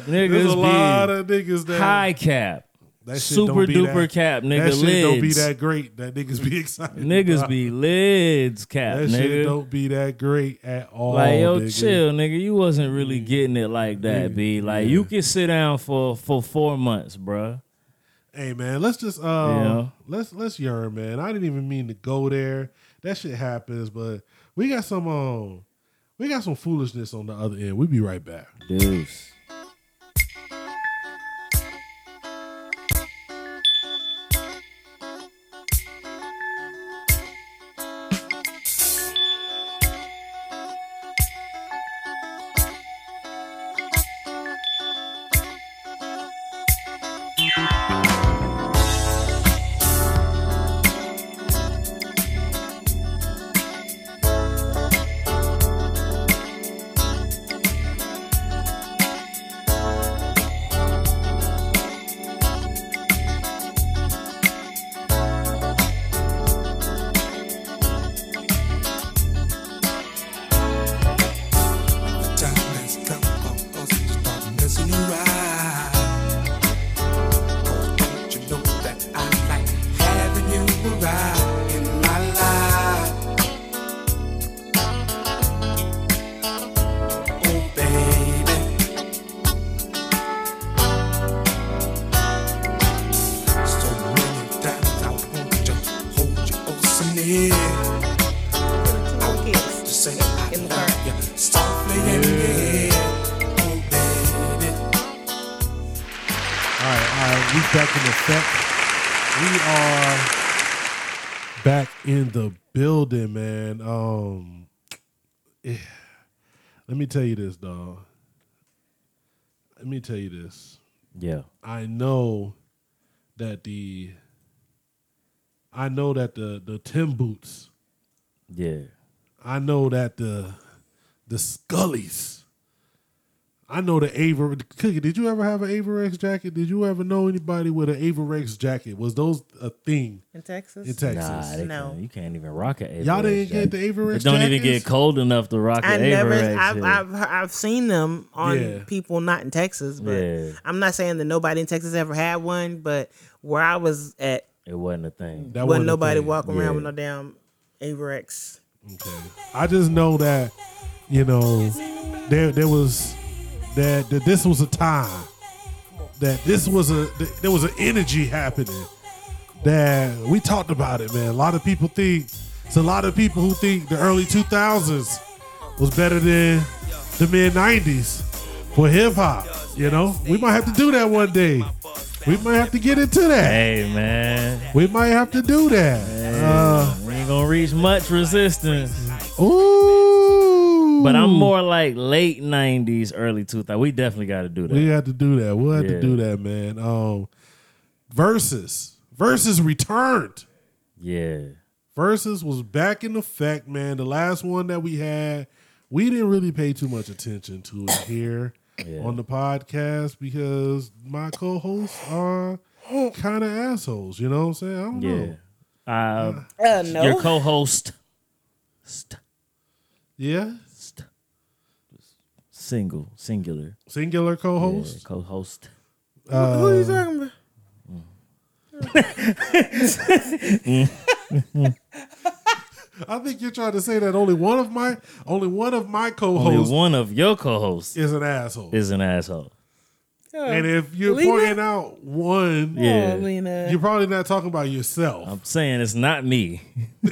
feel. Niggas There's a lot of niggas that high cap. That shit super don't be duper that- cap, nigga. That shit don't be that great. That niggas be *laughs* excited. Niggas about. be lids cap, That nigga. shit don't be that great at all. like yo, nigga. chill, nigga. You wasn't really getting it like that, b. Like you can sit down for for four months, bruh. Hey man, let's just uh Yeah. let's let's yearn, man. I didn't even mean to go there. That shit happens, but we got some um we got some foolishness on the other end. We'll be right back. Deuce. Let me tell you this. Yeah. I know that the I know that the the Tim boots. Yeah. I know that the the Scullies. I know the Aver Cookie. Did you ever have an Avirex jacket? Did you ever know anybody with an Avirex jacket? Was those a thing In Texas? in Texas? Nah, they No. can't, you can't even rock an Y'all didn't get jacket. the Avirex It don't even get cold enough to rock I an never. Avirex. I've. I've I've seen them on Yeah. people not in Texas, but Yeah. I'm not saying that nobody in Texas ever had one. But where I was at, it wasn't a thing. That wasn't wasn't nobody thing. walking around Yeah. with no damn Avirex. Okay, I just know that you know there there was that that this was a time that this was a that there was an energy happening that we talked about it, man. A lot of people think it's a lot of people who think the early 2000s was better than the mid 90s for hip hop. You know, we might have to do that one day. We might have to get into that. Hey man, We might have to do that. Uh, we ain't gonna reach much resistance. ooh. But I'm more like late '90s, early 2000s. We definitely got to do that. We have to do that. We'll have to do that, man. Um, versus versus returned. yeah, Versus was back in effect, man. The last one that we had, we didn't really pay too much attention to it *coughs* here on the podcast because my co-hosts are kind of assholes. You know what I'm saying? I don't yeah. know. Uh, Uh, no. Your co-host, st- Yeah, single, singular, singular co-host. co-host. Who are you uh, talking about? *laughs* I think you're trying to say that only one of my only one of my co-hosts one of your co-hosts is an asshole. is an asshole. and if you're Lena? pointing out one, Yeah. Oh, Lena. you're probably not talking about yourself. I'm saying it's not me. *laughs*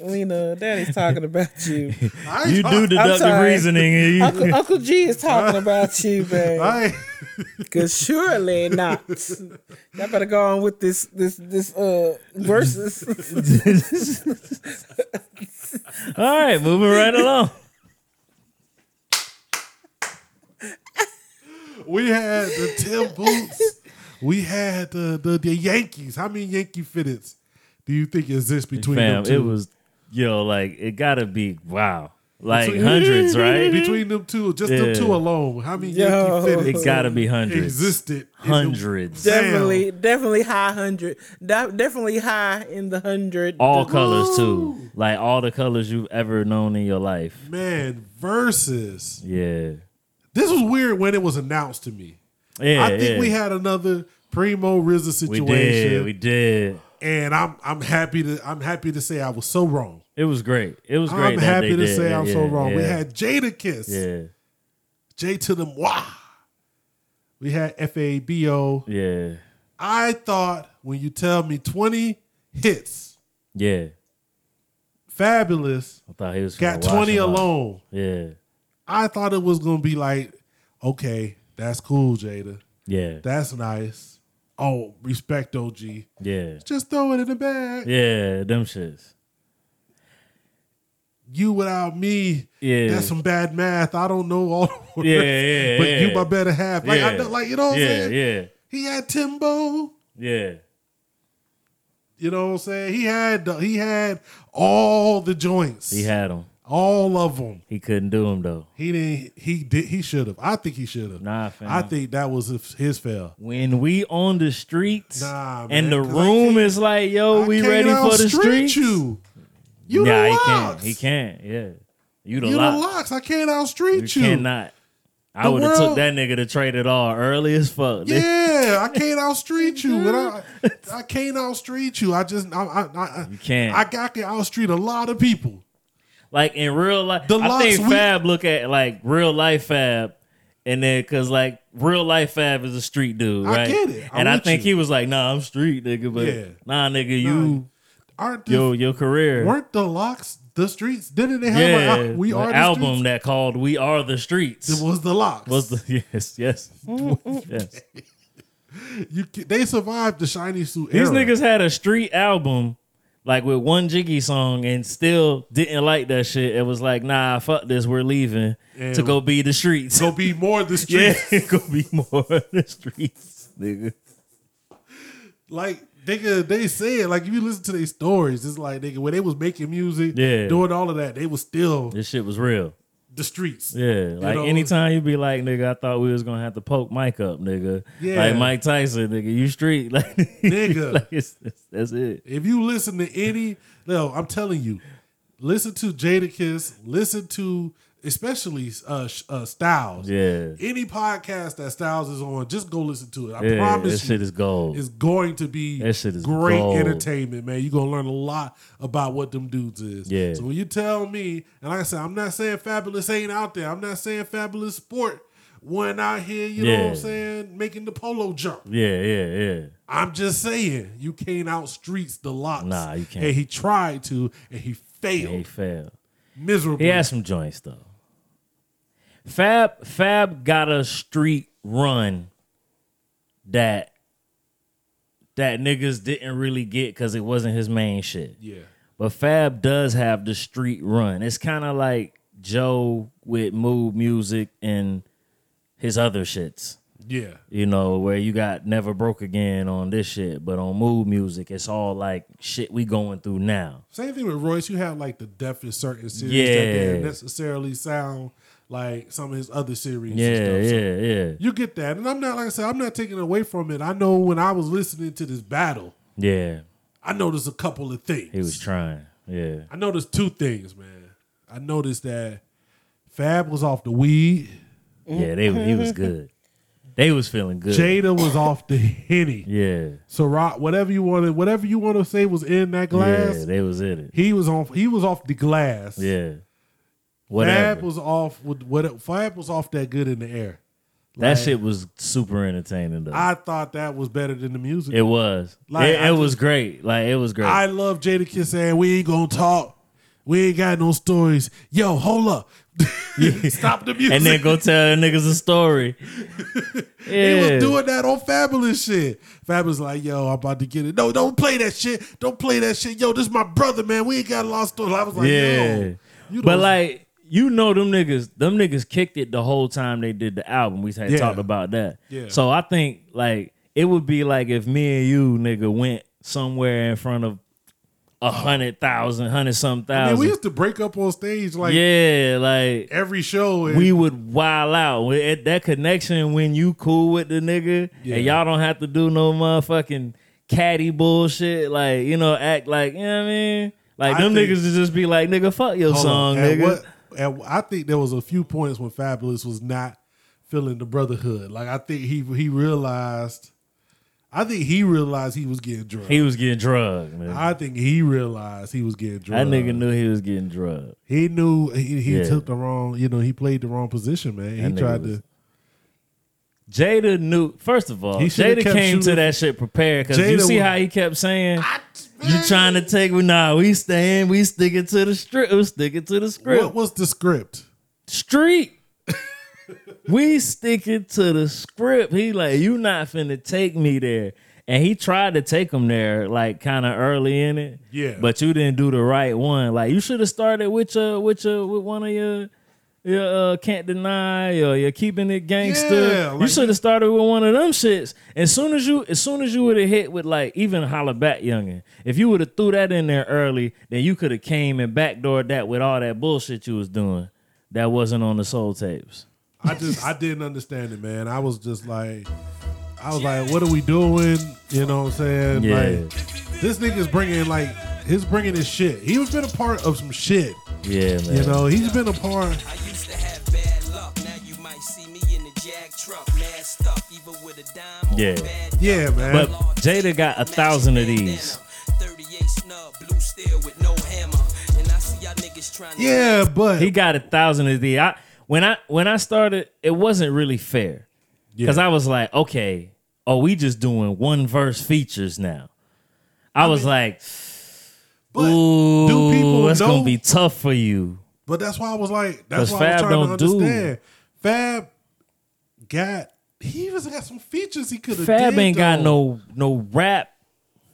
Lena, Daddy's talking about you. *laughs* You talk- do deductive sorry. reasoning. You, *laughs* Uncle, Uncle G is talking about you, *laughs* babe. I, Cause surely not. Y'all better go on with this this this uh verses. All right, moving right along. we had the Tim Boots. We had the, the the Yankees. How many Yankee fitteds do you think exist between Fam, them two? it was yo like it gotta be wow, like Between- hundreds, *laughs* right? between them two, just Yeah. them two alone. How many Yo. Yankee fitteds It gotta be hundreds, existed? in them- hundreds, definitely, definitely high hundred. De- definitely high in the hundred. all colors too, like all the colors you've ever known in your life. Man, versus. Yeah, This was weird when it was announced to me. yeah. I think yeah. we had another Primo RZA we situation. did, we did. And I'm I'm happy to I'm happy to say I was so wrong. It was great. It was great. I'm happy to did say that. I'm so Yeah, wrong. We had Jadakiss, yeah, J to the moi. We had FABO. yeah, I thought when you tell me 20 hits, yeah. Fabolous I thought he was got gonna wash 20 alone. Yeah, I thought it was gonna be like, okay, that's cool, Jada. yeah, That's nice. Oh, respect OG. yeah, Just throw it in the bag. yeah. Them shits. You without me, Yeah. that's some bad math. I don't know all the words. Yeah, yeah, But yeah. you my better half. Like I Yeah. know, like you know what I'm yeah, saying? yeah, He had Timbo. yeah. You know what I'm saying? He had the, he had all the joints. He had him. All of them. He couldn't do them though. He didn't. He did. He should have. I think he should have. Nah, fam. I think that was his, fail. when we on the streets Nah, and man, the 'cause I room is like, yo, I we ready for the streets. You, you nah, the he can't. He can't. Yeah, you the You the LOX. I can't You outstreet you. cannot. I would have took that nigga to trade it all early as fuck. Yeah, I can't outstreet you. But I, *laughs* I can't outstreet you. I just, I, I, I, You can't. I, I can outstreet a lot of people. Like in real life, The I think LOX we- Fab look at like real life Fab, and then because like real life Fab is a street dude, right? I get it. I'm and I think you. he was like, "Nah, I'm street nigga," but Yeah. nah, nigga, you Aren't the, your your career, weren't the LOX the streets? Didn't they have yeah, a, we are the album streets? that called "We Are the Streets." It was the LOX. was the *laughs* yes, yes, *laughs* yes. you, they survived the shiny suit These era. niggas had a street album like with one Jiggy song and still didn't like that shit. It was like, nah, fuck this, we're leaving to go be the streets. Go be more of the *laughs* yeah, streets. *laughs* go be more the streets, nigga. like nigga, they said like if you listen to their stories, it's like nigga when they was making music, Yeah. doing all of that, they was still This shit was real. The streets. Yeah, like know? anytime you be like, nigga, I thought we was gonna have to poke Mike up, nigga. Yeah. Like Mike Tyson, nigga, you street, *laughs* like Nigga. *laughs* like it's, it's- that's it. If you listen to any, no, I'm telling you, listen to Jadakiss, listen to especially uh, uh Styles. Yeah, Any podcast that Styles is on, just go listen to it. I yeah, promise that you, shit is gold. it's going to be That shit is great gold. entertainment, man. You're gonna learn a lot about what them dudes is. Yeah. So when you tell me, and like I said, I'm not saying Fabolous ain't out there. I'm not saying Fabolous Sport one out here, you know what I'm saying, making the polo jump. Yeah, yeah, yeah. I'm just saying, you can't out streets the LOX. Nah, you can't. And he tried to, and he failed And He failed. miserably. He had some joints though. Fab Fab got a street run that that niggas didn't really get because it wasn't his main shit. Yeah. But Fab does have the street run. It's kind of like Joe with mood music and his other shits. Yeah. You know, where you got Never Broke Again on this shit, but on mood music, it's all like shit we going through now. Same thing with Royce. You have like the depth in certain series that Yeah. didn't necessarily sound like some of his other series. Yeah, and stuff. So yeah, yeah. You get that, and I'm not like I said. I'm not taking away from it. I know when I was listening to this battle, Yeah. I noticed a couple of things. He was trying. Yeah. I noticed two things, man. I noticed that Fab was off the weed. Yeah, they he was good. They was feeling good. Jada was off the henny. Yeah. Ciroc, whatever you wanted, whatever you want to say was in that glass. Yeah, they was in it. He was on. He was off the glass. Yeah. Fab was off with what? Fab was off that good in the air. that Like, shit was super entertaining though. I thought that was better than the music. it was. Like, it it was great. Like it was great. I love Jadakiss saying we ain't gonna talk. We ain't got no stories. Yo, hold up. *laughs* *laughs* Stop the music. and then go tell the niggas a story. *laughs* He was doing that on Fabolous shit. Fabolous like, yo, I'm about to get it. No, don't play that shit. Don't play that shit. Yo, this is my brother, man. We ain't got a lost story. I was like, yeah. but like you know them niggas, them niggas kicked it the whole time they did the album. We had Yeah. talked about that. Yeah. So I think like it would be like if me and you nigga went somewhere in front of a hundred thousand, hundred some I thousand. mean, we used to break up on stage like yeah, like every show. And we would wild out it- that connection when you cool with the nigga Yeah. and y'all don't have to do no motherfucking catty bullshit. Like you know, act like you know what I mean. Like I them think- niggas would just be like, nigga, fuck your song, on. At nigga. what- at- I think there was a few points when Fabolous was not feeling the brotherhood. Like I think he he realized. I think he realized he was getting drugged. He was getting drugged, man. I think he realized he was getting that drugged. nigga knew he was getting drugged. He knew he, he Yeah. took the wrong. You know, he played the wrong position, man. That he tried was- to. Jada knew. First of all, He Jada kept came to that shit prepared because you see was- how he kept saying, "You trying to take me? Nah, we staying. We sticking to the script. We sticking to the script. What was the script? Street. *laughs* we sticking to the script. He like, you not finna take me there." And he tried to take him there, like kind of early in it. Yeah. But you didn't do the right one. Like you should have started with your, with your, with one of your. Your uh, can't deny or you're keeping it gangster. Yeah, you should have started with one of them shits. As soon as you, as soon as you would have hit with like even holla back youngin. If you would have threw that in there early, then you could have came and backdoored that with all that bullshit you was doing that wasn't on the Soul Tapes. I just I didn't understand it, man. I was just like, I was like, what are we doing? You know what I'm saying? Yeah. Like, this nigga's bringing like he's bringing his shit. He was been a part of some shit. Yeah, man. You know, he's been a part. used to have bad luck. Now you might see me in the jag truck, mad stuck, even with a dime. Yeah. Yeah, man. But Jada got a thousand of these. 38 snub, blue steel with no hammer. And I see y'all niggas trying to. Yeah, but he got a thousand of these. I when I when I started, it wasn't really fair because I was like, okay, oh, we just doing one verse features now. I, was like, ooh, do people that's know- gonna be tough for you. But that's why I was like, that's why I was trying to don't do- understand. Fab got he even got some features he could have. Fab did, ain't got no no rap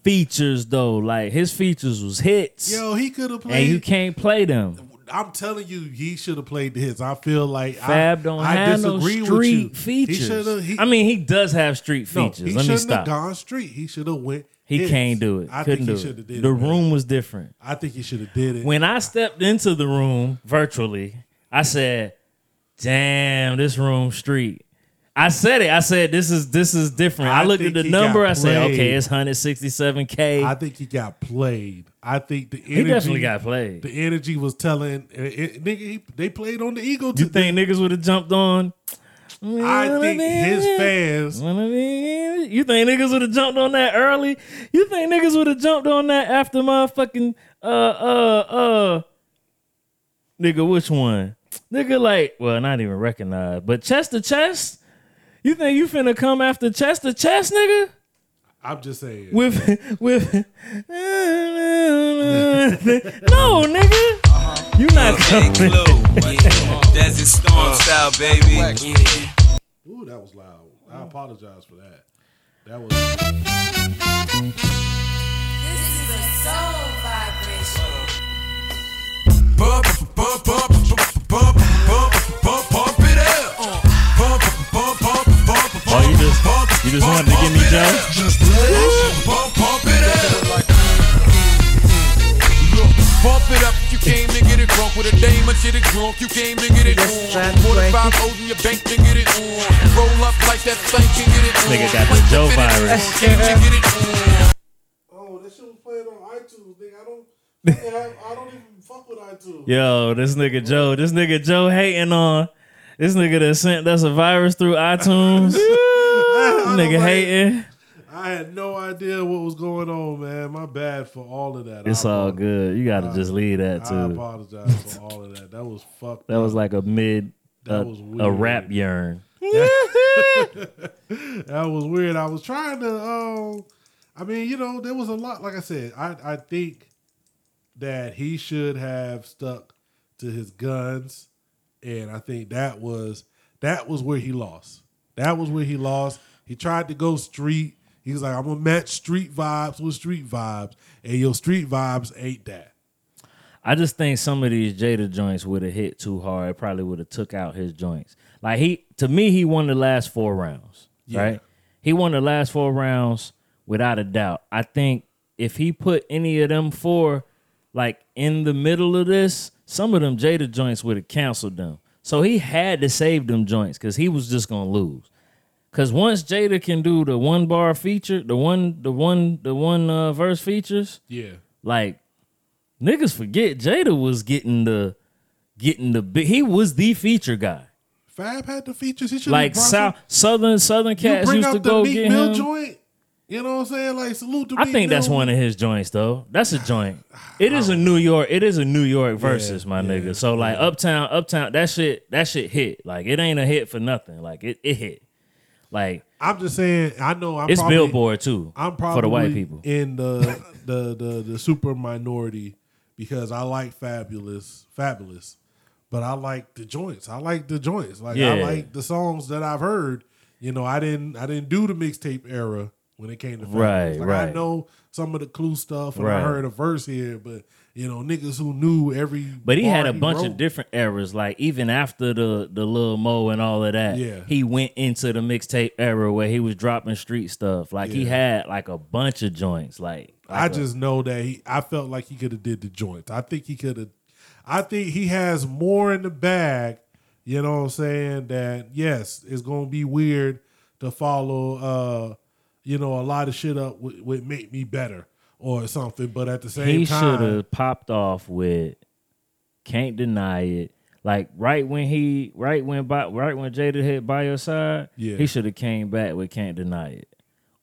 features though. Like his features was hits, Yo, he could have played. and you can't play them. I'm telling you, he should have played the hits. I feel like Fab I, don't I have no disagree with street you. features. He have. I mean, he does have street no, features. he Let me stop. have gone street. He should have went. He can't do it. I Couldn't think he do should have it. did the it. room was different. I think he should have did it. When I stepped into the room virtually, I said, "Damn, this room street." I said it. I said this is this is different. I, I looked at the number. I said, "Okay, it's 167k." I think he got played. I think the energy. he definitely got played. The energy was telling. It, it- nigga, he, they played on the ego. You think niggas would have jumped on? I think his fans. You think niggas would have jumped on that early? You think niggas would have jumped on that after motherfucking uh uh uh nigga which one? Nigga, like, well, not even recognized, but chest to chest. You think you finna come after chest to chest, nigga? I'm just saying. With *laughs* with *laughs* no, nigga. You not coming. Desert Storm style, baby. Ooh, that was loud. I apologize for that. That was. This is a soul vibration. Pump, pump, pump, pump, pump, pump, pump, pump it up. Pump, pump, pump, pump, pump, Oh, you just you just wanted to give me Joe? Just pump, pump it up. Look, pump it up. You came to get it drunk with a dame until it drunk. You came to get it on. 45 O's in your bank to get it on. Roll up like that thing can get it on. Nigga got the Joe virus. Came to get it on. Oh, that shit was playing on iTunes, nigga. I don't. *laughs* I don't even fuck with iTunes. Yo, this nigga Joe, this nigga Joe hating on this nigga that sent that's a virus through iTunes. *laughs* nigga hating. I had no idea what was going on, man. My bad for all of that. It's all good. You gotta just leave that too. I apologize for all of that. That was fucked. That was like a mid That a, was a rap yearn. *laughs* that was weird. I was trying to. Um, I mean, you know, there was a lot. Like I said, I I think that he should have stuck to his guns, and I think that was that was where he lost. That was where he lost. He tried to go street. He was like, "I'm gonna match street vibes with street vibes," and your street vibes ain't that. I just think some of these Jada joints would have hit too hard. It probably would have took out his joints. Like he, to me, he won the last four rounds. Yeah. Right? He won the last four rounds without a doubt. I think if he put any of them four, like in the middle of this, some of them Jada joints would have canceled them. So he had to save them joints because he was just gonna lose. Cause once Jada can do the one bar feature, the one, the one, the one uh, verse features, Yeah. like niggas forget Jada was getting the getting the big. He was the feature guy. Fab had the features. He should Like South Southern Southern cats used to go Meek get Mill him. joint. You know what I'm saying? Like salute to I Meek think that's one of his joints though. That's a joint. It is a New York. It is a New York versus my nigga. So like Uptown, Uptown, that shit, that shit hit. Like it ain't a hit for nothing. Like it, it hit. Like I'm just saying. I know. I'm it's probably, Billboard too. I'm probably for the white people. in the the the the super minority because I like Fabolous, Fabolous, but I like the joints. I like the joints. Like I like the songs that I've heard. You know, I didn't I didn't do the mixtape era when it came to Fabolous. Right, like I know some of the clue stuff and I heard a verse here, but you know, niggas who knew every. But he had a bunch wrote. of different eras. Like even after the the Lil Mo and all of that, Yeah. he went into the mixtape era where he was dropping street stuff. Like he had like a bunch of joints. Like, I like a- just know that he. I felt like he could have did the joints. I think he could have. I think he has more in the bag. You know what I'm saying? That yes, it's gonna be weird to follow. uh You know, a lot of shit up with, with make me better or something. But at the same time. he should have popped off with "Can't Deny It." Like right when he, right when, by, right when Jada hit by your side, Yeah. he should have came back with "Can't Deny It,"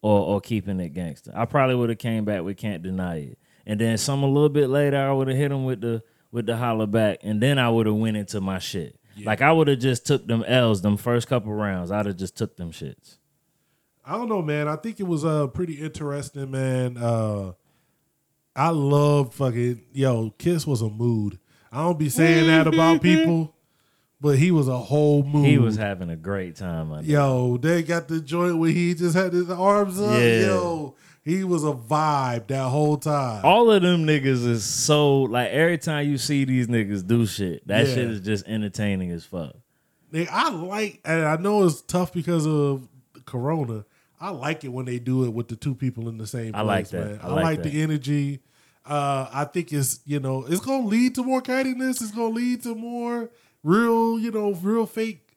or or keeping it gangster. I probably would have came back with "Can't Deny It," and then some a little bit later, I would have hit him with the with the holler back, and then I would have went into my shit. Like I would have just took them L's, them first couple rounds. I'd have just took them shits. I don't know, man. I think it was uh pretty interesting, man. Uh I love fucking yo. Kiss was a mood. I don't be saying that about *laughs* people, but he was a whole mood. He was having a great time. My. Yo, they got the joint where he just had his arms up. Yeah. Yo, he was a vibe that whole time. All of them niggas is so like every time you see these niggas do shit, that Yeah. shit is just entertaining as fuck. Nigga, I like, and I know it's tough because of Corona. I like it when they do it with the two people in the same place. I like that. Man. I I, like like, that. the energy. Uh, I think it's you know it's gonna lead to more cattiness. It's gonna lead to more real, you know, real fake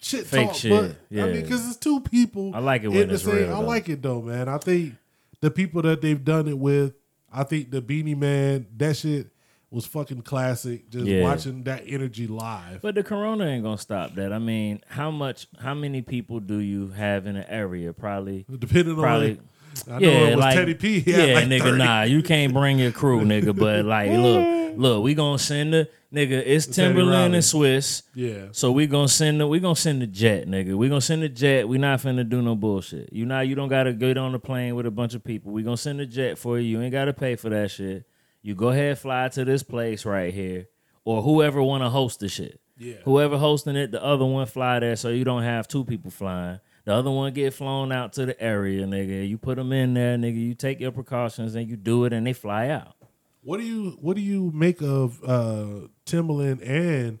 shit Fake talk. shit, But I mean, because it's two people. I like it when it's same- real, I though. like it though, man. I think the people that they've done it with. I think the Beenie Man that shit was fucking classic. Just Yeah. watching that energy live. But the corona ain't gonna stop that. I mean, how much how many people do you have in an area? Probably Depending probably on I know yeah, it was like Teddy P. *laughs* Yeah, like nigga, 30. nah, you can't bring your crew, nigga. But *laughs* like, look, look, we gonna send the nigga. It's Teddy Timbaland and Swizz. Yeah. So we gonna send the we gonna send the jet, nigga. We gonna send the jet. We not finna do no bullshit. You know, you don't gotta get on the plane with a bunch of people. We gonna send the jet for you. You ain't gotta pay for that shit. You go ahead, fly to this place right here, or whoever wanna host the shit. Yeah. Whoever hosting it, the other one fly there, so you don't have two people flying. The other one get flown out to the area, nigga. You put them in there, nigga. You take your precautions and you do it, and they fly out. What do you what do you make of uh Timbaland and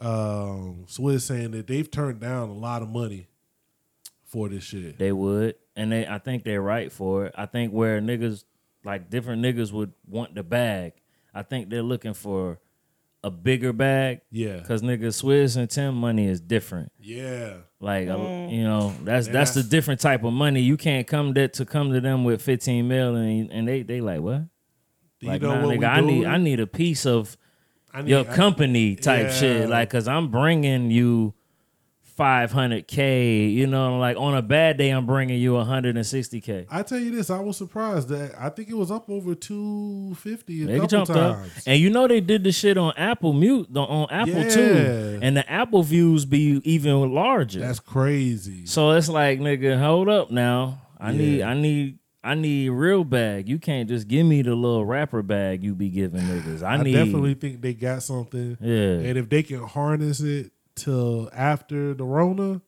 um Swizz saying that they've turned down a lot of money for this shit? They would, and they. I think they're right for it. I think where niggas like different niggas would want the bag. I think they're looking for a bigger bag. Yeah. Cause nigga Swizz and Tim money is different. Yeah. Like Mm. you know, that's And that's the different type of money. You can't come that to come to them with fifteen mil and and they they like what? Do like you know nah, what nigga, I need? I need a piece of need- your I- company type Yeah. shit. Like, cause I'm bringing you 500k. You know, like on a bad day, I'm bringing you 160k. I tell you this, I was surprised that I think it was up over two fifty a They couple jumped up, and you know they did the shit on Apple Mute on Apple Yeah. too, and the Apple views be even larger. That's crazy. So it's like, nigga, hold up now. I Yeah. need, I need, I need real bag. You can't just give me the little rapper bag you be giving niggas. I, I, need definitely think they got something. Yeah. And if they can harness it till after the Rona,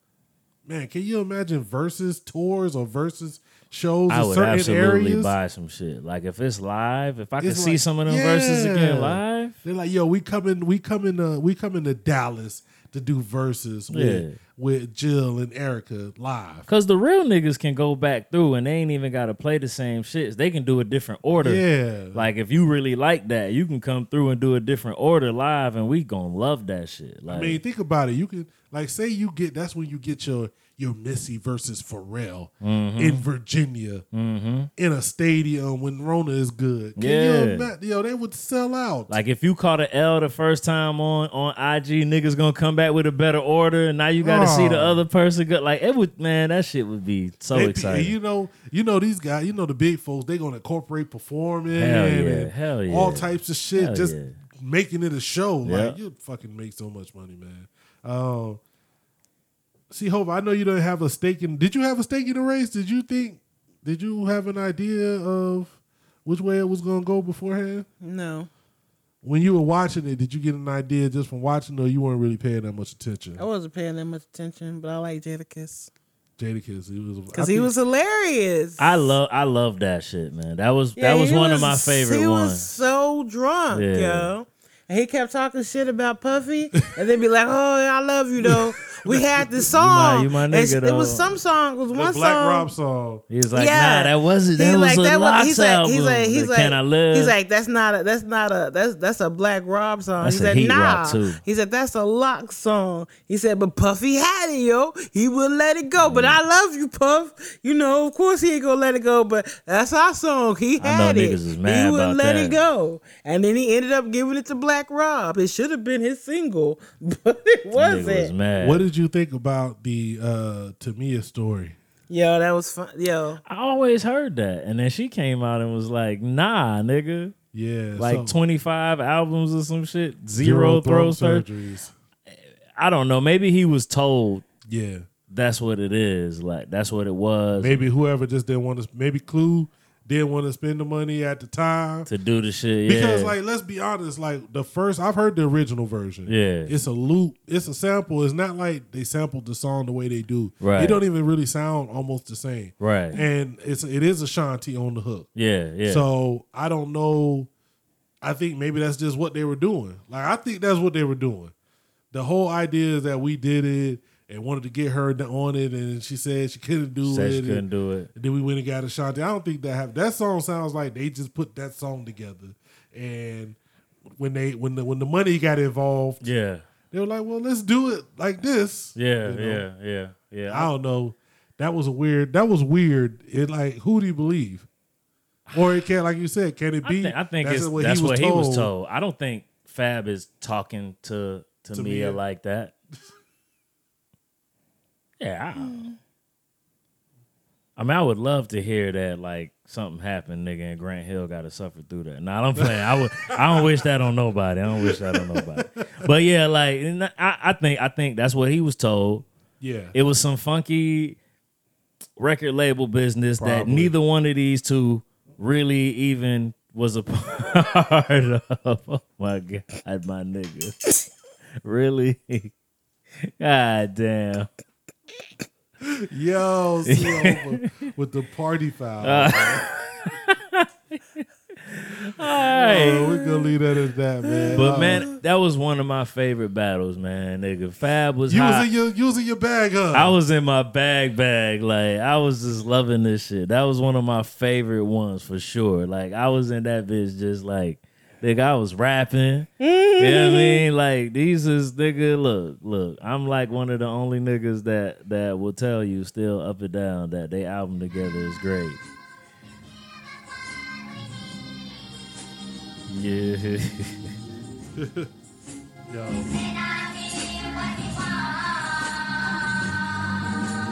man, can you imagine versus tours or versus shows I would absolutely areas? buy some shit. Like if it's live, if I could It's see some of them verses again live. They're like, yo, we coming, we coming, to, we coming to Dallas to do verses with Yeah. with Jill and Erykah live. Cause the real niggas can go back through and they ain't even gotta play the same shits. They can do a different order. Yeah. Like if you really like that, you can come through and do a different order live and we gonna love that shit. Like I mean, think about it. You can like say you get that's when you get your your Missy versus Pharrell Mhm. in Virginia Mhm. in a stadium when Rona is good. Can Yeah. you imagine? Yo, they would sell out. Like if you caught an L the first time on on IG, niggas gonna come back with a better order, and now you got to see the other person go. Like it would, man, that shit would be so They exciting. You know, you know these guys. You know the big folks. They gonna incorporate performing. Hell yeah, and hell yeah. All types of shit. Hell just yeah. making it a show. Like Yeah. you fucking make so much money, man. Um, see, Hope. I know you don't have a stake in. Did you have a stake in the race? Did you think? Did you have an idea of which way it was gonna go beforehand? No, When you were watching it, did you get an idea just from watching, or you weren't really paying that much attention? I wasn't paying that much attention, but I like Jadakiss Jadakiss, he was because he think- was hilarious. I love, I love that shit, man. That was Yeah, that was he one of my favorite He ones. was so drunk, Yeah. yo. And he kept talking shit about Puffy, and then be like, "Oh, I love you though." We had this song. you my and nigga, It was some song. It was the one Black song. Rob song. He was like, nah, that wasn't. That He's was like, a that LOX he's like, album. he's like, he's like, Can I Live? he's like, that's not a, that's not a, that's that's a Black Rob song. That's he a said, Heat nah. Too. He said that's a LOX song. He said, but Puffy had it, yo. He would let it go. Mm. But I love you, Puff. You know, of course he ain't gonna let it go. But that's our song. He I know had it. niggas is mad he would about let that. it go. And then he ended up giving it to Black Rob. It should have been his single, *laughs* but it wasn't. mad. What did you think about the uh Tamia story? Yo, that was fun. Yo, I always heard that, and then she came out and was like, "Nah, nigga." Yeah, like so- twenty five albums or some shit. Zero, throat surgeries. I don't know. Maybe he was told. Yeah, that's what it is. Like that's what it was. Maybe whoever just didn't want to. Maybe Clue didn't want to spend the money at the time to do the shit. Because like, let's be honest. Like the first, I've heard the original version. Yeah. it's a loop. It's a sample. It's not like they sampled the song the way they do. Right. It don't even really sound almost the same. Right. And it's it is a Ashanti on the hook. Yeah, yeah. So I don't know. I think maybe that's just what they were doing. Like I think that's what they were doing. The whole idea is that we did it and wanted to get her on it, and she said she couldn't do Said it. she couldn't do it. then we went and got Ashanti. I don't think that happened. That song sounds like they just put that song together, and when they when the when the money got involved, Yeah. they were like, "Well, let's do it like this." Yeah, You know? yeah, yeah, yeah. I don't know. That was a weird. That was weird. It like who do you believe? Or it can't like you said, can it I be? think, I think that's what that's he was what told? he was told. I don't think Fab is talking to to, To Mia Mia. like that. Yeah, I, I mean, I would love to hear that like something happened, nigga, and Grant Hill got to suffer through that. Nah, I'm playing. I would. I don't wish that on nobody. I don't wish that on nobody. But yeah, like I, I think I think that's what he was told. Yeah. It was some funky record label business that neither one of these two really even was a *laughs* part of. Oh my god, my nigga. *laughs* really? *laughs* God damn. Yo, *laughs* with the party foul. Uh, Alright. *laughs* Oh, we're gonna leave that as that, man. But Uh, man, that was one of my favorite battles, man. Nigga, Fab was you hot. was in your you was in your bag, huh? I was in my bag bag. Like I was just loving this shit. That was one of my favorite ones for sure. Like I was in that bitch just like nigga, I was rapping. You know what I mm-hmm. mean? Like these is nigga, look, look. I'm like one of the only niggas that that will tell you still up and down that they album together is great. Yeah. Yo. *laughs*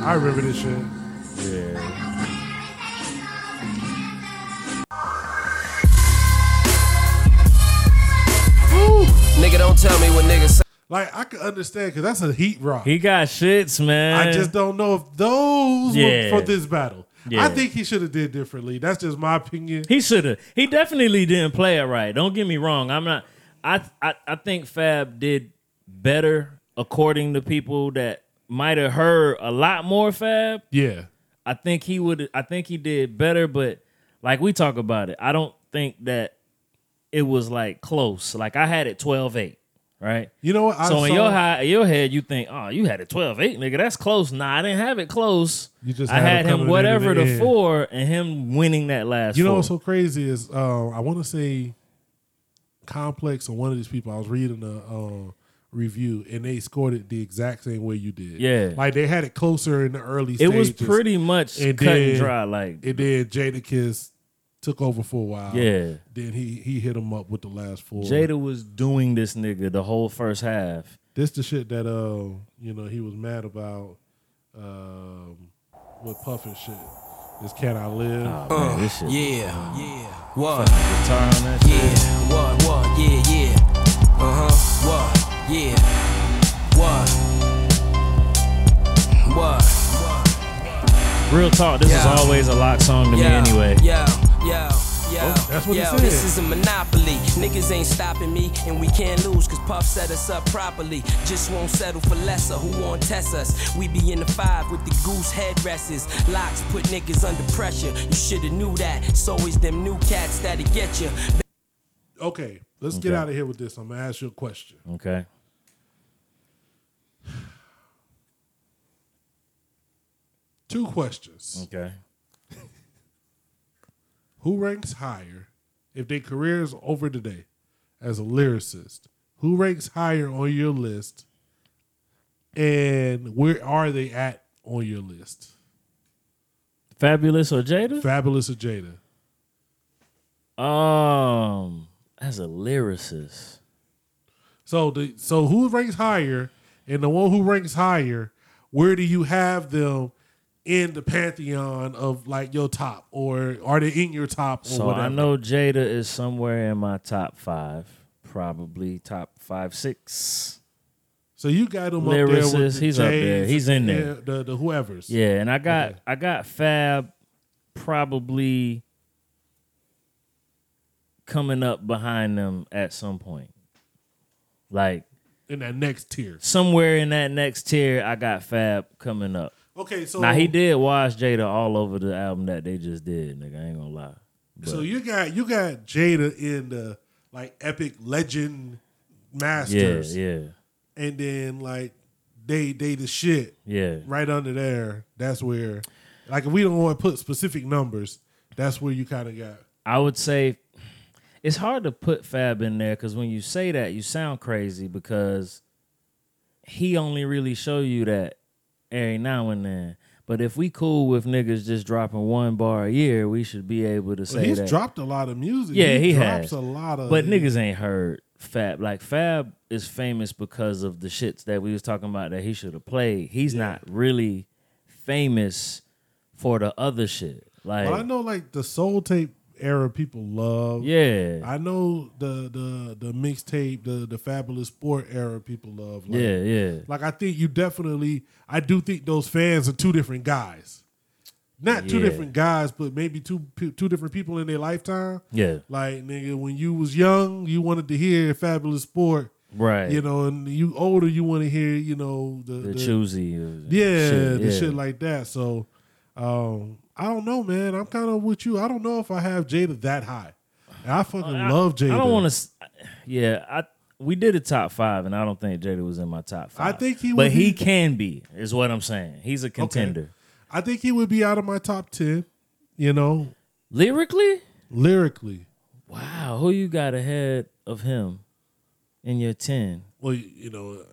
I remember this shit. Yeah. Nigga, don't tell me what niggas say. Like I can understand because that's a heat rock. He got shits, man. I just don't know if those Yeah. were for this battle. Yeah. I think he should have did differently. That's just my opinion. He should have. He definitely didn't play it right. Don't get me wrong. I'm not. I I, I think Fab did better according to people that might have heard a lot more Fab. Yeah. I think he would. I think he did better, but like we talk about it, I don't think that it was like close. Like I had it 12-8, right? You know what? I so in saw- your high, your head, you think, oh, you had it 12-8, nigga. That's close. Nah, I didn't have it close. You just I had him had him whatever in the the four and him winning that last. You know four. what's so crazy is uh, I want to say Complex or one of these people. I was reading a uh, review and they scored it the exact same way you did. Yeah. like they had it closer in the early. It was pretty much cut and dry, like- and then Jadakiss took over for a while. Yeah. then he he hit him up with the last four. Jada was doing this nigga the whole first half. This the shit that uh you know he was mad about um with Puff and shit. This can I live? Oh, man, this shit- Yeah, yeah. What? Fucking guitar on that shit. Yeah, what, what, yeah, yeah. Uh huh, what, yeah. What? What? Real talk, this Yeah. is always a LOX song to me anyway. Yeah, yeah. Yo, Oh, that's what yo, said. this is a monopoly. Niggas ain't stopping me, and we can't lose, cause Puff set us up properly. Just won't settle for lesser, who won't test us? We be in the five with the goose headrests. LOX put niggas under pressure. You shoulda knew that. It's always them new cats that'll get you. Okay, let's get out of here with this. I'm gonna ask you a question. Okay. Two questions. Okay. Who ranks higher if their career is over today as a lyricist? Who ranks higher on your list? And where are they at on your list? Fabolous or Jada? Fabolous or Jada? Um, as a lyricist. So the so who ranks higher, and the one who ranks higher, where do you have them in the pantheon of like your top, or are they in your top? Or So whatever? I know Jada is somewhere in my top five, probably top five, six. So you got him up there with the he's up there. He's in there. The the whoever's. Yeah, and I got I got Fab probably coming up behind them at some point. Like in that next tier. somewhere in that next tier, I got Fab coming up. Okay, so now he did wash Jada all over the album that they just did, nigga. I ain't gonna lie. So you got you got Jada in the like epic legend masters. Yeah, yeah. And then like they they the shit. Yeah. Right under there. That's where like if we don't want to put specific numbers, that's where you kind of got I would say it's hard to put Fab in there because when you say that, you sound crazy because he only really show you that every now and then. But if we cool with niggas just dropping one bar a year, we should be able to Well, say he's that. dropped a lot of music. Yeah, he, drops has a lot of But niggas ain't heard Fab. Like Fab is famous because of the shits that we was talking about that he should have played. He's not really famous for the other shit. Like Well, I know like the Soul Tape era people love. Yeah. I know the the the mixtape, the the Fabolous sport era people love. Like, Yeah, yeah. Like I think you definitely I do think those fans are two different guys. Not two Yeah. different guys, but maybe two two different people in their lifetime. Yeah. Like nigga, when you was young, you wanted to hear Fabolous sport. Right. You know, and you older, you want to hear, you know, the, The choosy, uh, yeah, shit, the yeah. shit like that. So, um, I don't know, man. I'm kind of with you. I don't know if I have Jada that high. And I fucking love Jada. I don't want to. Yeah, I we did a top five, and I don't think Jada was in my top five. I think he but would he can be. Is what I'm saying. He's a contender. I think he would be out of my top ten. You know, lyrically. Lyrically, Wow, who you got ahead of him in your ten? well, you know,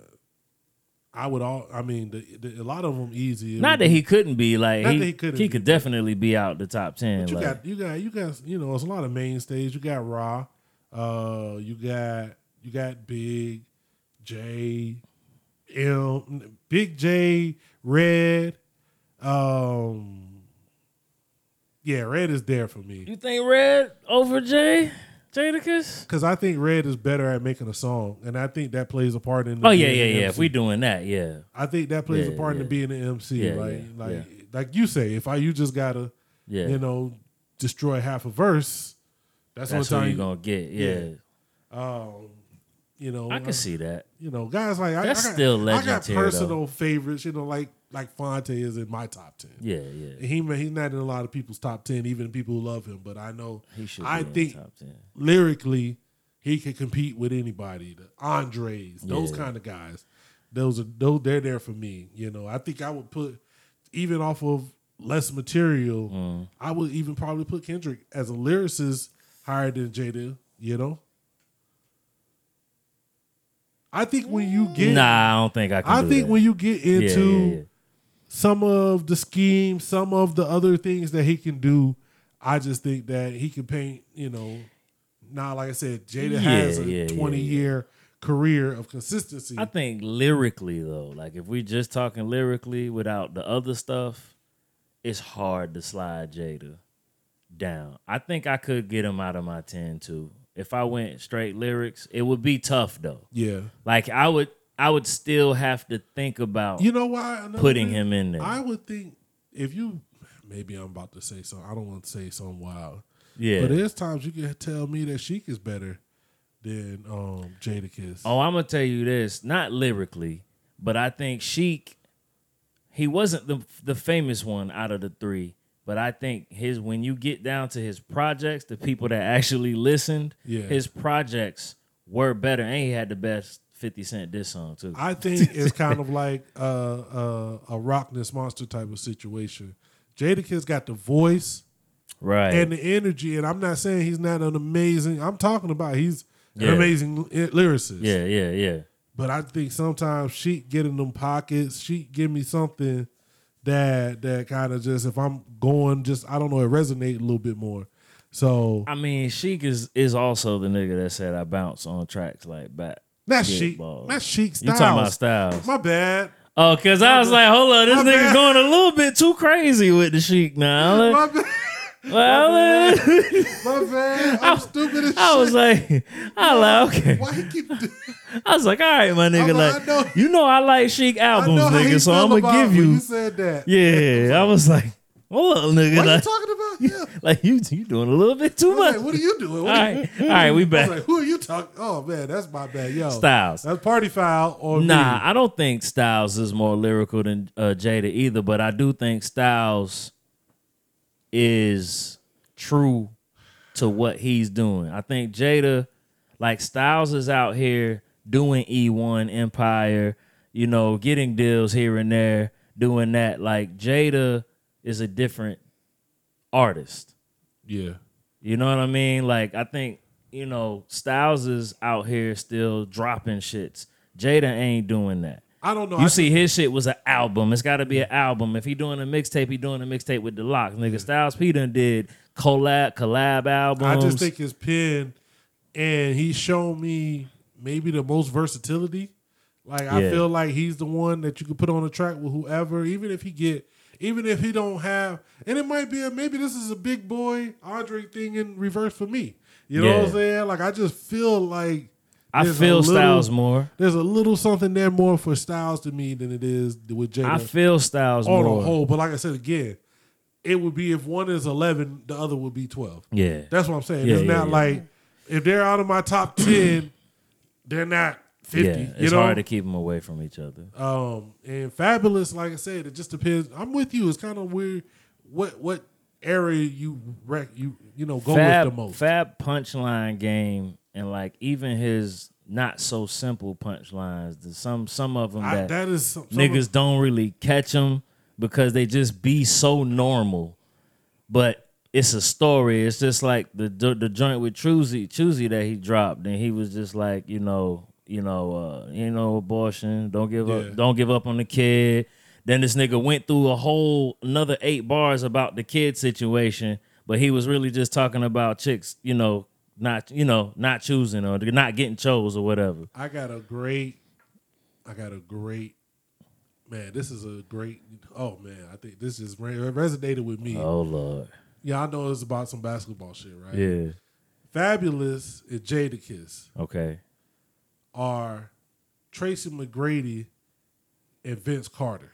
I would all. I mean, the, the, a lot of them easy. It Not that be- he couldn't be like he, he couldn't he be, could definitely be out the top ten. But you like, got you got you got you know, it's a lot of mainstays. You got Raw, uh, you got you got Big J, M, Big J, Red. Um, yeah, Red is there for me you think Red over Jay Jadakiss? because I think Red is better at making a song, and I think that plays a part in. The Oh yeah, yeah, yeah. MC. If we doing that, yeah. I think that plays Yeah, a part yeah. in being an MC. Yeah, like like like you say, if I you just gotta Yeah. you know destroy half a verse, that's, That's what who time you gonna get. Yeah. Um, you know, I can uh, see that. You know, guys like I, That's I got, still I got personal though. favorites. You know, like like Phonte is in my top ten. Yeah, yeah. He he's not in a lot of people's top ten, even people who love him. But I know He should I think top 10. lyrically he can compete with anybody. The Andres, those Yeah. kind of guys. Those are those they're there for me. You know, I think I would put even off of less material. Mm. I would even probably put Kendrick as a lyricist higher than Jada. You know. I think when you get Nah, I don't think I can. I think that. when you get into yeah, yeah. Some of the schemes, some of the other things that he can do, I just think that he can paint, you know, now like I said, Jada Yeah, has a yeah, yeah, 20 year career of consistency. I think lyrically though, like if we're just talking lyrically without the other stuff, it's hard to slide Jada down. I think I could get him out of my ten too. If I went straight lyrics, it would be tough though. Yeah. Like I would I would still have to think about You know why? Another putting thing, him in there. I would think if you maybe I'm about to say something. I don't want to say something wild. Yeah. But there's times you can tell me that Sheek is better than um Jadakiss. Oh, I'm gonna tell you this, not lyrically, but I think Sheek, he wasn't the the famous one out of the three. But I think his when you get down to his projects, the people that actually listened, Yeah. his projects were better, and he had the best Fifty Cent diss song too. I think it's kind of like uh, uh, a Rockness Monsta type of situation. Jadakiss got the voice, right, and the energy. And I'm not saying he's not an amazing. I'm talking about he's Yeah. an amazing lyricist. yeah, yeah, yeah. But I think sometimes she get in them pockets. She give me something that that kind of just if I'm going just I don't know it resonate a little bit more. So I mean, Sheek is is also the nigga that said I bounce on tracks like bat. That's Get Sheek. balls. That's Sheek You talking about Styles. my bad. Oh, cause I was like, hold on, this My nigga bad. going a little bit too crazy with the Sheek now. *laughs* My bad. Well, My bad. *laughs* I'm stupid as shit. I shit. was like, I like, okay. Why he keep doing I was like, all right, my nigga, I'm like, like, I know- you know, I like Sheek I albums, know how he nigga, so feel I'm gonna about give when you, you said that. yeah. *laughs* I was like, hold nigga, What are you like, talking about? Yeah. like you, you doing a little bit too much. like, what are you doing? All What right, all right, we back. like, who are you talking? Oh man, that's my bad. Yo, Styles. That's party foul or Nah, me. I don't think Styles is more lyrical than uh, Jada either, but I do think Styles is true to what he's doing. I think Jada, like Styles, is out here doing E1 Empire, you know, getting deals here and there, doing that. Like Jada is a different artist. Yeah. You know what I mean? Like I think you know Styles is out here still dropping shits. Jada ain't doing that. I don't know. You I see, his shit was an album. It's got to be an album. If he doing a mixtape, he doing a mixtape with the LOX. Nigga, Styles P done did collab collab albums. I just think his pen, and he showed me maybe the most versatility. Like I feel like he's the one that you could put on a track with whoever, even if he get even if he don't have, and it might be a, maybe this is a big boy Andre thing in reverse for me. You know what I'm saying? Like I just feel like I feel little- Styles more. There's a little something there more for Styles to me than it is with Jada. I feel Styles on more. a whole, but like I said again, it would be if one is eleven, the other would be twelve. Yeah. that's what I'm saying. Yeah, it's yeah, not like if they're out of my top ten, they're not fifty. Yeah, you it's know? hard to keep them away from each other. Um, and Fabolous, like I said, it just depends. I'm with you. It's kind of weird. What what area you rec you you know go Fab, with the most? Fab punchline game and like even his not so simple punchlines. Some some of them I- that, that is some- some niggas of- don't really catch them because they just be so normal. But it's a story. It's just like the the, the joint with Truzy Choosy that he dropped, and he was just like, you know, you know, uh, you know, abortion. Don't give Yeah. up. Don't give up on the kid. Then this nigga went through a whole another eight bars about the kid situation, but he was really just talking about chicks, you know, not you know, not choosing or not getting chose or whatever. I got a great, I got a great, man. This is a great. Oh man, I think this just resonated with me. Oh lord. Yeah, I know it's about some basketball shit, right? Yeah. Fabolous and Jadakiss Okay. Are Tracy McGrady and Vince Carter.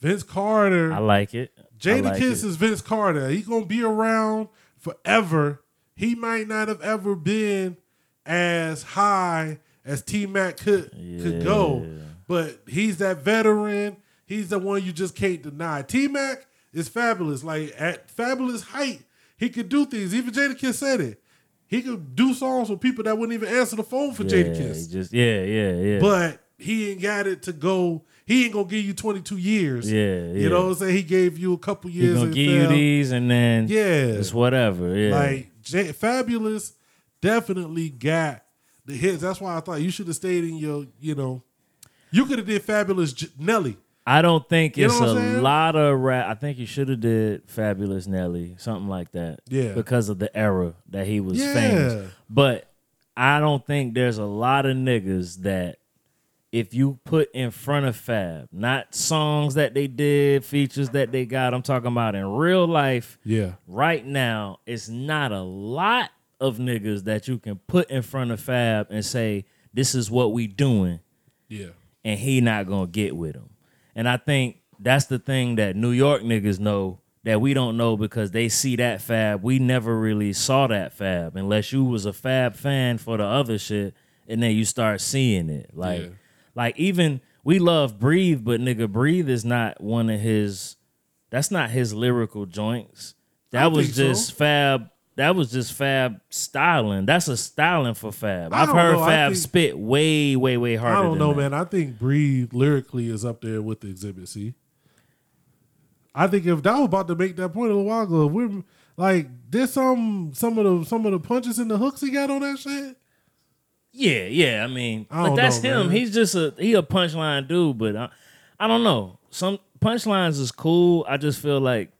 Vince Carter. I like it. Jada like Kiss it. is Vince Carter. He's gonna be around forever. He might not have ever been as high as T Mac could could go, but he's that veteran. He's the one you just can't deny. T Mac is Fabolous. Like at Fabolous height, he could do things. Even Jadakiss said it. He could do songs with people that wouldn't even answer the phone for yeah, Jadakiss. he Just yeah, yeah, yeah. But he ain't got it to go. He ain't gonna give you 22 years. Yeah, You know what I'm saying? He gave you a couple years. he gonna and give you these and then Yeah. it's whatever. Yeah. Like J- Fabolous definitely got the hits. That's why I thought you should have stayed in your, you know, you could have did Fabolous J- Nelly. I don't think You know it's what a saying? lot of rap. I think you should have did Fabolous Nelly, something like that. Yeah. Because of the era that he was Yeah. famous. But I don't think there's a lot of niggas that if you put in front of Fab, not songs that they did, features that they got, I'm talking about in real life. Yeah. Right now, it's not a lot of niggas that you can put in front of Fab and say, this is what we doing Yeah. and he not gonna get with him. And I think that's the thing that New York niggas know that we don't know because they see that fab. We never really saw that fab unless you was a fab fan for the other shit, and then you start seeing it. Like, Yeah. like even we love Breathe, but nigga, Breathe is not one of his. That's not his lyrical joints. That was think so. just fab. That was just Fab styling. That's a styling for Fab. I've heard know. Fab think- spit way, way, way harder. I don't know, that. man. I think Breathe lyrically is up there with the Exhibit C. I think if that was about to make that point a little while ago, we're like, there's some some of the some of the punches and the hooks he got on that shit. Yeah, yeah. I mean, I but that's know, him. man. He's just a he a punchline dude. But I, I don't know. Some punchlines is cool. I just feel like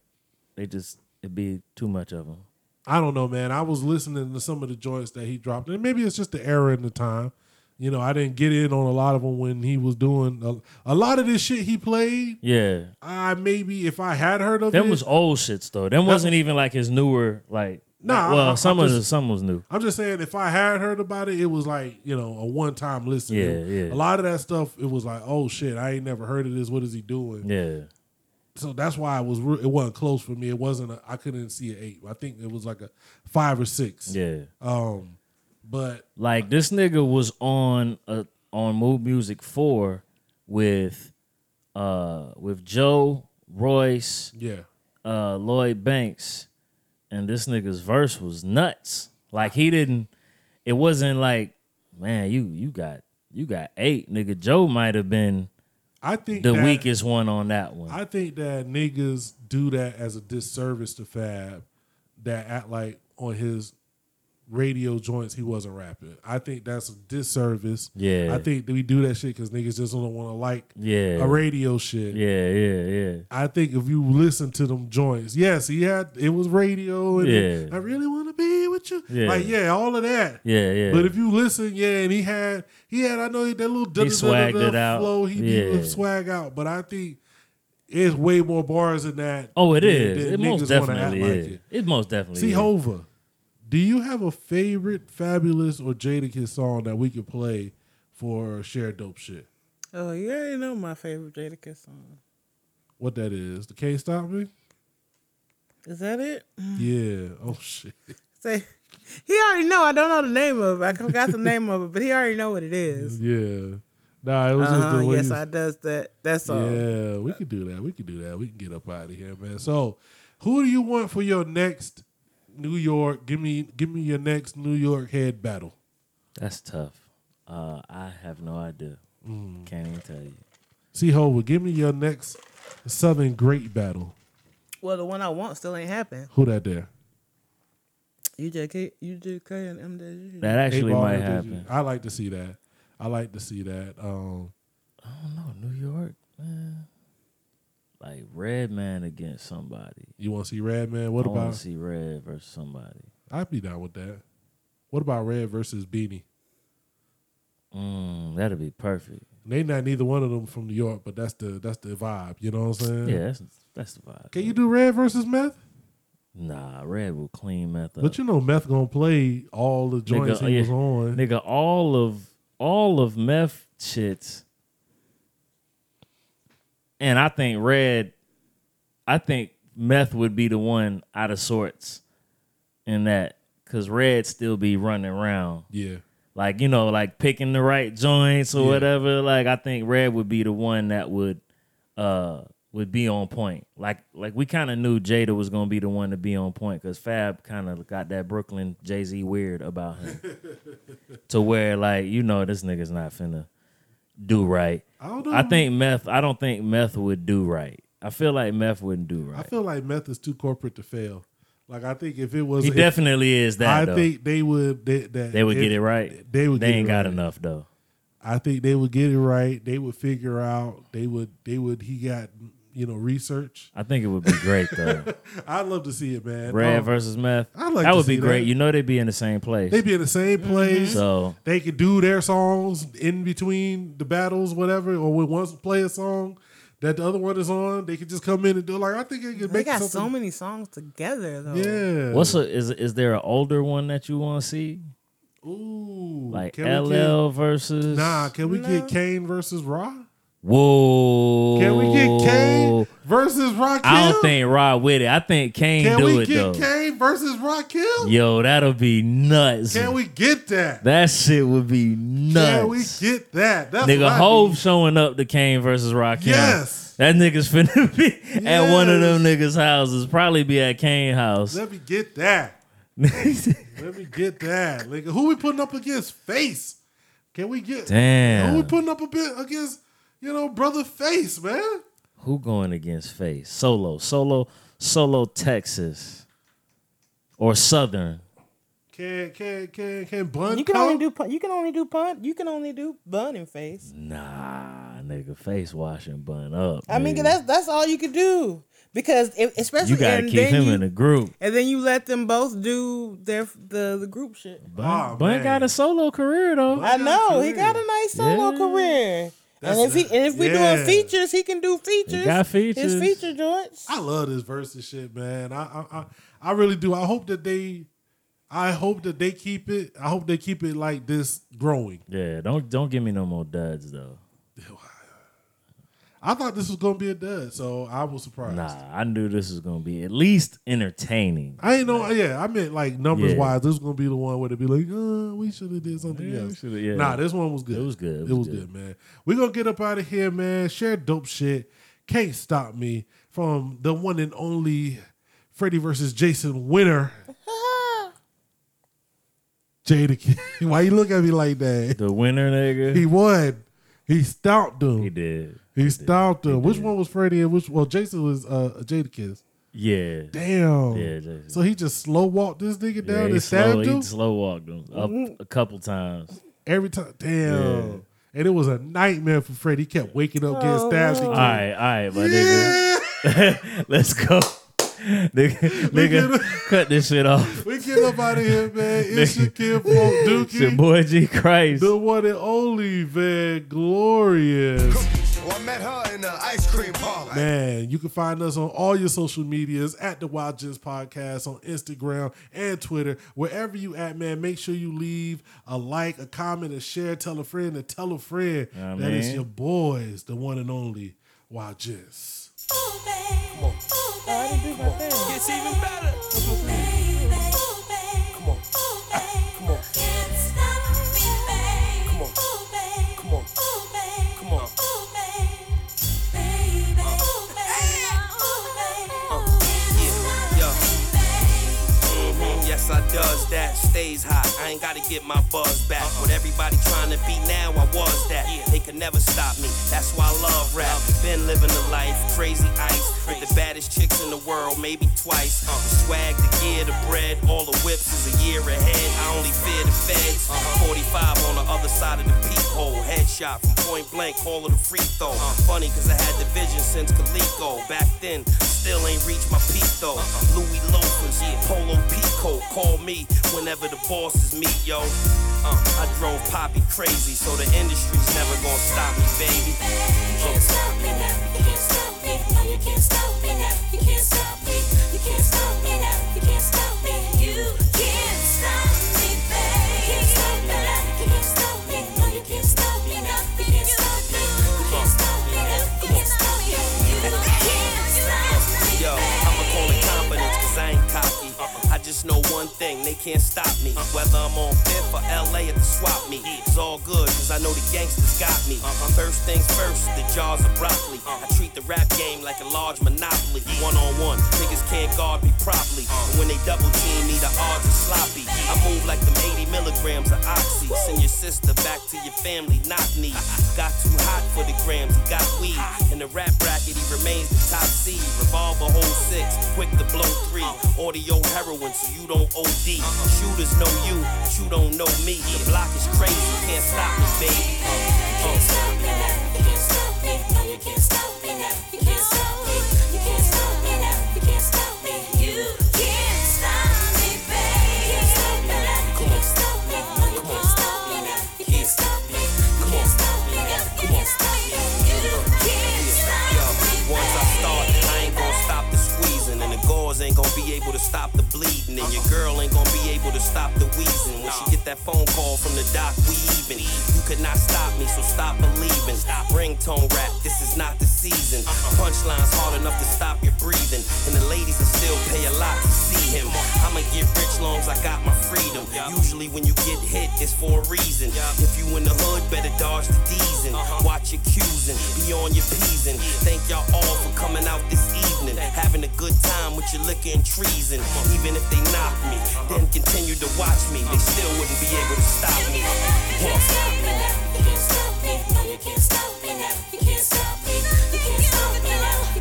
they just it'd be too much of them. I don't know, man. I was listening to some of the joints that he dropped, and maybe it's just the era and the time. You know, I didn't get in on a lot of them when he was doing a, a lot of this shit he played. Yeah, I maybe if I had heard of them it, was old shits though. Them wasn't even like his newer like. Nah, well, I- I- some I'm of just- the, some was new. I'm just saying, if I had heard about it, it was like you know a one time listen. Yeah, yeah. A lot of that stuff, it was like, oh shit, I ain't never heard of this. What is he doing? Yeah, So that's why it was. It wasn't close for me. It wasn't. A, I couldn't see an eight. I think it was like a five or six. yeah. Um, but Like this nigga was on a on Move Music Four with uh with Joe Royce, yeah, uh Lloyd Banks, and this nigga's verse was nuts. Like he didn't it wasn't like, man, you you got you got eight, nigga. Joe might have been I think the that- weakest one on that one. I think that niggas do that as a disservice to Fab. That act like on his radio joints he wasn't rapping. I think that's a disservice. Yeah. I think that we do that shit because niggas just don't want to like Yeah. a radio shit. yeah, yeah, yeah. I think if you listen to them joints, yes, he had it was radio and Yeah. I really want to be with you. Yeah. Like yeah, all of that. Yeah, yeah. But if you listen, yeah, and he had he had I know that little He swagged it out. flow he, Yeah. swag out. But I think it's way more bars than that. Oh, it than- is. than It most definitely act like it. It most definitely See, is. Hova, do you have a favorite Fabolous or Jadakiss song that we could play for share dope shit? Oh, you already know my favorite Jadakiss song. What that is? The Can't Stop Me? Is that it? Yeah. Oh shit. Say, he already know. I don't know the name of it. I forgot the name of it, but he already know what it is. *laughs* Yeah. Nah, it was just Uh-huh, the way yes, I does that. That's all. Yeah, we could do that. We could do that. We can get up out of here, man. So, who do you want for your next New York? Give me, give me your next New York head battle. That's tough. Uh, I have no idea. Mm. Can't even tell you. C-Hova, give me your next Southern Great battle. Well, the one I want still ain't happened. Who that there? UGK, UGK, and MJG. That actually Eight Ball might and happen. I like to see that. I like to see that. Um, I don't know. New York, man. Like Redman against somebody. you want to see Redman? What I about? see Red versus somebody? I'd be down with that. What about Red versus Beanie? Mm, that'd be perfect. They not neither one of them from New York, but that's the that's the vibe. You know what I'm saying? Yeah, that's that's the vibe. Can you do Red versus Meth? Nah, Red will clean meth up. But you know, Meth gonna play all the joints Nigga, he yeah, was on. Nigga, all of all of meth shits. And I think Red, I think meth would be the one out of sorts in that. Cause Red still be running around. Yeah. Like, you know, like picking the right joints or Yeah. whatever. Like I think Red would be the one that would uh would be on point. Like like we kind of knew Jada was gonna be the one to be on point because Fab kind of got that Brooklyn Jay Z weird about him, *laughs* to where like you know this nigga's not finna do right. I don't know. I think Meth. I don't think Meth would do right. I feel like Meth wouldn't do right. I feel like Meth is too corporate to fail. Like I think if it was, He if- definitely is that. I though. think they would. They, that they would if- get it right. They would. They ain't got right. enough though. I think they would get it right. They would figure out. They would. They would. He got you know research. I think it would be great though. *laughs* I'd love to see it, man. Red Um, versus Meth. I'd like that to would be great. that. You know they'd be in the same place. They'd be in the same place. So they could do their songs in between the battles, whatever, or when one play a song that the other one is on, they could just come in and do like I think it could make. They got something. so many songs together though. Yeah. What's a is is there an older one that you want to see? Ooh, Like can we LL get- versus Nah, can we get Kane versus Raw? Whoa. Can we get Kane versus Rakim? I don't think Rod with it. I think Kane Can do we it get though. Kane versus Rock? Rakim? Yo, that'll be nuts. Can we get that? that shit would be nuts. Can we get that? That's Nigga Hove need. showing up to Kane versus Rakim. Yes. That nigga's *laughs* finna be at one of them niggas' houses. Probably be at Kane house. Let me get that. *laughs* Let me get that. Nigga, who we putting up against Face? Can we get Damn. Who we putting up a bit against, you know, brother Face, man? Who going against Face? Solo, solo, solo Texas. Or Southern. Can can can can Bun You can come? only do pun- you can only do pun you can only do bun and face. Nah, nigga, face washing bun up. I mean that's that's all you could do because if, especially you gotta and keep him you, in the group. and then you let them both do their the the group shit. Bun, Bun got a solo career though. I know he got a nice solo Yeah. career. That's and if he and if we yeah. doing features, he can do features. He got features. His feature joints. I love this versus shit, man. I, I I I really do. I hope that they I hope that they keep it. I hope they keep it like this growing. Yeah, don't don't give me no more duds though. I thought this was gonna be a dud, so I was surprised. Nah, I knew this was gonna be at least entertaining. I ain't know. Yeah, I meant like numbers Yeah. wise. This was gonna be the one where they be like, uh, we should have did something Yeah, else. shoulda- yeah. Nah, this one was good. It was good. It, was, good. man. We gonna get up out of here, man. Share dope shit. Can't stop me from the one and only Freddie versus Jason winner. *laughs* Jada, *laughs* why you look at me like that? The winner, nigga. He won. He stomped him. He did. He stomped him. Which one was Freddie and which? Well, Jason was uh, Jadakiss. Yeah. Damn. Yeah, Jason. So he just slow walked this nigga Yeah, down he and slow, stabbed he him slow walked him up Mhm. a couple times. every time. Damn. Yeah. And it was a nightmare for Freddie. He kept waking up, getting Oh, stabbed. All right, all right, my nigga. *laughs* Let's go. *laughs* nigga, nigga *laughs* cut this shit off. We get up out of here, man. It's your kid, Folk Dookie. It's your boy G Christ. The one and only Van Glorious. Well, I met her in the ice cream parlor. Man, you can find us on all your social medias at the Wyld Gents Podcast on Instagram and Twitter. Wherever you at, man, make sure you leave a like, a comment, a share, tell a friend, and tell a friend Yeah, that is man. your boys, the one and only Wyld Gents. Gets even better. Yeah. Yes, I does that. Stays hot. I ain't gotta get my buzz back. Uh-huh. What everybody trying to be now, I was that. They could never stop me. That's why I love rap. Uh-huh. Been living the life, crazy ice. With the baddest chicks in the world, maybe twice. Uh, the swag, the gear, the bread, all the whips is a year ahead. I only fear the feds. 45 on the other side of the peephole. Headshot from point blank, call it a free throw. Funny cause I had the vision since Coleco. Back then, still ain't reached my peak though. Louis loafers, polo peacoat. Call me whenever the bosses meet, yo. Uh, I drove Poppy crazy, so the industry's never gonna stop me, baby. You can't stop me now. You can't stop me. No, you can't stop me now. You can't stop me. You can't stop me now. You can't stop me. You just know one thing, they can't stop me. Whether I'm on Fifth or LA at the swap meet, it's all good cause I know the gangsters got me. Uh-huh. First things first, the jars of broccoli. I treat the rap game like a large monopoly. One on one, niggas can't guard me properly. And when they double team me, the odds are sloppy. I move like them 80 milligrams of oxy. Send your sister back to your family, not me. *laughs* Got too hot for the grams, he got weed. In the rap bracket, he remains the top seed. Revolver hold six, quick to blow three. Uh-huh. Audio heroin, so you don't OD. Shooters know you, but you don't know me. The block is crazy, can't stop me, baby. Can't stop me now. You can't stop me. You can't stop me now. You can't stop me. You can't stop me. You can't stop me. You can't stop me, baby. You can't stop me now. You can't stop me. No, you can't stop me now. You can't stop me. You can't stop me now. You can't stop me. You can't stop me. Once I start, I ain't gonna stop the squeezing, and the gauze ain't gonna be able to stop the bleeding, and your girl ain't gonna be able to stop the wheezing. When she get that phone call from the doc, we even. You could not stop me, so stop believing. Ringtone rap, this is not the season. Punchlines hard enough to stop your breathing, and the ladies will still pay a lot to see him. I'ma get rich long as I got my freedom. Usually when you get hit, it's for a reason. If you in the hood, better dodge the D's and watch your cues and be on your P's and thank y'all all for coming out this evening, having a good time with your liquor and treason. Even if they knock me, then continue to watch me, they still wouldn't be able to stop me.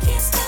You